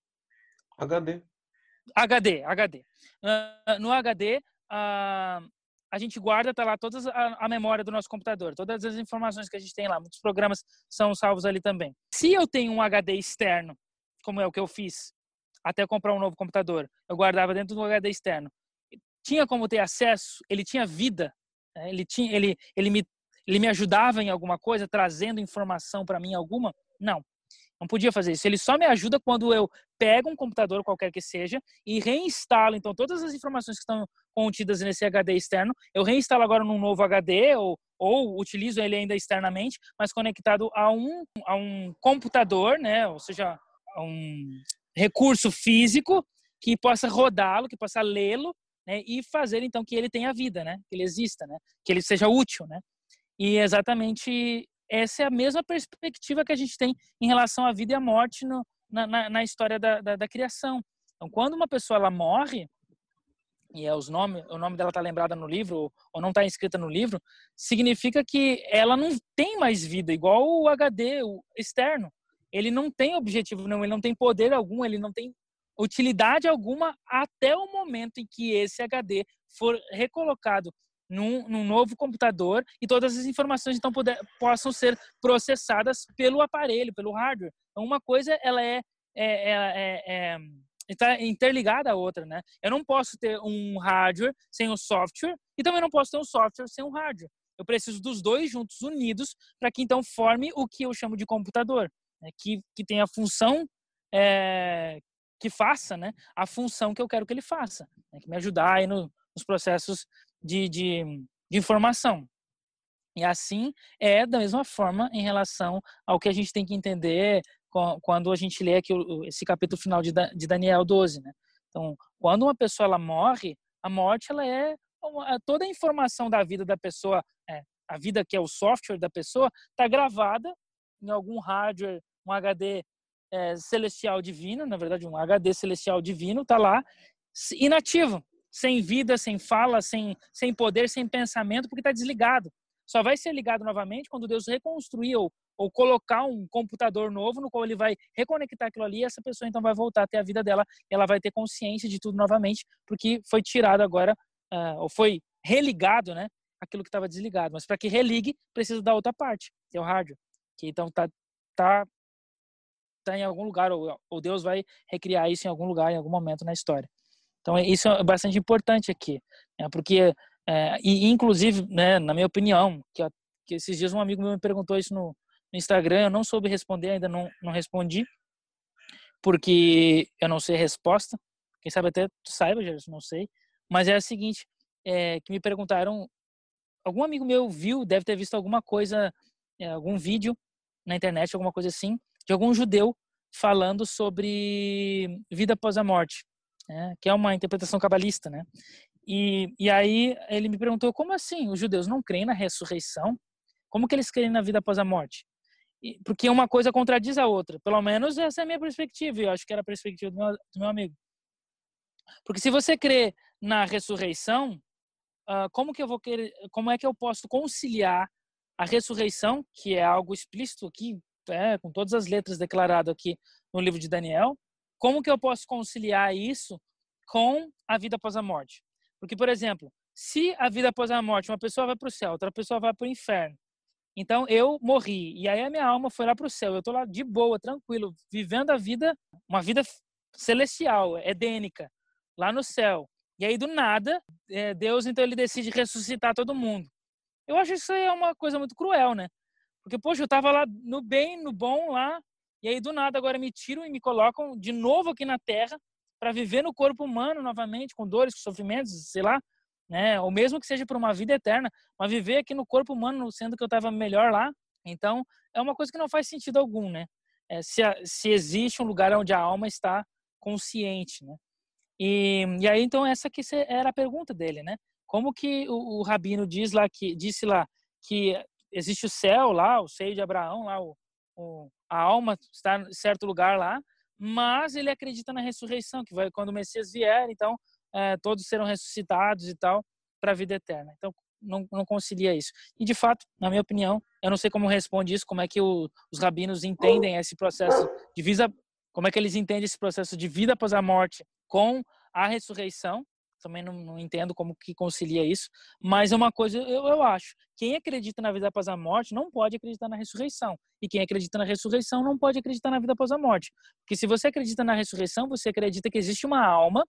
Speaker 5: HD.
Speaker 3: HD, HD. Uh, no HD, a gente guarda, tá lá toda a, memória do nosso computador, todas as informações que a gente tem lá, muitos programas são salvos ali também. Se eu tenho um HD externo, como é o que eu fiz, até comprar um novo computador, eu guardava dentro do HD externo. Tinha como ter acesso, ele tinha vida, né? ele tinha, ele, ele me, ele me ajudava em alguma coisa, trazendo informação para mim alguma? Não. Não podia fazer isso. Ele só me ajuda quando eu pego um computador, qualquer que seja, e reinstalo. Então, todas as informações que estão contidas nesse HD externo, eu reinstalo agora num novo HD ou, ou utilizo ele ainda externamente, mas conectado a um, a um computador, né? ou seja, a um recurso físico que possa rodá-lo, que possa lê-lo né? e fazer então que ele tenha vida, né? que ele exista, né? que ele seja útil. Né? E exatamente essa é a mesma perspectiva que a gente tem em relação à vida e à morte no, na, na, na, história da, da, da, criação. Então, quando uma pessoa ela morre, e é os nome, o nome dela está lembrada no livro ou não está inscrita no livro, significa que ela não tem mais vida, igual o HD o externo. Ele não tem objetivo não, ele não tem poder algum, ele não tem utilidade alguma até o momento em que esse HD for recolocado num, num, novo computador e todas as informações então poder, possam ser processadas pelo aparelho, pelo hardware. Então, uma coisa ela é, é, é, é está interligada à outra, né? Eu não posso ter um hardware sem o software e também não posso ter um software sem um hardware. Eu preciso dos dois juntos, unidos, para que então forme o que eu chamo de computador, né? que, que tem a função é, que faça, né? A função que eu quero que ele faça, né? que me ajudar aí no, nos processos de, de, de informação. E assim é da mesma forma em relação ao que a gente tem que entender quando a gente lê aqui esse capítulo final de Daniel 12, né? Então, quando uma pessoa ela morre, a morte ela é toda a informação da vida da pessoa, é, a vida que é o software da pessoa, está gravada em algum hardware, um HD é, celestial divino, na verdade um HD celestial divino, está lá inativo sem vida, sem fala, sem, sem poder, sem pensamento, porque está desligado. Só vai ser ligado novamente quando Deus reconstruir ou, ou colocar um computador novo no qual ele vai reconectar aquilo ali e essa pessoa então vai voltar a ter a vida dela ela vai ter consciência de tudo novamente, porque foi tirado agora, uh, ou foi religado, né? Aquilo que estava desligado. Mas para que religue, precisa da outra parte, que é o hardware. Que então tá, tá, tá em algum lugar, ou, ou Deus vai recriar isso em algum lugar, em algum momento na história. Então, isso é bastante importante aqui, né? porque, é, e inclusive, né, na minha opinião, que, que, esses dias um amigo meu me perguntou isso no, no, Instagram, eu não soube responder, ainda não, não respondi, porque eu não sei a resposta. Quem sabe até tu saiba, Gerson, não sei. Mas é o seguinte, é, que me perguntaram, algum amigo meu viu, deve ter visto alguma coisa, é, algum vídeo na internet, alguma coisa assim, de algum judeu falando sobre vida após a morte né, que é uma interpretação cabalista, né? E, e aí ele me perguntou como assim os judeus não creem na ressurreição? Como que eles creem na vida após a morte? E, porque uma coisa contradiz a outra. Pelo menos essa é a minha perspectiva. Eu acho que era a perspectiva do meu, do meu amigo. Porque se você crê na ressurreição, uh, como que eu vou querer? Como é que eu posso conciliar a ressurreição, que é algo explícito aqui, é, com todas as letras declarado aqui no livro de Daniel, como que eu posso conciliar isso com a vida após a morte? Porque, por exemplo, se a vida após a morte, uma pessoa vai para o céu, outra pessoa vai para o inferno. Então, eu morri, e aí a minha alma foi lá para o céu. Eu estou lá de boa, tranquilo, vivendo a vida, uma vida celestial, edênica, lá no céu. E aí, do nada, é, Deus, então, ele decide ressuscitar todo mundo. Eu acho isso aí é uma coisa muito cruel, né? Porque, poxa, eu estava lá no bem, no bom, lá, e aí, do nada, agora me tiram e me colocam de novo aqui na Terra para viver no corpo humano novamente, com dores, com sofrimentos, sei lá, né? Ou mesmo que seja por uma vida eterna, mas viver aqui no corpo humano, sendo que eu estava melhor lá. Então, é uma coisa que não faz sentido algum, né? É, se, se existe um lugar onde a alma está consciente, né? E, e aí, então, essa que era a pergunta dele, né? Como que o, o rabino diz lá que disse lá que existe o céu lá, o seio de Abraão lá, o, o a alma está em certo lugar lá, mas ele acredita na ressurreição, que vai quando o Messias vier, então é, todos serão ressuscitados e tal para a vida eterna. Então, não, não concilia isso. E, de fato, na minha opinião, eu não sei como responde isso, como é que o, os rabinos entendem esse processo de vida, como é que eles entendem esse processo de vida após a morte com a ressurreição. Também não, não entendo como que concilia isso, mas é uma coisa eu, eu acho. Quem acredita na vida após a morte não pode acreditar na ressurreição. E quem acredita na ressurreição não pode acreditar na vida após a morte. Porque se você acredita na ressurreição, você acredita que existe uma alma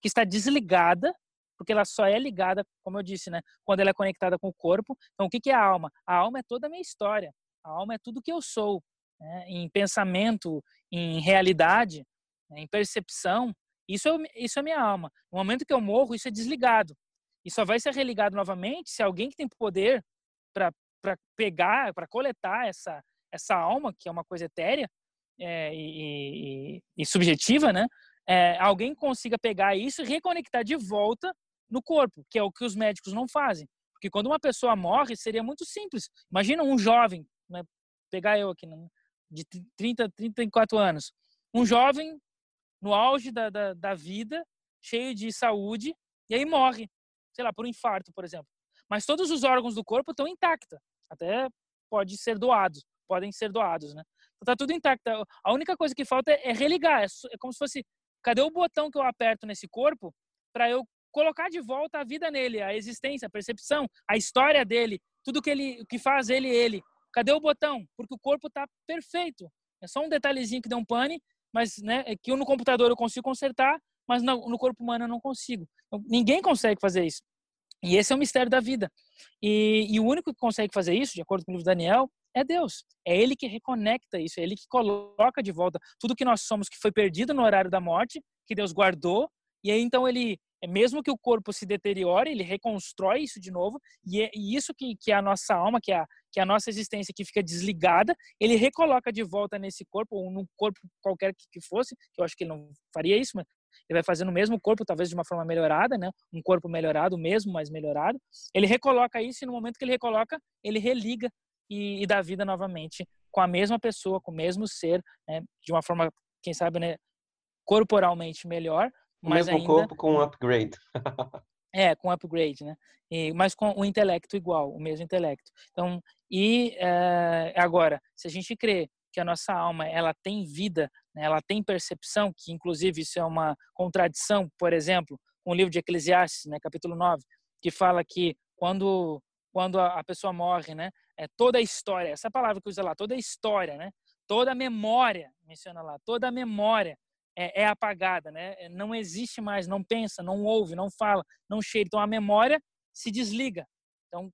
Speaker 3: que está desligada porque ela só é ligada, como eu disse, né, quando ela é conectada com o corpo. Então, o que é a alma? A alma é toda a minha história. A alma é tudo que eu sou, né, em pensamento, em realidade, né, em percepção. Isso é, isso é minha alma. No momento que eu morro, isso é desligado. E só vai ser religado novamente se alguém que tem poder para pegar, para coletar essa, essa alma, que é uma coisa etérea é, e, e, e, subjetiva, né? É, alguém consiga pegar isso e reconectar de volta no corpo, que é o que os médicos não fazem. Porque quando uma pessoa morre, seria muito simples. Imagina um jovem, né, pegar eu aqui, né, de 30, 34 anos. Um jovem no auge da, da, da vida, cheio de saúde, e aí morre, sei lá, por um infarto, por exemplo. Mas todos os órgãos do corpo estão intactos, até pode ser doados, podem ser doados, né? Então, tá tudo intacto. A única coisa que falta é, religar. É, é como se fosse, cadê o botão que eu aperto nesse corpo para eu colocar de volta a vida nele, a existência, a percepção, a história dele, tudo que ele que faz ele ele. Cadê o botão? Porque o corpo está perfeito. É só um detalhezinho que deu um pane, mas né, é que no computador eu consigo consertar, mas no, no corpo humano eu não consigo. Então, ninguém consegue fazer isso. E esse é o mistério da vida. E, e, o único que consegue fazer isso, de acordo com o livro de Daniel, é Deus. É Ele que reconecta isso, é Ele que coloca de volta tudo que nós somos que foi perdido no horário da morte, que Deus guardou, e aí então Ele mesmo que o corpo se deteriore, ele reconstrói isso de novo, e, é, isso que, que é a nossa alma, que é a, que é a nossa existência que fica desligada, ele recoloca de volta nesse corpo, ou num corpo qualquer que, que fosse, que eu acho que ele não faria isso, mas ele vai fazer no mesmo corpo, talvez de uma forma melhorada, né? Um corpo melhorado mesmo, mas melhorado. Ele recoloca isso e no momento que ele recoloca, ele religa e, e dá vida novamente com a mesma pessoa, com o mesmo ser, né? de uma forma, quem sabe, né? corporalmente melhor,
Speaker 5: o mas mesmo
Speaker 3: ainda,
Speaker 5: corpo com um upgrade.
Speaker 3: é, com upgrade, né? E, mas com o intelecto igual, o mesmo intelecto. Então, e é, agora, se a gente crê que a nossa alma ela tem vida, né, ela tem percepção, que inclusive isso é uma contradição, por exemplo, com o livro de Eclesiastes, né, capítulo 9, que fala que quando quando a, pessoa morre, né, é toda a história, essa palavra que usa lá, toda a história, né, toda a memória, menciona lá, toda a memória é, é, apagada, né? É, não existe mais, não pensa, não ouve, não fala, não cheira. Então a memória se desliga. Então,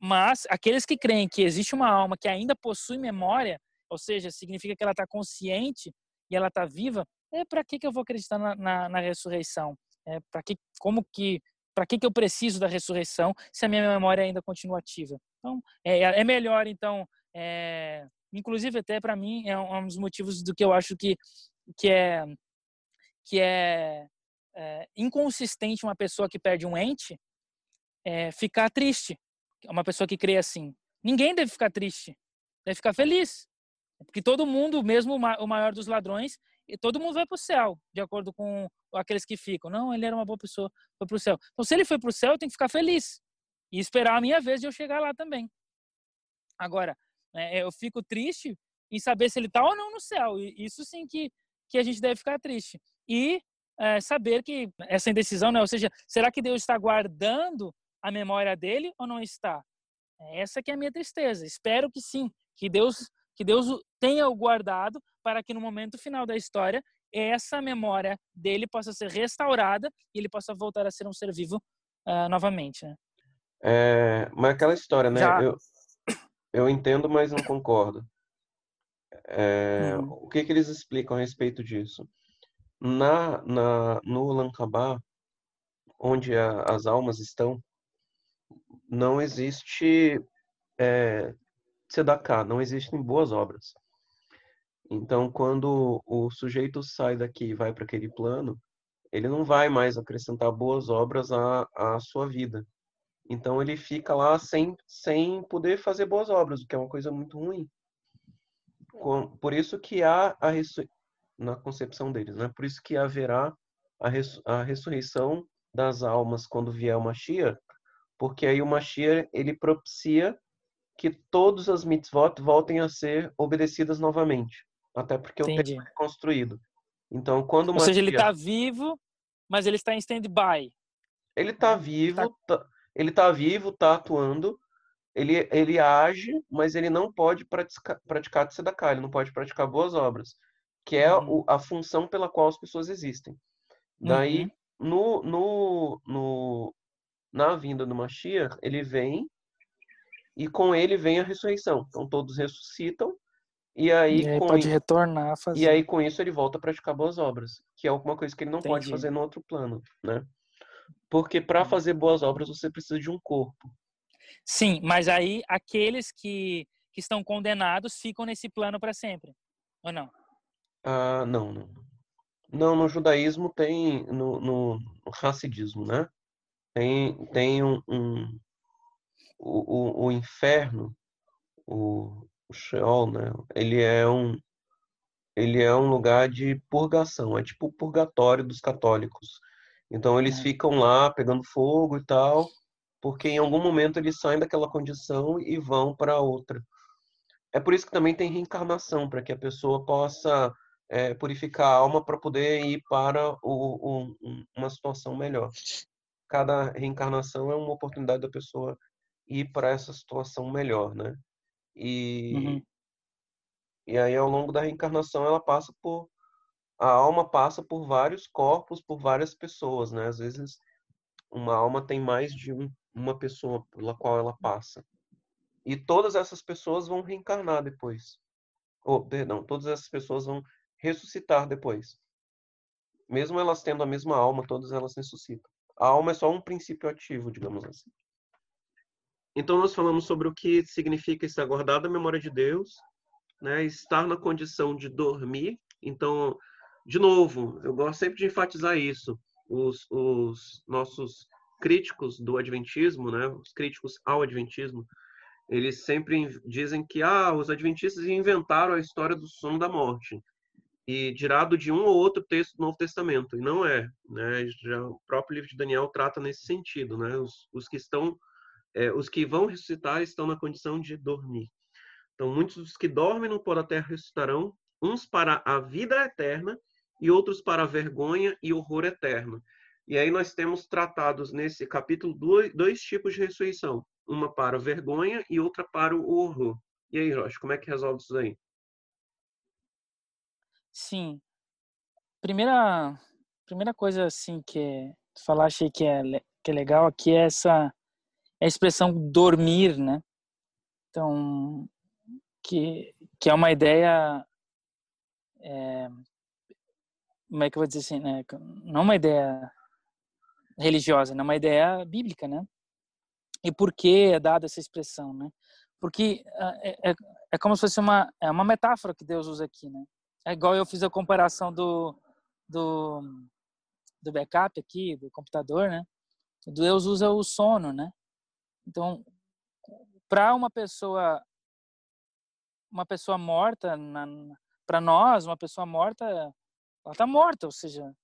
Speaker 3: mas aqueles que creem que existe uma alma que ainda possui memória, ou seja, significa que ela está consciente e ela está viva, é para que, que eu vou acreditar na, na, na ressurreição? É para que, como que, para que, que eu preciso da ressurreição se a minha memória ainda continua ativa? Então, é, é melhor então, é, inclusive até para mim é um dos motivos do que eu acho que que é que é, é inconsistente uma pessoa que perde um ente é, ficar triste. Uma pessoa que crê assim. Ninguém deve ficar triste. Deve ficar feliz. Porque todo mundo, mesmo o maior dos ladrões, todo mundo vai para o céu, de acordo com aqueles que ficam. Não, ele era uma boa pessoa, foi para o céu. Então, se ele foi para o céu, eu tenho que ficar feliz. E esperar a minha vez de eu chegar lá também. Agora, é, eu fico triste em saber se ele está ou não no céu. E isso sim que que a gente deve ficar triste. E é, saber que essa indecisão, né? ou seja, será que Deus está guardando a memória dele ou não está? Essa que é a minha tristeza. Espero que sim, que Deus que Deus tenha o guardado para que no momento final da história essa memória dele possa ser restaurada e ele possa voltar a ser um ser vivo uh, novamente. Né?
Speaker 5: É, mas aquela história, né? Eu, eu entendo, mas não concordo. É, uhum. O que, que eles explicam a respeito disso? Na, na, no Lankabá, onde a, as almas estão, não existe é, tzedakah, não existem boas obras. Então, quando o sujeito sai daqui e vai para aquele plano, ele não vai mais acrescentar boas obras à, à sua vida. Então, ele fica lá sem, sem poder fazer boas obras, o que é uma coisa muito ruim por isso que há a na concepção deles, né? Por isso que haverá a, a ressurreição das almas quando vier uma Mashiach,
Speaker 2: porque aí o Mashiach ele propicia que todas as mitzvot voltem a ser obedecidas novamente, até porque
Speaker 3: Entendi.
Speaker 2: o tempo é construído. Então, quando o
Speaker 3: Ou seja, ele
Speaker 2: Mashiach-
Speaker 3: está vivo, mas ele está em stand-by.
Speaker 2: Ele tá vivo, tá- ele tá vivo, tá atuando, ele, ele age, mas ele não pode praticar, praticar tzedakah, ele não pode praticar boas obras, que é
Speaker 3: Uhum.
Speaker 2: o- a função pela qual as pessoas existem. Daí,
Speaker 3: Uhum.
Speaker 2: no, no, no, na vinda do Mashiach, ele vem e com ele vem a ressurreição. Então, todos ressuscitam e aí,
Speaker 3: E aí
Speaker 2: com
Speaker 3: pode
Speaker 2: i-
Speaker 3: retornar a fazer.
Speaker 2: e aí, com isso, ele volta a praticar boas obras, que é alguma coisa que ele não pode
Speaker 3: Entendi.
Speaker 2: fazer no outro plano, né? Porque para
Speaker 3: Uhum.
Speaker 2: fazer boas obras você precisa de um corpo.
Speaker 3: Sim, mas aí aqueles que, que estão condenados ficam nesse plano para sempre. Ou não?
Speaker 2: Ah, não, não. Não, no judaísmo tem, no, no, no hassidismo, né? Tem, tem um, um- o, o, o inferno, o, o Sheol, né? Ele é um, ele é um lugar de purgação, é tipo o purgatório dos católicos. Então eles
Speaker 3: Uhum.
Speaker 2: ficam lá pegando fogo e tal, porque em algum momento eles saem daquela condição e vão para outra. É por isso que também tem reencarnação, para que a pessoa possa é, purificar a alma para poder ir para o, o- um- uma situação melhor. Cada reencarnação é uma oportunidade da pessoa ir para essa situação melhor, né? E,
Speaker 3: Uhum.
Speaker 2: e aí, ao longo da reencarnação, ela passa por. A alma passa por vários corpos, por várias pessoas, né? Às vezes, uma alma tem mais de um- uma pessoa pela qual ela passa. E todas essas pessoas vão reencarnar depois. Ou, perdão, todas essas pessoas vão ressuscitar depois. Mesmo elas tendo a mesma alma, todas elas ressuscitam. A alma é só um princípio ativo, digamos assim.
Speaker 6: Então nós falamos sobre o que significa estar guardado a memória de Deus, né? Estar na condição de dormir. Então, de novo, eu gosto sempre de enfatizar isso. Os, os nossos críticos do adventismo, né? Os críticos ao adventismo, eles sempre dizem que ah, os adventistas inventaram a história do sono da morte e tirado de um ou outro texto do Novo Testamento. E não é, né? Já o próprio livro de Daniel trata nesse sentido, né? Os, os que estão é, os que vão ressuscitar estão na condição de dormir. Então, muitos dos que dormem no pó da terra ressuscitarão, uns para a vida eterna e outros para a vergonha e horror eterno. E aí nós temos tratados nesse capítulo dois, tipos de ressurreição, uma para a vergonha e outra para o horror. E aí, Rocha, como é que resolve isso aí?
Speaker 3: Sim. Primeira, primeira coisa assim que é, tu falar achei que é, que é legal aqui é essa é a expressão dormir, né? Então, que, que é uma ideia é, como é que eu vou dizer assim, né? Não uma ideia religiosa, não uma ideia bíblica, né? E por que é dada essa expressão, né? Porque ah, é, é, é como se fosse uma é uma metáfora que Deus usa aqui, né? É igual eu fiz a comparação do do, do backup aqui do computador, né? Deus usa o sono, né? Então, para uma pessoa uma pessoa morta para nós, uma pessoa morta, ela está morta, ou seja,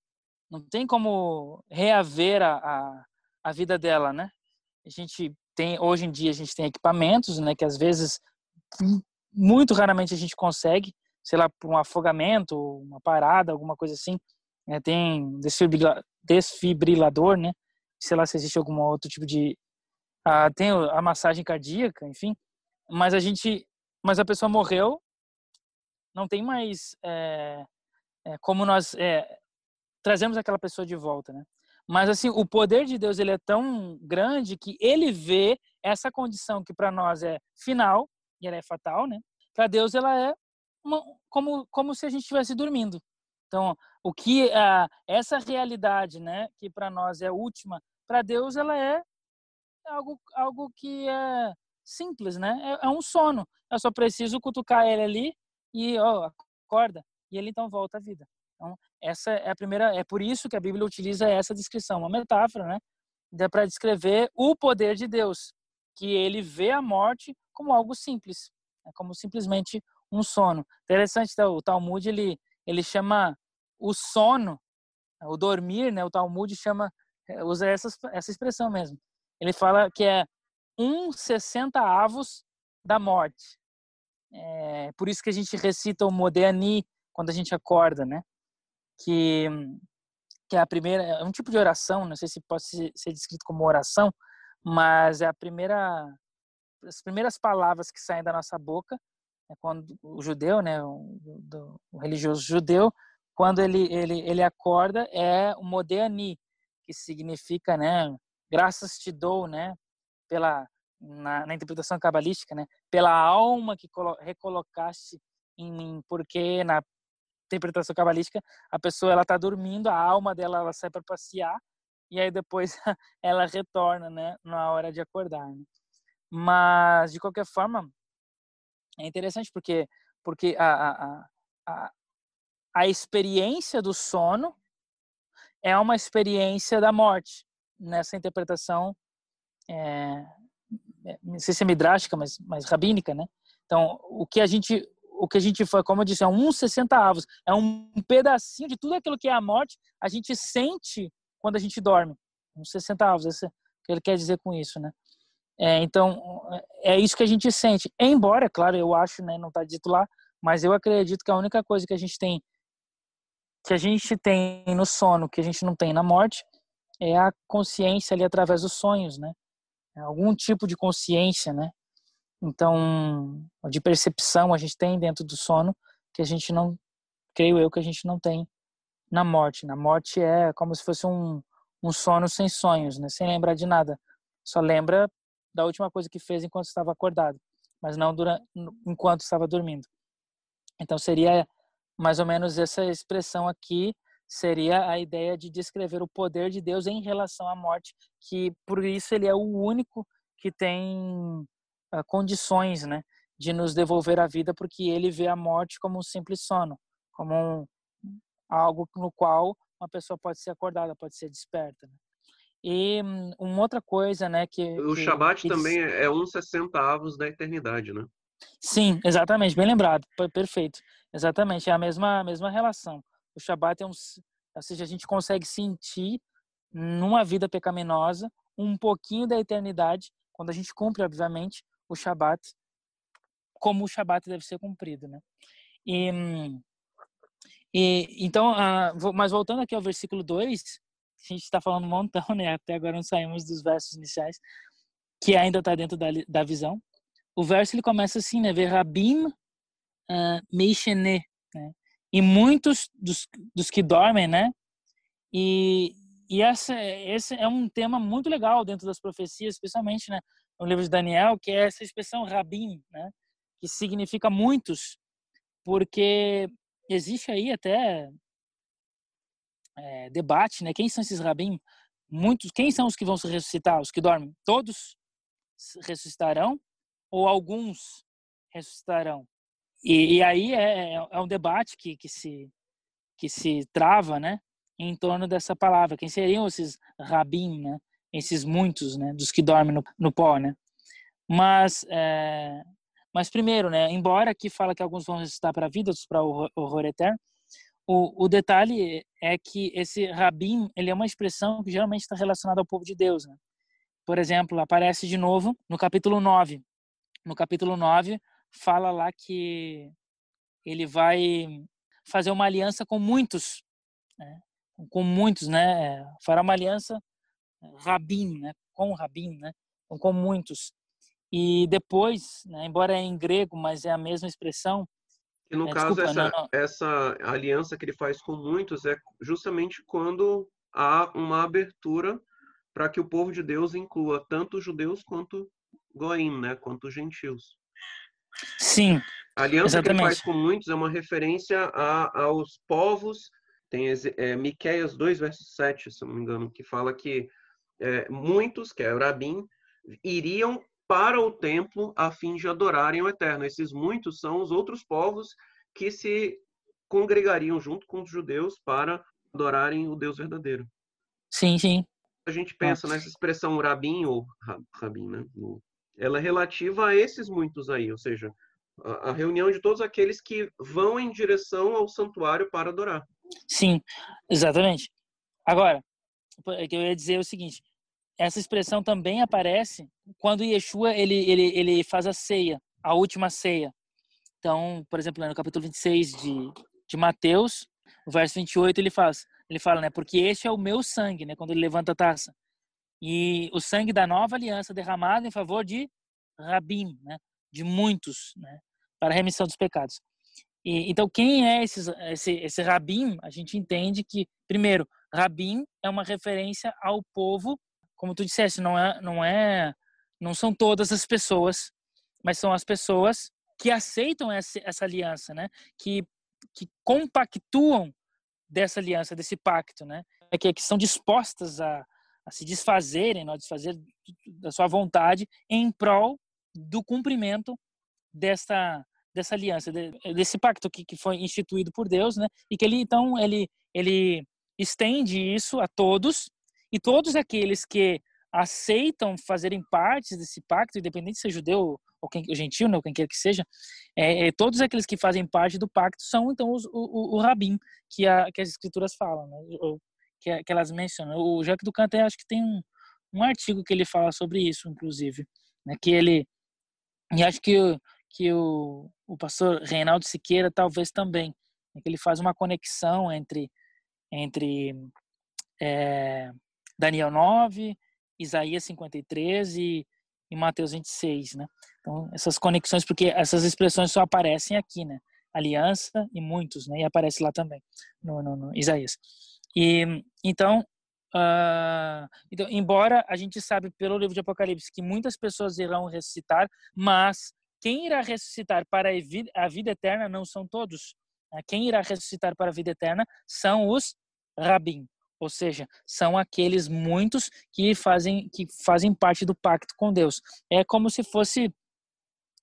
Speaker 3: não tem como reaver a, a, a vida dela, né? A gente tem hoje em dia a gente tem equipamentos, né, que às vezes muito raramente a gente consegue, sei lá, por um afogamento, uma parada, alguma coisa assim, né, tem desfibrila, desfibrilador, né? Sei lá se existe algum outro tipo de ah, tem a massagem cardíaca, enfim, mas a gente, mas a pessoa morreu, não tem mais é, como nós é, trazemos aquela pessoa de volta, né? Mas assim, o poder de Deus ele é tão grande que ele vê essa condição que para nós é final e ela é fatal, né? Para Deus ela é uma, como como se a gente estivesse dormindo. Então, o que ah, essa realidade, né, que para nós é última, para Deus ela é algo algo que é simples, né? É, é, um sono. Eu só preciso cutucar ele ali e ó, acorda e ele então volta à vida. Então, essa é a primeira, é por isso que a Bíblia utiliza essa descrição, uma metáfora, né? Para descrever o poder de Deus, que ele vê a morte como algo simples, né? como simplesmente um sono. Interessante, tá? o Talmud ele ele chama o sono, o dormir, né? O Talmud chama usa essa essa expressão mesmo. ele fala que é um sessenta avos da morte. É, por isso que a gente recita o Modéani quando a gente acorda, né? Que, que é a primeira, é um tipo de oração, não sei se pode ser descrito como oração, mas é a primeira, as primeiras palavras que saem da nossa boca, é quando o judeu, né, o, do, o religioso judeu, quando ele, ele, ele acorda, é o Modéani, que significa, né, graças te dou, né, pela na, na interpretação cabalística, né, pela alma que recolocaste em mim, porque na interpretação cabalística a pessoa ela está dormindo, a alma dela ela sai para passear e aí depois ela retorna, né, na hora de acordar. Né? Mas de qualquer forma é interessante porque porque a, a, a, a experiência do sono é uma experiência da morte nessa interpretação é, não sei se é mas, mas rabínica, né? Então, o que a gente o que a gente foi, como eu disse, é um 60 avos, é um pedacinho de tudo aquilo que é a morte, a gente sente quando a gente dorme. Uns 60 avos, esse é que ele quer dizer com isso, né? É, então, é isso que a gente sente. Embora, claro, eu acho, né, não está dito lá, mas eu acredito que a única coisa que a gente tem que a gente tem no sono, que a gente não tem na morte, é a consciência ali através dos sonhos, né? É algum tipo de consciência, né? Então, de percepção a gente tem dentro do sono que a gente não, creio eu, que a gente não tem na morte. Na morte é como se fosse um, um sono sem sonhos, né? Sem lembrar de nada. Só lembra da última coisa que fez enquanto estava acordado, mas não durante, enquanto estava dormindo. Então seria mais ou menos essa expressão aqui seria a ideia de descrever o poder de Deus em relação à morte, que por isso ele é o único que tem condições, né, de nos devolver a vida, porque ele vê a morte como um simples sono, como um, algo no qual uma pessoa pode ser acordada, pode ser desperta. Né? E um, uma outra coisa, né, que
Speaker 2: o
Speaker 3: que,
Speaker 2: Shabat que também é uns 60 avos da eternidade, né?
Speaker 3: Sim, exatamente, bem lembrado, perfeito, exatamente, é a mesma a mesma relação. O Shabat é um, ou seja, a gente consegue sentir numa vida pecaminosa um pouquinho da eternidade quando a gente cumpre, obviamente, o Shabat como o Shabat deve ser cumprido, né? E, e então, uh, mas voltando aqui ao versículo 2, a gente está falando um montão, né? Até agora não saímos dos versos iniciais, que ainda está dentro da, da visão. O verso ele começa assim, né? Verabim uh, meishene, né? e muitos dos, dos que dormem, né? E, e essa, esse é um tema muito legal dentro das profecias, especialmente né, no livro de Daniel, que é essa expressão rabim, né? Que significa muitos, porque existe aí até é, debate, né? Quem são esses rabim? Muitos, quem são os que vão se ressuscitar? Os que dormem? Todos ressuscitarão ou alguns ressuscitarão? E, e aí é, é, é um debate que, que, se, que se trava, né? Em torno dessa palavra. Quem seriam esses rabim, né? Esses muitos, né? Dos que dormem no, no pó, né? Mas, é, mas primeiro, né? Embora aqui fala que alguns vão ressuscitar para a vida, outros para o horror eterno, o, o detalhe é que esse rabim, ele é uma expressão que geralmente está relacionada ao povo de Deus, né? Por exemplo, aparece de novo no capítulo 9. No capítulo 9, fala lá que ele vai fazer uma aliança com muitos, né? com muitos, né? Fará uma aliança rabin, né? Com rabin, né? Com, muitos. E depois, né? embora é em grego, mas é a mesma expressão.
Speaker 2: E no
Speaker 3: é,
Speaker 2: caso
Speaker 3: desculpa,
Speaker 2: essa,
Speaker 3: não, não.
Speaker 2: essa aliança que ele faz com muitos é justamente quando há uma abertura para que o povo de Deus inclua tanto os judeus quanto goim, né? Quanto os gentios.
Speaker 3: Sim.
Speaker 2: A aliança
Speaker 3: exatamente.
Speaker 2: que ele faz com muitos é uma referência a, aos povos. Tem é, Miqueias 2, verso 7, se não me engano, que fala que é, muitos, que é o Rabim, iriam para o templo a fim de adorarem o Eterno. Esses muitos são os outros povos que se congregariam junto com os judeus para adorarem o Deus verdadeiro.
Speaker 3: Sim, sim.
Speaker 2: A gente pensa ah. nessa expressão rabim ou rabim, né? ela é relativa a esses muitos aí, ou seja, a, reunião de todos aqueles que vão em direção ao santuário para adorar.
Speaker 3: Sim, exatamente. Agora, que eu ia dizer o seguinte: essa expressão também aparece quando Yeshua ele, ele, ele faz a ceia, a última ceia. Então, por exemplo, no capítulo 26 de, de Mateus, o verso 28, ele faz, ele fala, né, porque este é o meu sangue, né, quando ele levanta a taça. E o sangue da nova aliança derramado em favor de Rabim, né, de muitos, né, para a remissão dos pecados. E, então, quem é esses, esse, esse Rabim? A gente entende que, primeiro, Rabim é uma referência ao povo, como tu disseste, não é, não é, não são todas as pessoas, mas são as pessoas que aceitam essa, essa aliança, né? Que que compactuam dessa aliança, desse pacto, né? É que, que são dispostas a, a se desfazerem, não, a desfazer da sua vontade em prol do cumprimento dessa dessa aliança, desse pacto que, que foi instituído por Deus, né? E que ele então ele ele estende isso a todos e todos aqueles que aceitam fazerem parte desse pacto, independente de ser judeu ou quem, o gentil, né, ou quem quer que seja, é, é, todos aqueles que fazem parte do pacto são então os, o, o, rabim que, a, que as escrituras falam, né, ou, que, que, elas mencionam. O Jacques Ducanté acho que tem um, um artigo que ele fala sobre isso, inclusive, né, que ele e acho que que o, o pastor Reinaldo Siqueira talvez também, né, que ele faz uma conexão entre entre é, Daniel 9, Isaías 53 e, e Mateus 26, né? Então, essas conexões, porque essas expressões só aparecem aqui, né? Aliança e muitos, né? E aparece lá também, no, no, no Isaías. E, então, uh, então, embora a gente sabe pelo livro de Apocalipse que muitas pessoas irão ressuscitar, mas quem irá ressuscitar para a vida, a vida eterna não são todos. Né? Quem irá ressuscitar para a vida eterna são os rabim, ou seja, são aqueles muitos que fazem que fazem parte do pacto com Deus. É como se fosse,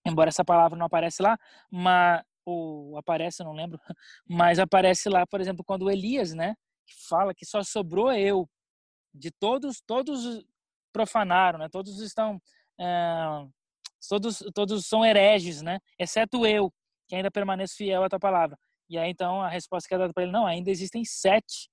Speaker 3: embora essa palavra não aparece lá, mas ou aparece, não lembro, mas aparece lá, por exemplo, quando Elias, né, fala que só sobrou eu de todos, todos profanaram, né? Todos estão é, todos todos são hereges, né? Exceto eu, que ainda permaneço fiel à tua palavra. E aí então a resposta que é dada para ele, não, ainda existem sete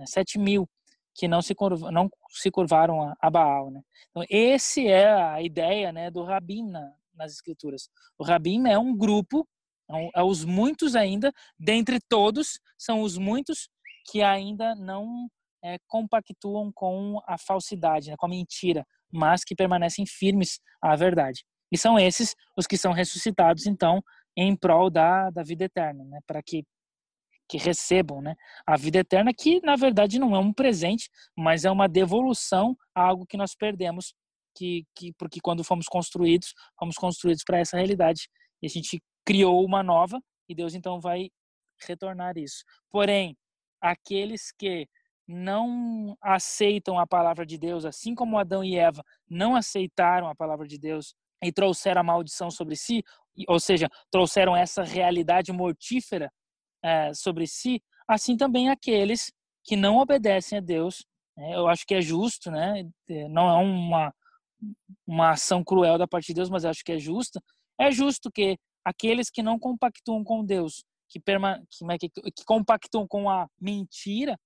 Speaker 3: né, 7 mil que não se, não se curvaram a, a Baal. Né? Então, esse é a ideia né, do Rabin na, nas escrituras. O Rabin é um grupo, é, é os muitos ainda, dentre todos, são os muitos que ainda não é, compactuam com a falsidade, né, com a mentira, mas que permanecem firmes à verdade. E são esses os que são ressuscitados, então, em prol da, da vida eterna, né, para que que recebam né, a vida eterna, que na verdade não é um presente, mas é uma devolução a algo que nós perdemos, que, que porque quando fomos construídos, fomos construídos para essa realidade. E a gente criou uma nova e Deus então vai retornar isso. Porém, aqueles que não aceitam a palavra de Deus, assim como Adão e Eva não aceitaram a palavra de Deus e trouxeram a maldição sobre si, ou seja, trouxeram essa realidade mortífera é, sobre si, assim também aqueles que não obedecem a Deus. Né? Eu acho que é justo, né? É, não é uma, uma ação cruel da parte de Deus, mas acho que é justa. É justo que aqueles que não compactuam com Deus, que, perma, que, que compactuam com a mentira,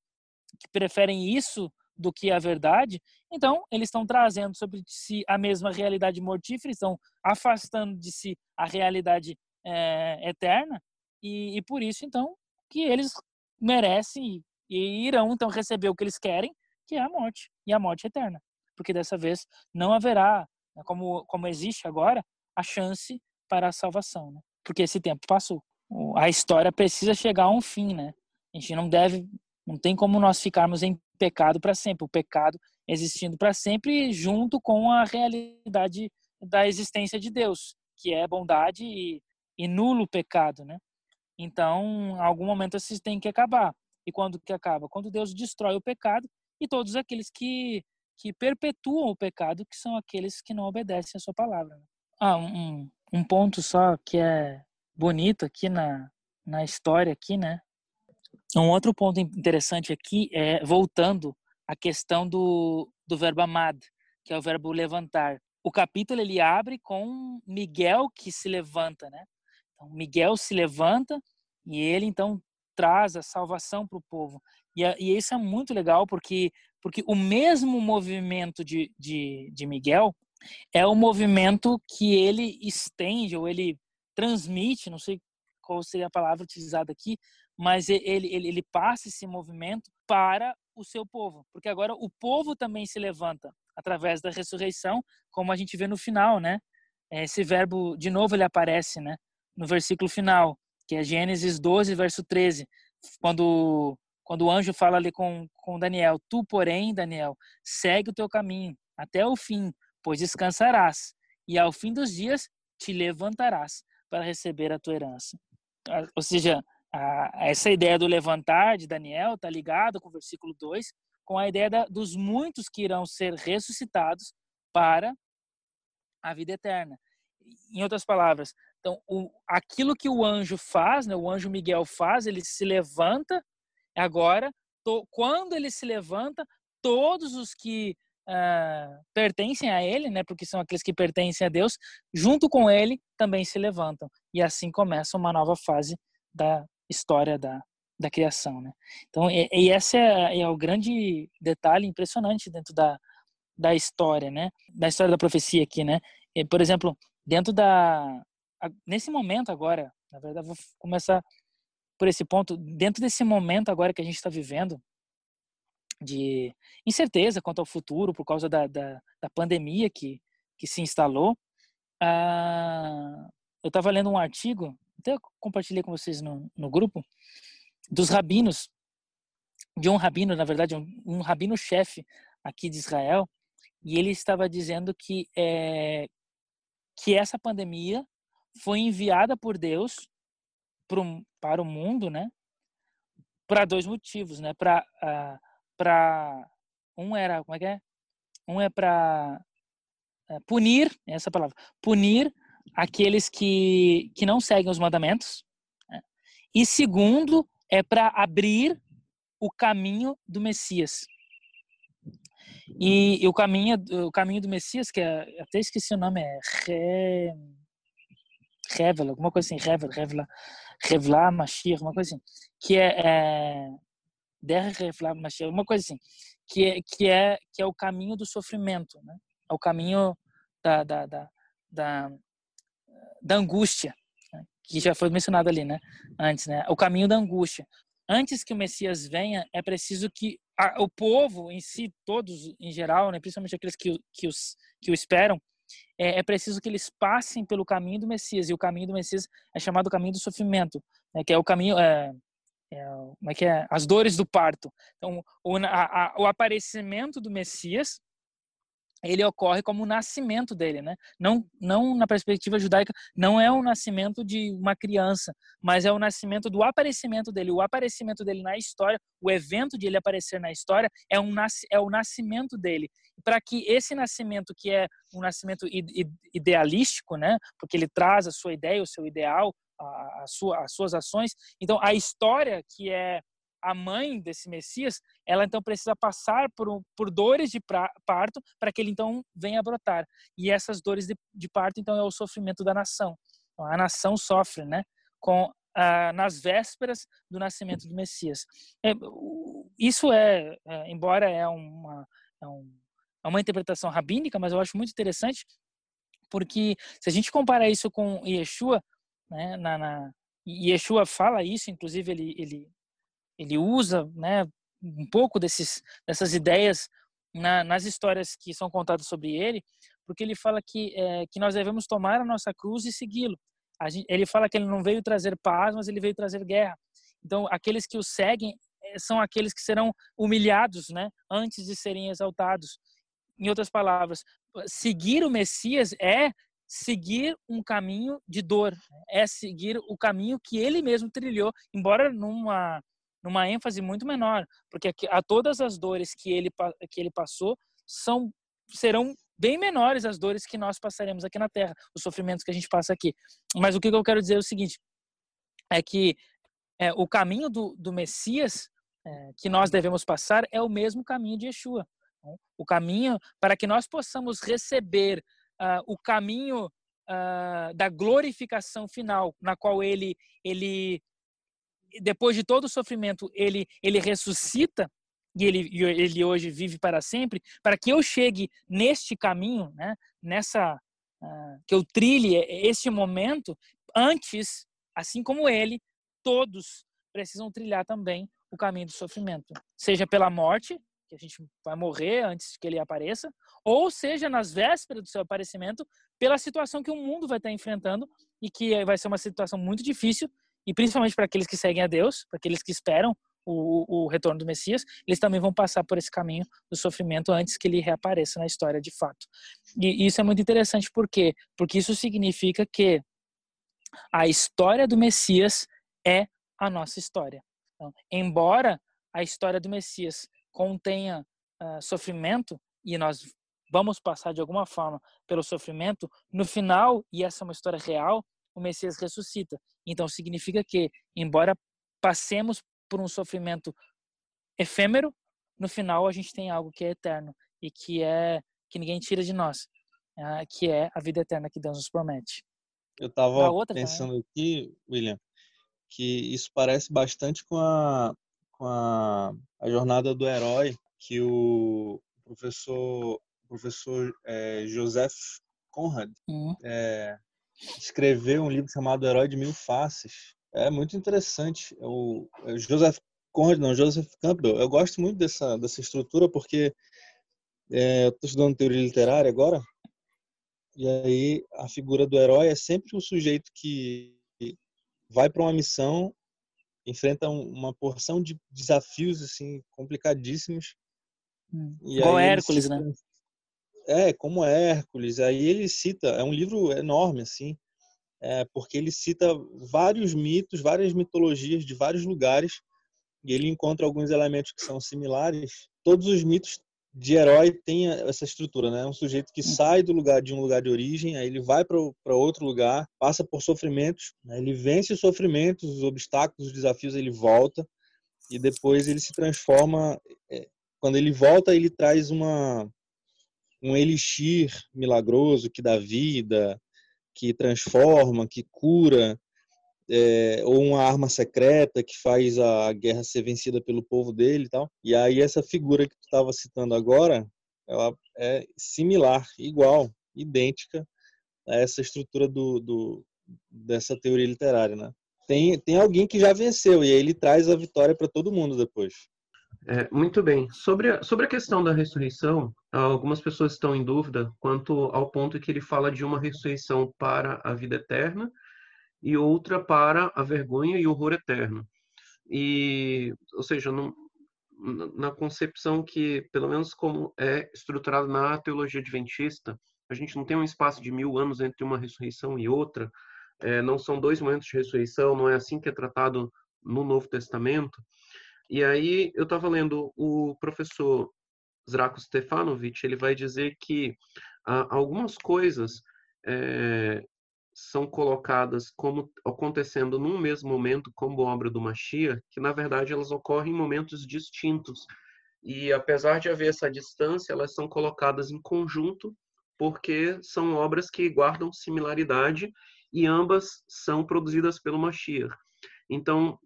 Speaker 3: que preferem isso do que a verdade, então eles estão trazendo sobre si a mesma realidade mortífera, estão afastando de si a realidade é, eterna, e, e por isso, então, que eles merecem e irão, então, receber o que eles querem, que é a morte, e a morte eterna. Porque dessa vez não haverá, né, como, como existe agora, a chance para a salvação, né? Porque esse tempo passou. A história precisa chegar a um fim, né? A gente não deve, não tem como nós ficarmos em pecado para sempre. O pecado existindo para sempre junto com a realidade da existência de Deus, que é bondade e, e nulo pecado, né? Então, em algum momento isso tem que acabar. E quando que acaba? Quando Deus destrói o pecado e todos aqueles que, que perpetuam o pecado, que são aqueles que não obedecem a sua palavra. Né? Ah, um, um ponto só que é bonito aqui na, na história aqui, né? Um outro ponto interessante aqui é voltando à questão do, do verbo amad, que é o verbo levantar. O capítulo ele abre com Miguel que se levanta, né? Então, Miguel se levanta e ele então traz a salvação para o povo. E, e, isso é muito legal porque porque o mesmo movimento de, de, de Miguel é o movimento que ele estende ou ele transmite, não sei qual seria a palavra utilizada aqui, mas ele, ele, ele passa esse movimento para o seu povo, porque agora o povo também se levanta através da ressurreição, como a gente vê no final, né? Esse verbo, de novo, ele aparece, né? No versículo final, que é Gênesis 12, verso 13, quando quando o anjo fala ali com, com Daniel, tu, porém, Daniel, segue o teu caminho até o fim, pois descansarás, e ao fim dos dias te levantarás para receber a tua herança. Ou seja, a, essa ideia do levantar de Daniel está ligado com o versículo 2, com a ideia da, dos muitos que irão ser ressuscitados para a vida eterna. Em outras palavras, então, o, aquilo que o anjo faz, né, o anjo Miguel faz, ele se levanta, agora, to, quando ele se levanta, todos os que uh, pertencem a ele, né, porque são aqueles que pertencem a Deus, junto com ele também se levantam. E assim começa uma nova fase da história da, da criação, né? Então, e, e esse é, é, o grande detalhe impressionante dentro da, da história, né? Da história da profecia aqui, né? E, por exemplo, dentro da nesse momento agora, na verdade, vou começar por esse ponto. Dentro desse momento agora que a gente está vivendo de incerteza quanto ao futuro por causa da, da, da pandemia que que se instalou, ah, eu estava lendo um artigo até compartilhei com vocês no, no grupo, dos rabinos, de um rabino, na verdade, um, um rabino-chefe aqui de Israel, e ele estava dizendo que, é, que essa pandemia foi enviada por Deus pro, para o mundo, né? Para dois motivos, né? Para para um era como é que é? Um é para uh, punir essa palavra, punir aqueles que, que não seguem os mandamentos. Né? E segundo, é para abrir o caminho do Messias. E, e, o caminho o caminho do Messias, que é, até esqueci o nome, é Re, Revela, alguma coisa assim, Revela, Revela, Revela Mashiach, uma coisa assim, que é, é Der Revela Mashiach, uma coisa assim, que é, que é, que é o caminho do sofrimento, né? É o caminho da, da, da, da da angústia, né, que já foi mencionado ali, né? Antes, né? O caminho da angústia. Antes que o Messias venha, é preciso que a, o povo em si, todos em geral, né? Principalmente aqueles que, que, os, que o esperam, é, é, preciso que eles passem pelo caminho do Messias. E o caminho do Messias é chamado caminho do sofrimento, né? que é o caminho, é, é, como é que é? As dores do parto. Então, o, a, a, o aparecimento do Messias ele ocorre como o nascimento dele, né? Não, não na perspectiva judaica, não é o nascimento de uma criança, mas é o nascimento do aparecimento dele. O aparecimento dele na história, o evento de ele aparecer na história é um é o nascimento dele. Para que esse nascimento, que é um nascimento idealístico, né? Porque ele traz a sua ideia, o seu ideal, a, a sua, as suas ações. Então, a história que é a mãe desse Messias, ela então precisa passar por, por dores de pra, parto para que ele então venha a brotar. E essas dores de, de parto então é o sofrimento da nação. Então, a nação sofre, né, com ah, nas vésperas do nascimento do Messias. É, isso é, é, embora é uma é, um, é uma interpretação rabínica, mas eu acho muito interessante porque se a gente comparar isso com Yeshua, né, na, na Yeshua fala isso, inclusive ele, ele ele usa né, um pouco desses, dessas ideias na, nas histórias que são contadas sobre ele, porque ele fala que, é, que nós devemos tomar a nossa cruz e segui-lo. Ele fala que ele não veio trazer paz, mas ele veio trazer guerra. Então, aqueles que o seguem é, são aqueles que serão humilhados né, antes de serem exaltados. Em outras palavras, seguir o Messias é seguir um caminho de dor, é seguir o caminho que ele mesmo trilhou, embora numa numa ênfase muito menor, porque a todas as dores que ele que ele passou são serão bem menores as dores que nós passaremos aqui na Terra, os sofrimentos que a gente passa aqui. Mas o que eu quero dizer é o seguinte, é que é, o caminho do, do Messias é, que nós devemos passar é o mesmo caminho de Yeshua. Né? O caminho para que nós possamos receber uh, o caminho uh, da glorificação final, na qual ele ele depois de todo o sofrimento, ele, ele ressuscita, e ele, ele hoje vive para sempre, para que eu chegue neste caminho, né, nessa uh, que eu trilhe este momento, antes, assim como ele, todos precisam trilhar também o caminho do sofrimento, seja pela morte, que a gente vai morrer antes que ele apareça, ou seja nas vésperas do seu aparecimento, pela situação que o mundo vai estar enfrentando e que vai ser uma situação muito difícil, e principalmente para aqueles que seguem a Deus, para aqueles que esperam o, o, retorno do Messias, eles também vão passar por esse caminho do sofrimento antes que ele reapareça na história de fato. E isso é muito interessante por quê? Porque isso significa que a história do Messias é a nossa história. Então, embora a história do Messias contenha uh, sofrimento e nós vamos passar de alguma forma pelo sofrimento, no final, e essa é uma história real, o Messias ressuscita. Então significa que, embora passemos por um sofrimento efêmero, no final a gente tem algo que é eterno e que é que ninguém tira de nós, uh, que é a vida eterna que Deus nos promete.
Speaker 1: Eu estava pensando também. aqui, William, que isso parece bastante com a, com a, a jornada do herói que o professor, professor é, Joseph Conrad uhum. é, escreveu um livro chamado Herói de Mil Faces. É muito interessante. O é Joseph Conrad, não, Joseph Campbell. Eu gosto muito dessa, dessa estrutura porque é, eu estou estudando teoria literária agora e aí a figura do herói é sempre o sujeito que vai para uma missão, enfrenta uma porção de desafios assim complicadíssimos.
Speaker 3: Hum. Igual Hércules, né?
Speaker 1: É, como Hércules. Aí ele cita, é um livro enorme assim, é, porque ele cita vários mitos, várias mitologias de vários lugares e ele encontra alguns elementos que são similares. Todos os mitos de herói tem essa estrutura, né? Um sujeito que uhum. sai do lugar de um lugar de origem, aí ele vai para outro lugar, passa por sofrimentos, né? ele vence os sofrimentos, os obstáculos, os desafios, ele volta e depois ele se transforma. É, quando ele volta, ele traz uma um elixir milagroso que dá vida, que transforma, que cura, é, ou uma arma secreta que faz a guerra ser vencida pelo povo dele e tal. E aí essa figura que tu estava citando agora, ela é similar, igual, idêntica a essa estrutura do, do dessa teoria literária, né? Tem, tem alguém que já venceu e aí ele traz a vitória para todo mundo depois.
Speaker 2: É, muito bem. Sobre a, sobre a questão da ressurreição, algumas pessoas estão em dúvida quanto ao ponto que ele fala de uma ressurreição para a vida eterna e outra para a vergonha e horror eterno. E, ou seja, não, na concepção que, pelo menos como é estruturado na teologia adventista, a gente não tem um espaço de mil anos entre uma ressurreição e outra, é, não são dois momentos de ressurreição, não é assim que é tratado no Novo Testamento. E aí eu estava lendo o professor Zrako Stefanovic, ele vai dizer que ah, algumas coisas é, são colocadas como acontecendo num mesmo momento como obra do Machia, que na verdade elas ocorrem em momentos distintos. E apesar de haver essa distância, elas são colocadas em conjunto porque são obras que guardam similaridade e ambas são produzidas pelo Machia. Então,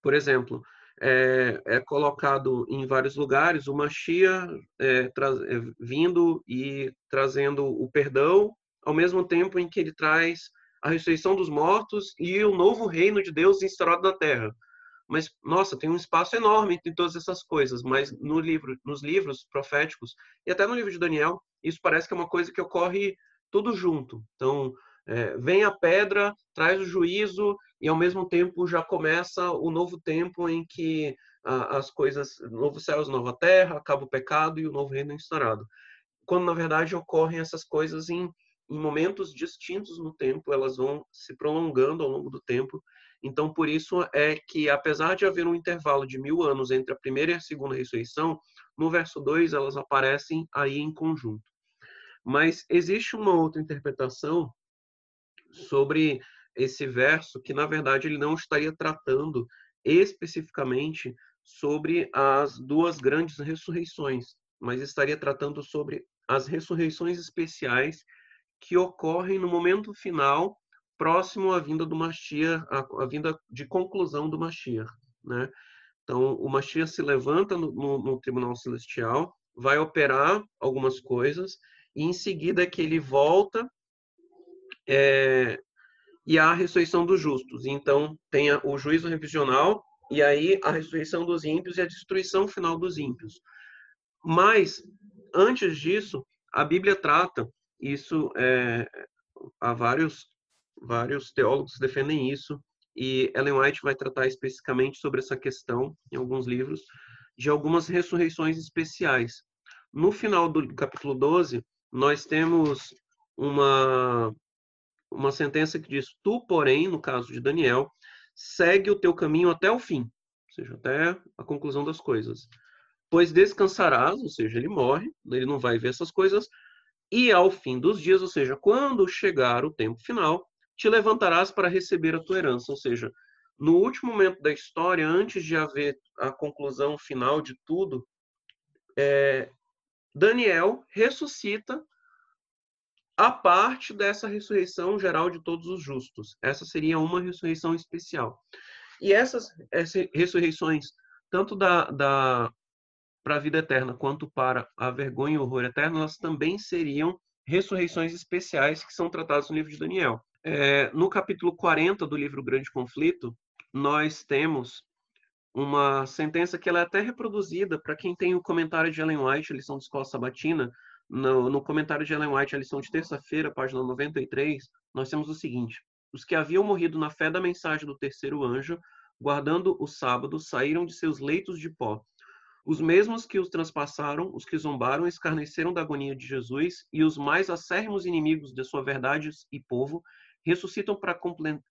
Speaker 2: por exemplo, é, é, colocado em vários lugares o Machia é, é, vindo e trazendo o perdão ao mesmo tempo em que ele traz a ressurreição dos mortos e o novo reino de Deus instaurado na terra. Mas nossa, tem um espaço enorme entre todas essas coisas, mas no livro, nos livros proféticos e até no livro de Daniel, isso parece que é uma coisa que ocorre tudo junto. Então, é, vem a pedra, traz o juízo e ao mesmo tempo já começa o novo tempo em que a, as coisas, novo céus, nova terra, acaba o pecado e o novo reino é instaurado. Quando na verdade ocorrem essas coisas em em momentos distintos no tempo, elas vão se prolongando ao longo do tempo. Então, por isso é que, apesar de haver um intervalo de mil anos entre a primeira e a segunda ressurreição, no verso 2 elas aparecem aí em conjunto. Mas existe uma outra interpretação sobre esse verso que, na verdade, ele não estaria tratando especificamente sobre as duas grandes ressurreições, mas estaria tratando sobre as ressurreições especiais que ocorrem no momento final, próximo à vinda do Mashiach, à, vinda de conclusão do Mashiach, né? Então, o Mashiach se levanta no, no, no tribunal celestial, vai operar algumas coisas, e em seguida que ele volta é, e a ressurreição dos justos. Então, tem o juízo revisional e aí a ressurreição dos ímpios e a destruição final dos ímpios. Mas, antes disso, a Bíblia trata, isso é, há vários, vários teólogos que defendem isso, e Ellen White vai tratar especificamente sobre essa questão em alguns livros, de algumas ressurreições especiais. No final do capítulo 12, nós temos uma, uma sentença que diz: Tu, porém, no caso de Daniel, segue o teu caminho até o fim, ou seja, até a conclusão das coisas. Pois descansarás, ou seja, ele morre, ele não vai ver essas coisas, e ao fim dos dias, ou seja, quando chegar o tempo final, te levantarás para receber a tua herança, ou seja, no último momento da história, antes de haver a conclusão final de tudo, é, Daniel ressuscita a parte dessa ressurreição geral de todos os justos. Essa seria uma ressurreição especial. E essas, essas ressurreições, tanto da, da para a vida eterna quanto para a vergonha e o horror eterno, elas também seriam ressurreições especiais que são tratadas no livro de Daniel. É, no capítulo 40 do livro Grande Conflito, nós temos uma sentença que ela é até reproduzida para quem tem o comentário de Ellen White, a lição de escola sabatina, no, no comentário de Ellen White, a lição de terça-feira, página 93, nós temos o seguinte: Os que haviam morrido na fé da mensagem do terceiro anjo, guardando o sábado, saíram de seus leitos de pó. Os mesmos que os transpassaram, os que zombaram, escarneceram da agonia de Jesus, e os mais acérrimos inimigos de sua verdade e povo ressuscitam para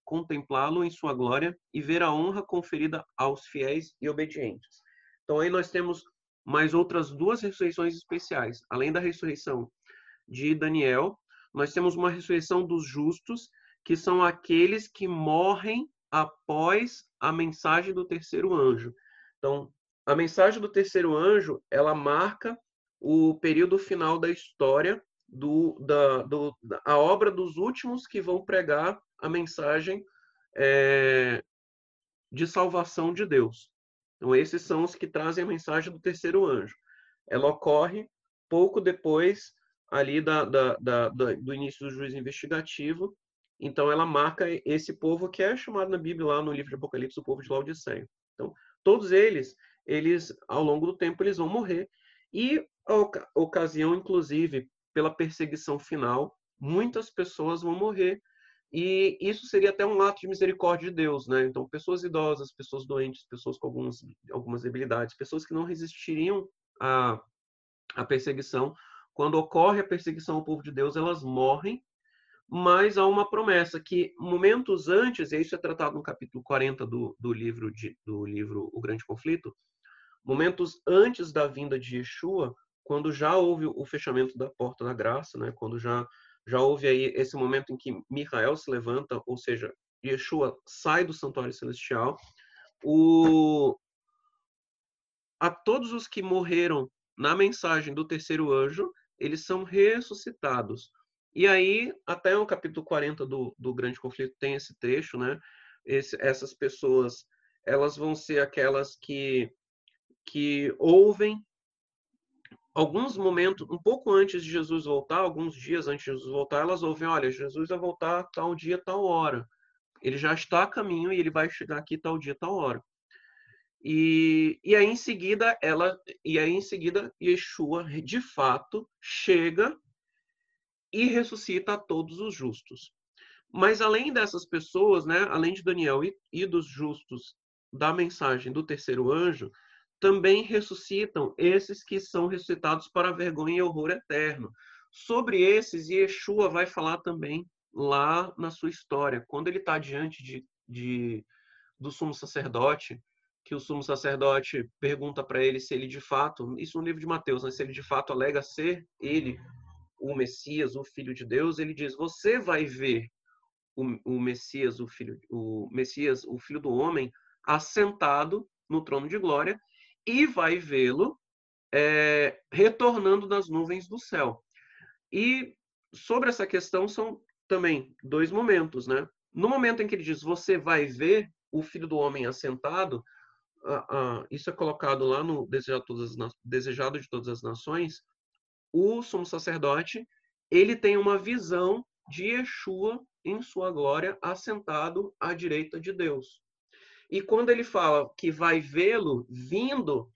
Speaker 2: contemplá-lo em sua glória e ver a honra conferida aos fiéis e obedientes. Então aí nós temos mais outras duas ressurreições especiais. Além da ressurreição de Daniel, nós temos uma ressurreição dos justos, que são aqueles que morrem após a mensagem do terceiro anjo. Então, a mensagem do terceiro anjo, ela marca o período final da história do, da, do, a obra dos últimos que vão pregar a mensagem é, de salvação de Deus. Então, esses são os que trazem a mensagem do terceiro anjo. Ela ocorre pouco depois ali da, da, da, do início do juízo investigativo. Então, ela marca esse povo que é chamado na Bíblia, lá no livro de Apocalipse, o povo de Laodiceia. Então, todos eles, eles ao longo do tempo, eles vão morrer. E a ocasião, inclusive, pela perseguição final, muitas pessoas vão morrer e isso seria até um ato de misericórdia de Deus, né? Então, pessoas idosas, pessoas doentes, pessoas com algumas, algumas debilidades, pessoas que não resistiriam à, à perseguição. Quando ocorre a perseguição ao povo de Deus, elas morrem, mas há uma promessa que momentos antes, e isso é tratado no capítulo 40 do, do, livro, de, do livro O Grande Conflito, momentos antes da vinda de Yeshua, quando já houve o fechamento da porta da graça, né? quando já já houve aí esse momento em que Michael se levanta, ou seja, Yeshua sai do santuário celestial. O... A todos os que morreram na mensagem do terceiro anjo, eles são ressuscitados. E aí, até o capítulo 40 do, do Grande Conflito tem esse trecho, né? Esse, essas pessoas, elas vão ser aquelas que, que ouvem alguns momentos, um pouco antes de Jesus voltar, alguns dias antes de Jesus voltar, elas ouvem, olha, Jesus vai voltar tal dia, tal hora. Ele já está a caminho e ele vai chegar aqui tal dia, tal hora. E, e aí em seguida ela e aí em seguida Yeshua de fato chega e ressuscita a todos os justos. Mas além dessas pessoas, né, além de Daniel e, e dos justos da mensagem do terceiro anjo, também ressuscitam esses que são ressuscitados para vergonha e horror eterno. Sobre esses, Yeshua vai falar também lá na sua história, quando ele está diante de, de, do sumo sacerdote, que o sumo sacerdote pergunta para ele se ele de fato, isso no livro de Mateus, né, se ele de fato alega ser ele o Messias, o Filho de Deus, ele diz: você vai ver o, o Messias, o Filho, o Messias, o Filho do Homem, assentado no trono de glória e vai vê-lo é, retornando das nuvens do céu. E sobre essa questão são também dois momentos, né? No momento em que ele diz você vai ver o filho do homem assentado, isso é colocado lá no Desejado, todas as, Desejado de Todas as Nações, o sumo sacerdote ele tem uma visão de Yeshua em sua glória, assentado à direita de Deus. E quando ele fala que vai vê-lo vindo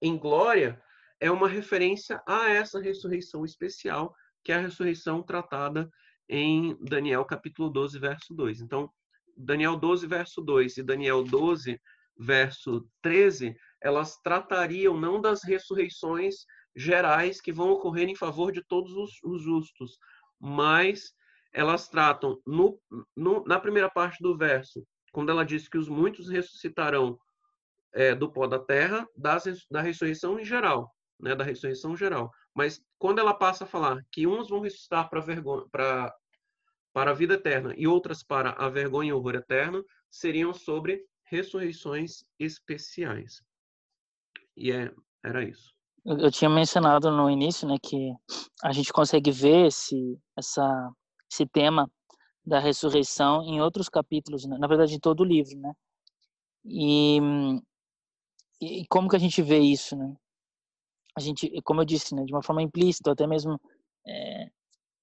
Speaker 2: em glória, é uma referência a essa ressurreição especial, que é a ressurreição tratada em Daniel capítulo 12, verso 2. Então, Daniel 12, verso 2 e Daniel 12, verso 13, elas tratariam não das ressurreições gerais que vão ocorrer em favor de todos os, os justos, mas elas tratam no, no, na primeira parte do verso, quando ela diz que os muitos ressuscitarão é, do pó da terra, da ressurreição em geral, né, da ressurreição geral. Mas quando ela passa a falar que uns vão ressuscitar para vergonha, para para a vida eterna e outras para a vergonha e horror eterno, seriam sobre ressurreições especiais. E é, era isso.
Speaker 3: Eu tinha mencionado no início, né, que a gente consegue ver esse, essa, esse tema da ressurreição em outros capítulos, né? na verdade em todo o livro, né? E, e como que a gente vê isso, né? A gente, como eu disse, né, de uma forma implícita, até mesmo é,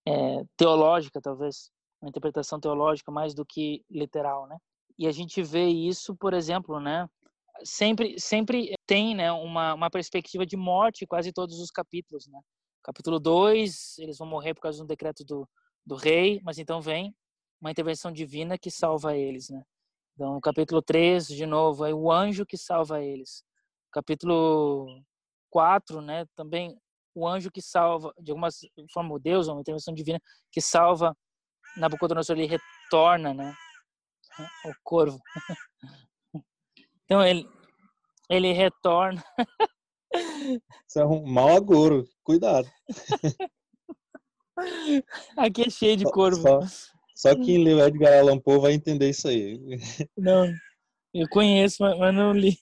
Speaker 3: é, teológica, talvez, uma interpretação teológica mais do que literal, né? E a gente vê isso, por exemplo, né? Sempre, sempre tem, né, uma, uma perspectiva de morte quase todos os capítulos, né? Capítulo 2, eles vão morrer por causa de um decreto do, do rei, mas então vem uma intervenção divina que salva eles, né? Então, capítulo 3, de novo, é o anjo que salva eles. Capítulo 4, né, também o anjo que salva, de alguma forma, o Deus, uma intervenção divina que salva Nabucodonosor, ele retorna, né? O corvo. Então, ele, ele retorna.
Speaker 1: Isso é um mau agouro, cuidado.
Speaker 3: Aqui é cheio de corvo.
Speaker 1: Só, só quem leu Edgar Allan Poe vai entender isso aí.
Speaker 3: Não, eu conheço, mas não li.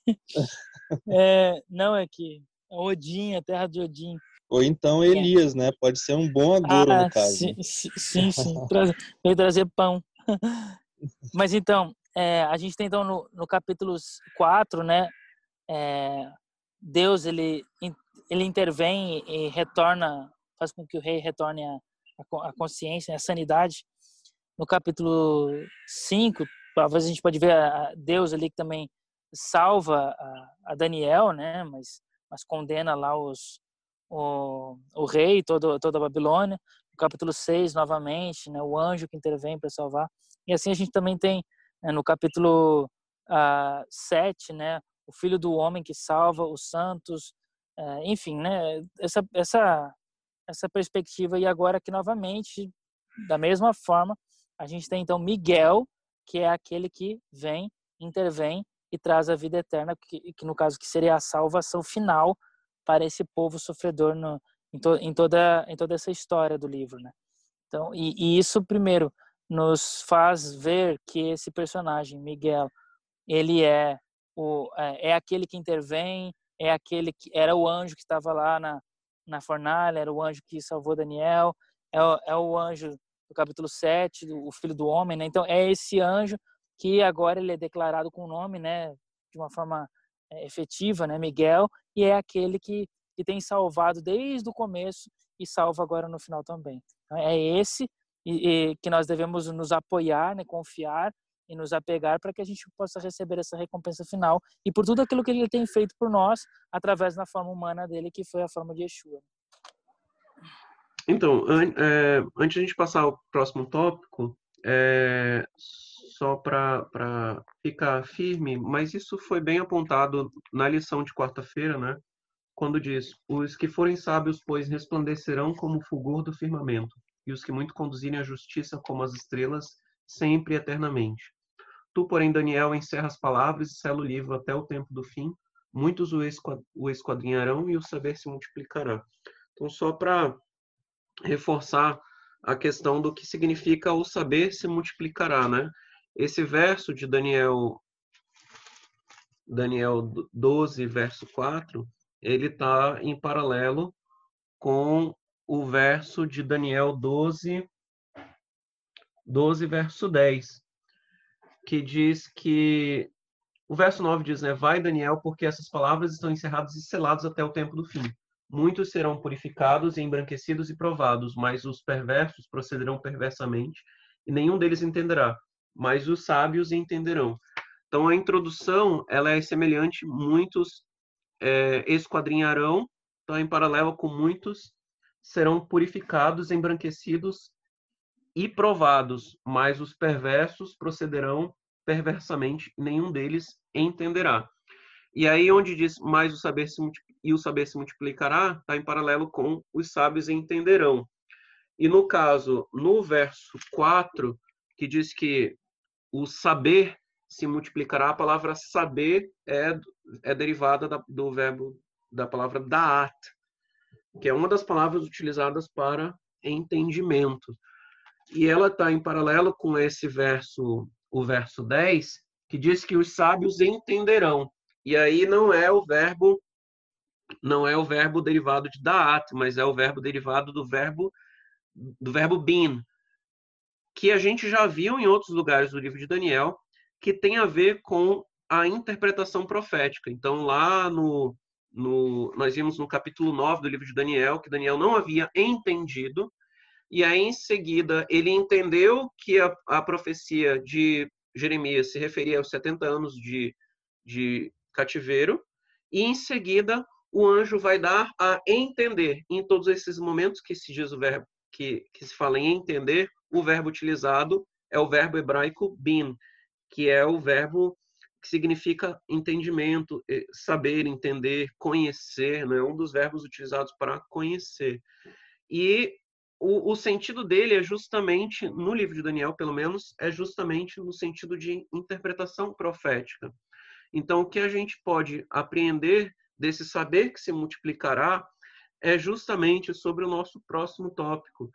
Speaker 3: É, não, é que é Odin, a terra de Odin.
Speaker 1: Ou então é. Elias, né? Pode ser um bom agouro, ah, no caso.
Speaker 3: Sim, sim. sim. Veio trazer pão. Mas então, é, a gente tem então no, no capítulo 4, né? É, Deus, ele, ele intervém e retorna, faz com que o rei retorne a, a consciência, a sanidade. No capítulo 5, talvez a gente pode ver a Deus ali que também salva a, Daniel, né? Mas, mas condena lá os, o, o rei, todo, toda a Babilônia. No capítulo 6, novamente, né, o anjo que intervém para salvar. E assim a gente também tem né, no capítulo uh, 7, né, o filho do homem que salva os santos. Uh, enfim, né, essa, essa, essa perspectiva. E agora aqui novamente, da mesma forma, a gente tem então Miguel, que é aquele que vem, intervém e traz a vida eterna, que, que no caso que seria a salvação final para esse povo sofredor no, em, to, em, toda, em toda essa história do livro, né? Então, e, e, isso primeiro nos faz ver que esse personagem, Miguel, ele é o é, é aquele que intervém, é aquele que era o anjo que estava lá na na fornalha, era o anjo que salvou Daniel, é, é o anjo do capítulo 7, do, o filho do homem, né? Então é esse anjo que agora ele é declarado com o nome, né, de uma forma é, efetiva, né, Miguel, e é aquele que, que tem salvado desde o começo e salva agora no final também. Então, é esse e, e, que nós devemos nos apoiar, né, confiar e nos apegar para que a gente possa receber essa recompensa final e por tudo aquilo que ele tem feito por nós através da forma humana dele, que foi a forma de Yeshua.
Speaker 2: Então, an é, antes de a gente passar ao próximo tópico, é, só para ficar firme, mas isso foi bem apontado na lição de quarta-feira, né? Quando diz: Os que forem sábios, pois, resplandecerão como o fulgor do firmamento, e os que muito conduzirem a justiça como as estrelas, sempre e eternamente. Tu, porém, Daniel, encerra as palavras e sela o livro até o tempo do fim. Muitos o esquadrinharão e o saber se multiplicará. Então, só para reforçar a questão do que significa o saber se multiplicará, né? Esse verso de Daniel Daniel 12, verso 4, ele está em paralelo com o verso de Daniel 12, 12, verso 10, que diz que O verso 9 diz, né, vai Daniel, porque essas palavras estão encerradas e seladas até o tempo do fim. Muitos serão purificados e embranquecidos e provados, mas os perversos procederão perversamente, e nenhum deles entenderá, mas os sábios entenderão. Então a introdução ela é semelhante, muitos é, esquadrinharão, então em paralelo com muitos serão purificados, embranquecidos e provados, mas os perversos procederão perversamente, nenhum deles entenderá. E aí onde diz mais o saber se e o saber se multiplicará, está em paralelo com os sábios entenderão. E no caso, no verso 4, que diz que o saber se multiplicará, a palavra saber é, é derivada da, do verbo, da palavra daat, que é uma das palavras utilizadas para entendimento. E ela está em paralelo com esse verso, o verso 10, que diz que os sábios entenderão. E aí não é o verbo não é o verbo derivado de daat, mas é o verbo derivado do verbo do verbo bin, que a gente já viu em outros lugares do livro de Daniel, que tem a ver com a interpretação profética. Então lá no, no nós vimos no capítulo 9 do livro de Daniel que Daniel não havia entendido e aí em seguida ele entendeu que a, a profecia de Jeremias se referia aos 70 anos de, de cativeiro e em seguida o anjo vai dar a entender. Em todos esses momentos que se diz o verbo, que, que se fala em entender, o verbo utilizado é o verbo hebraico bin, que é o verbo que significa entendimento, saber, entender, conhecer, né? um dos verbos utilizados para conhecer. E o, o, sentido dele é justamente, no livro de Daniel, pelo menos, é justamente no sentido de interpretação profética. Então, o que a gente pode apreender desse saber que se multiplicará é justamente sobre o nosso próximo tópico,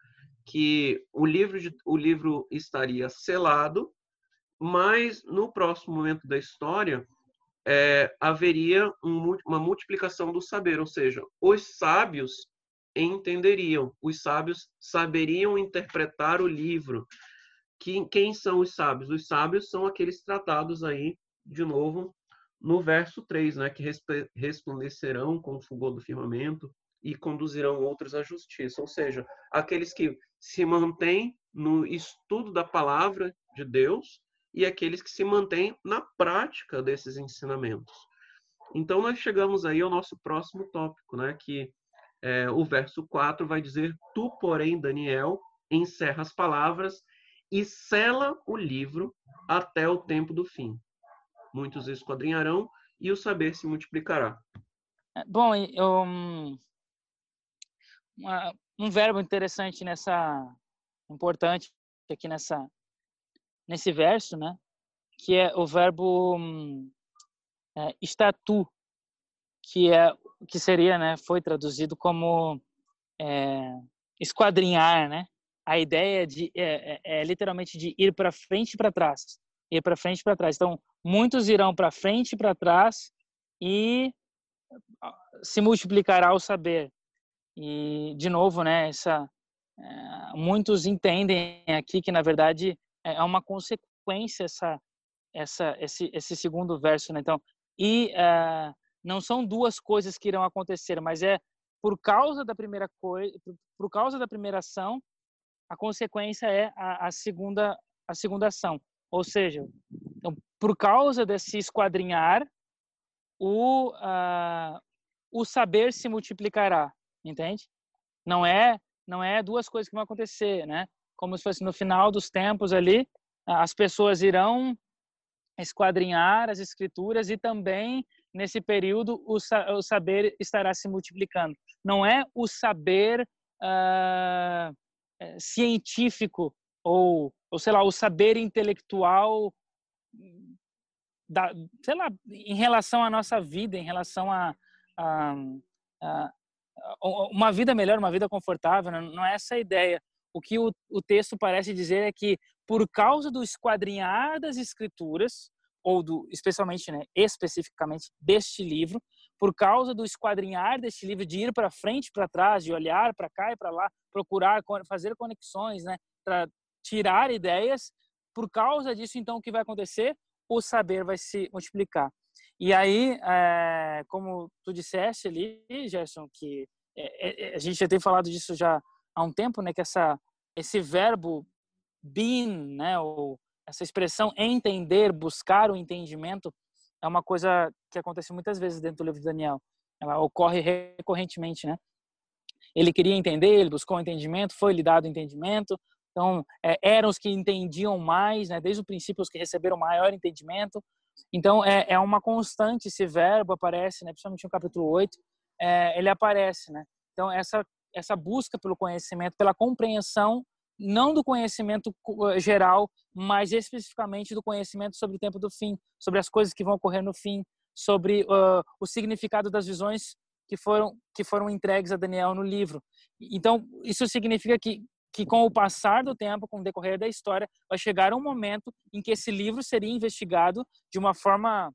Speaker 2: que o livro, de, o livro estaria selado, mas no próximo momento da história é, haveria um, uma multiplicação do saber, ou seja, os sábios entenderiam, os sábios saberiam interpretar o livro. Que, quem são os sábios? Os sábios são aqueles tratados aí, de novo, no verso 3, né, que resplandecerão com o fulgor do firmamento e conduzirão outros à justiça. Ou seja, aqueles que se mantêm no estudo da palavra de Deus e aqueles que se mantêm na prática desses ensinamentos. Então, nós chegamos aí ao nosso próximo tópico, né, que é, o verso 4 vai dizer: Tu, porém, Daniel, encerra as palavras e sela o livro até o tempo do fim muitos esquadrinharão e o saber se multiplicará.
Speaker 3: É, bom, um, um verbo interessante nessa, importante aqui nessa, nesse verso, né? Que é o verbo um, é, estatu, que é que seria, né? Foi traduzido como é, esquadrinhar, né? A ideia de é, é, é literalmente de ir para frente e para trás, ir para frente e para trás. Então, muitos irão para frente e para trás e se multiplicará o saber. E de novo, né, essa é, muitos entendem aqui que na verdade é, é uma consequência essa essa esse esse segundo verso, né? Então, e é, não são duas coisas que irão acontecer, mas é por causa da primeira coisa, por causa da primeira ação, a consequência é a, a segunda a segunda ação. Ou seja, então, por causa desse esquadrinhar, o, uh, o saber se multiplicará, entende? Não é não é duas coisas que vão acontecer, né? Como se fosse no final dos tempos ali, as pessoas irão esquadrinhar as escrituras e também nesse período o, o saber estará se multiplicando. Não é o saber uh, científico ou, ou sei lá o saber intelectual da, sei lá, em relação à nossa vida, em relação a, a, a, uma vida melhor, uma vida confortável, não é essa a ideia. O que o, o texto parece dizer é que por causa do esquadrinhar das escrituras, ou do especialmente, né, especificamente deste livro, por causa do esquadrinhar deste livro, de ir para frente, para trás, de olhar para cá e para lá, procurar fazer conexões, né, para tirar ideias. Por causa disso, então, o que vai acontecer? o saber vai se multiplicar. E aí, é, como tu disseste ali, Gerson, que é, é, a gente já tem falado disso já há um tempo, né, que essa esse verbo being, né, ou essa expressão entender, buscar o entendimento, é uma coisa que acontece muitas vezes dentro do livro de Daniel. Ela ocorre recorrentemente, né? Ele queria entender, ele buscou o entendimento, foi lhe dado o entendimento. Então, é, eram os que entendiam mais, né? Desde o princípio, os que receberam maior entendimento. Então, é, é uma constante esse verbo aparece, né? Principalmente no capítulo 8, é, ele aparece, né? Então, essa essa busca pelo conhecimento, pela compreensão não do conhecimento eh, geral, mas especificamente do conhecimento sobre o tempo do fim, sobre as coisas que vão ocorrer no fim, sobre uh, o significado das visões que foram que foram entregues a Daniel no livro. Então, isso significa que que com o passar do tempo, com o decorrer da história, vai chegar um momento em que esse livro seria investigado de uma forma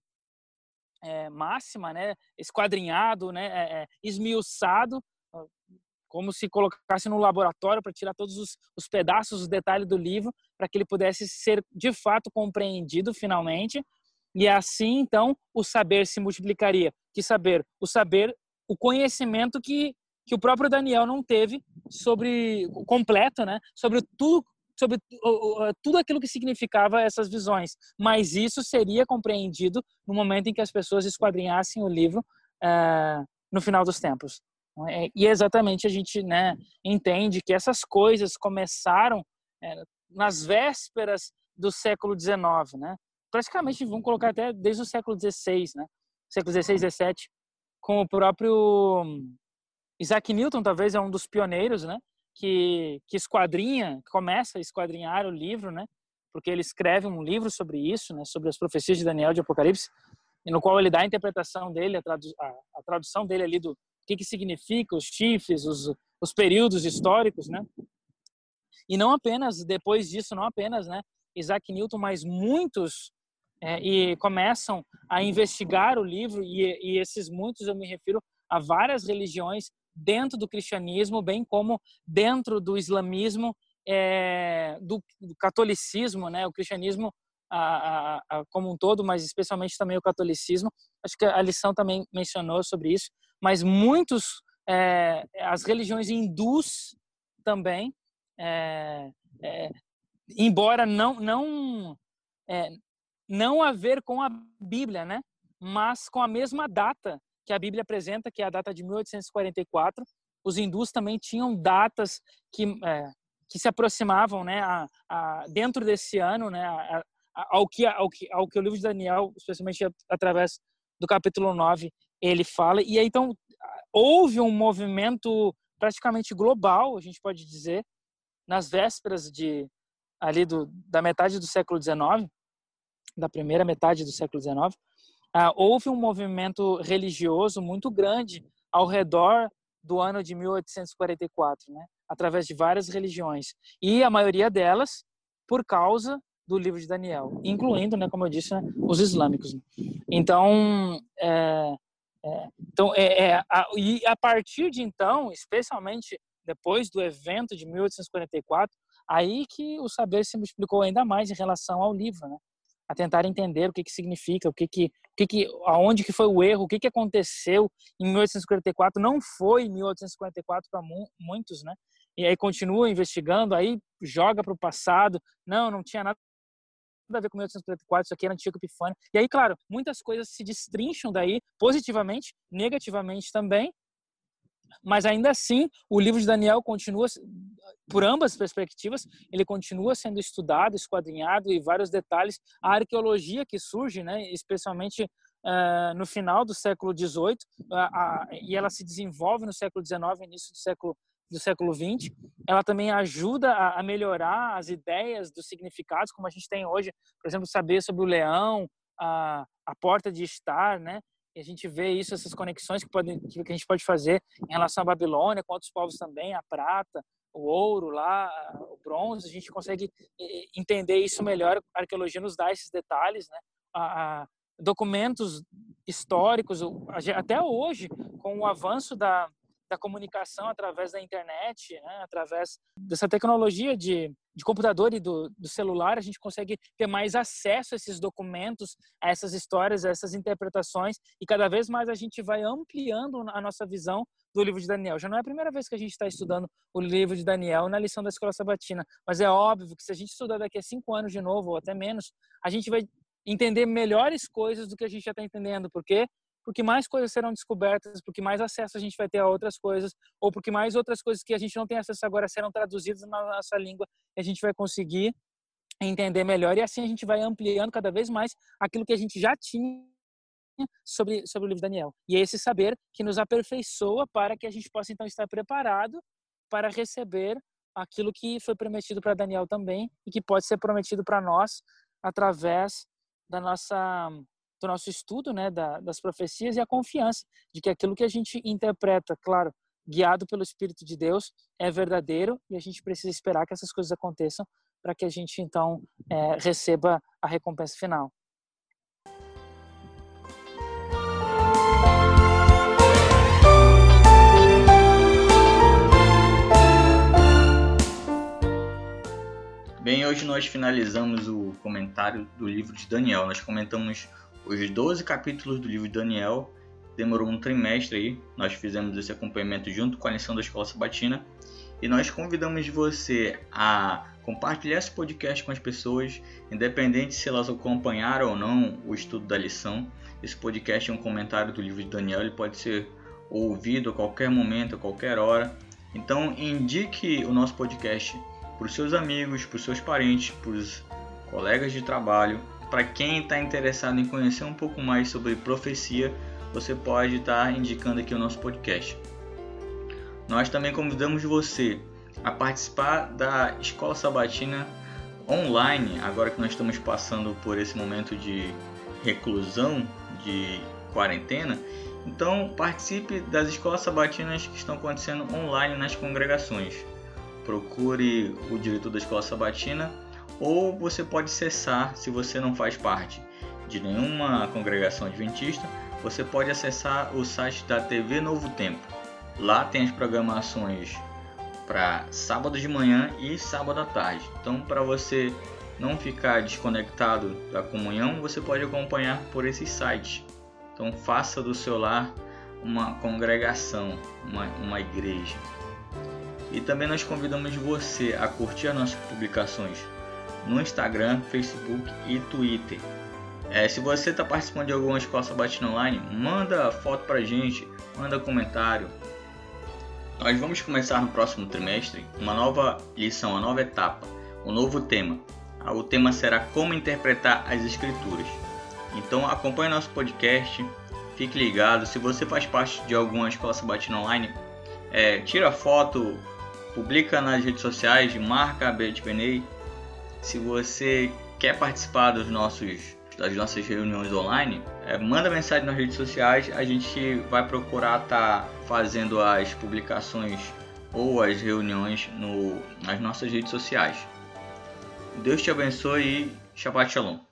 Speaker 3: é, máxima, né, esquadrinhado, né, é, é, esmiuçado como se colocasse no laboratório para tirar todos os, os, pedaços, os detalhes do livro, para que ele pudesse ser de fato compreendido finalmente. E assim, então, o saber se multiplicaria. Que saber? O saber, o conhecimento que, que o próprio Daniel não teve sobre completo, né? Sobre tudo sobre tudo aquilo que significava essas visões, mas isso seria compreendido no momento em que as pessoas esquadrinhassem o livro uh, no final dos tempos. É, e exatamente a gente né, entende que essas coisas começaram é, nas vésperas do século XIX, né? praticamente vamos colocar até desde o século XVI, né? século XVI, XVII, com o próprio Isaac Newton, talvez é um dos pioneiros, né? que, que esquadrinha, começa a esquadrinhar o livro, né? porque ele escreve um livro sobre isso, né? sobre as profecias de Daniel de Apocalipse, no qual ele dá a interpretação dele, a, tradu a, a tradução dele ali do, que, que significa os chifres, os, os períodos históricos, né? E não apenas, depois disso, não apenas, né? Isaac Newton, mas muitos é, e começam a investigar o livro e, e esses muitos eu me refiro a várias religiões dentro do cristianismo, bem como dentro do islamismo, é, do, do, catolicismo, né? O cristianismo a, a, a, como um todo, mas especialmente também o catolicismo. Acho que a lição também mencionou sobre isso mas muitos, é, as religiões hindus também, é, é, embora não não é, não a ver com a Bíblia, né? Mas com a mesma data que a Bíblia apresenta, que é a data de 1844. Os hindus também tinham datas que é, que se aproximavam, né? A, a, dentro desse ano, né? A, ao que ao que ao que o livro de Daniel, especialmente através do capítulo 9, ele fala. E aí, então, houve um movimento praticamente global, a gente pode dizer, nas vésperas de ali do, da metade do século XIX, da primeira metade do século XIX, ah, houve um movimento religioso muito grande ao redor do ano de 1844, né? através de várias religiões e a maioria delas por causa do livro de Daniel, incluindo, né, como eu disse, né, os islâmicos. Então, é, é, então, é, é, a, e a partir de então, especialmente depois do evento de 1844, aí que o saber se multiplicou ainda mais em relação ao livro, né? A tentar entender o que que significa, o que que, o que, que aonde que foi o erro, o que que aconteceu em 1844, não foi em 1844 para muitos, né? E aí continua investigando, aí joga para o passado, não, não tinha nada a ver com 1834, isso aqui era Antigo Epifânio. E aí, claro, muitas coisas se destrincham daí, positivamente, negativamente também, mas ainda assim, o livro de Daniel continua, por ambas perspectivas, ele continua sendo estudado, esquadrinhado e vários detalhes. A arqueologia que surge, né, especialmente uh, no final do século XVIII, uh, e ela se desenvolve no século XIX, início do século do século XX, ela também ajuda a, a, melhorar as ideias dos significados, como a gente tem hoje, por exemplo, saber sobre o leão, a, a porta de estar, né? E a gente vê isso, essas conexões que, podem, que a gente pode fazer em relação à Babilônia, com outros povos também, a prata, o ouro lá, o bronze, a gente consegue entender isso melhor. A arqueologia nos dá esses detalhes, né? A, a documentos históricos, até hoje, com o avanço da, da comunicação através da internet, né? através dessa tecnologia de, de computador e do, do, celular, a gente consegue ter mais acesso a esses documentos, a essas histórias, a essas interpretações, e cada vez mais a gente vai ampliando a nossa visão do livro de Daniel. Já não é a primeira vez que a gente está estudando o livro de Daniel na lição da escola sabatina, mas é óbvio que se a gente estudar daqui a cinco anos de novo, ou até menos, a gente vai entender melhores coisas do que a gente já está entendendo. Por quê? Porque mais coisas serão descobertas, porque mais acesso a gente vai ter a outras coisas, ou porque mais outras coisas que a gente não tem acesso agora serão traduzidas na nossa língua e a gente vai conseguir entender melhor. E assim a gente vai ampliando cada vez mais aquilo que a gente já tinha sobre, sobre o livro Daniel. E é esse saber que nos aperfeiçoa para que a gente possa então estar preparado para receber aquilo que foi prometido para Daniel também e que pode ser prometido para nós através da nossa do nosso estudo, né, da, das profecias e a confiança de que aquilo que a gente interpreta, claro, guiado pelo Espírito de Deus, é verdadeiro e a gente precisa esperar que essas coisas aconteçam para que a gente então é, receba a recompensa final.
Speaker 4: Bem, hoje nós finalizamos o comentário do livro de Daniel. Nós comentamos os 12 capítulos do livro de Daniel. Demorou um trimestre aí. Nós fizemos esse acompanhamento junto com a lição da Escola Sabatina. E nós convidamos você a compartilhar esse podcast com as pessoas, independente se elas acompanharam ou não o estudo da lição. Esse podcast é um comentário do livro de Daniel, ele pode ser ouvido a qualquer momento, a qualquer hora. Então, indique o nosso podcast para os seus amigos, para os seus parentes, para os colegas de trabalho. Para quem está interessado em conhecer um pouco mais sobre profecia, você pode estar tá indicando aqui o nosso podcast. Nós também convidamos você a participar da Escola Sabatina online, agora que nós estamos passando por esse momento de reclusão, de quarentena. Então, participe das escolas sabatinas que estão acontecendo online nas congregações procure o diretor da escola sabatina ou você pode acessar, se você não faz parte de nenhuma congregação adventista, você pode acessar o site da TV Novo Tempo. Lá tem as programações para sábado de manhã e sábado à tarde. Então, para você não ficar desconectado da comunhão, você pode acompanhar por esses sites. Então, faça do seu lar uma congregação, uma, uma igreja. E também nós convidamos você a curtir as nossas publicações no Instagram, Facebook e Twitter. É, se você está participando de alguma escola sabatina online, manda foto para gente, manda comentário. Nós vamos começar no próximo trimestre uma nova lição, uma nova etapa, um novo tema. Ah, o tema será como interpretar as escrituras. Então acompanhe nosso podcast, fique ligado. Se você faz parte de alguma escola sabatina online, é, tira foto, publica nas redes sociais, marca a Beth Penei. Se você quer participar dos nossos, das nossas reuniões online, é, manda mensagem nas redes sociais, a gente vai procurar estar tá fazendo as publicações ou as reuniões no, nas nossas redes sociais. Deus te abençoe e Shabbat Shalom.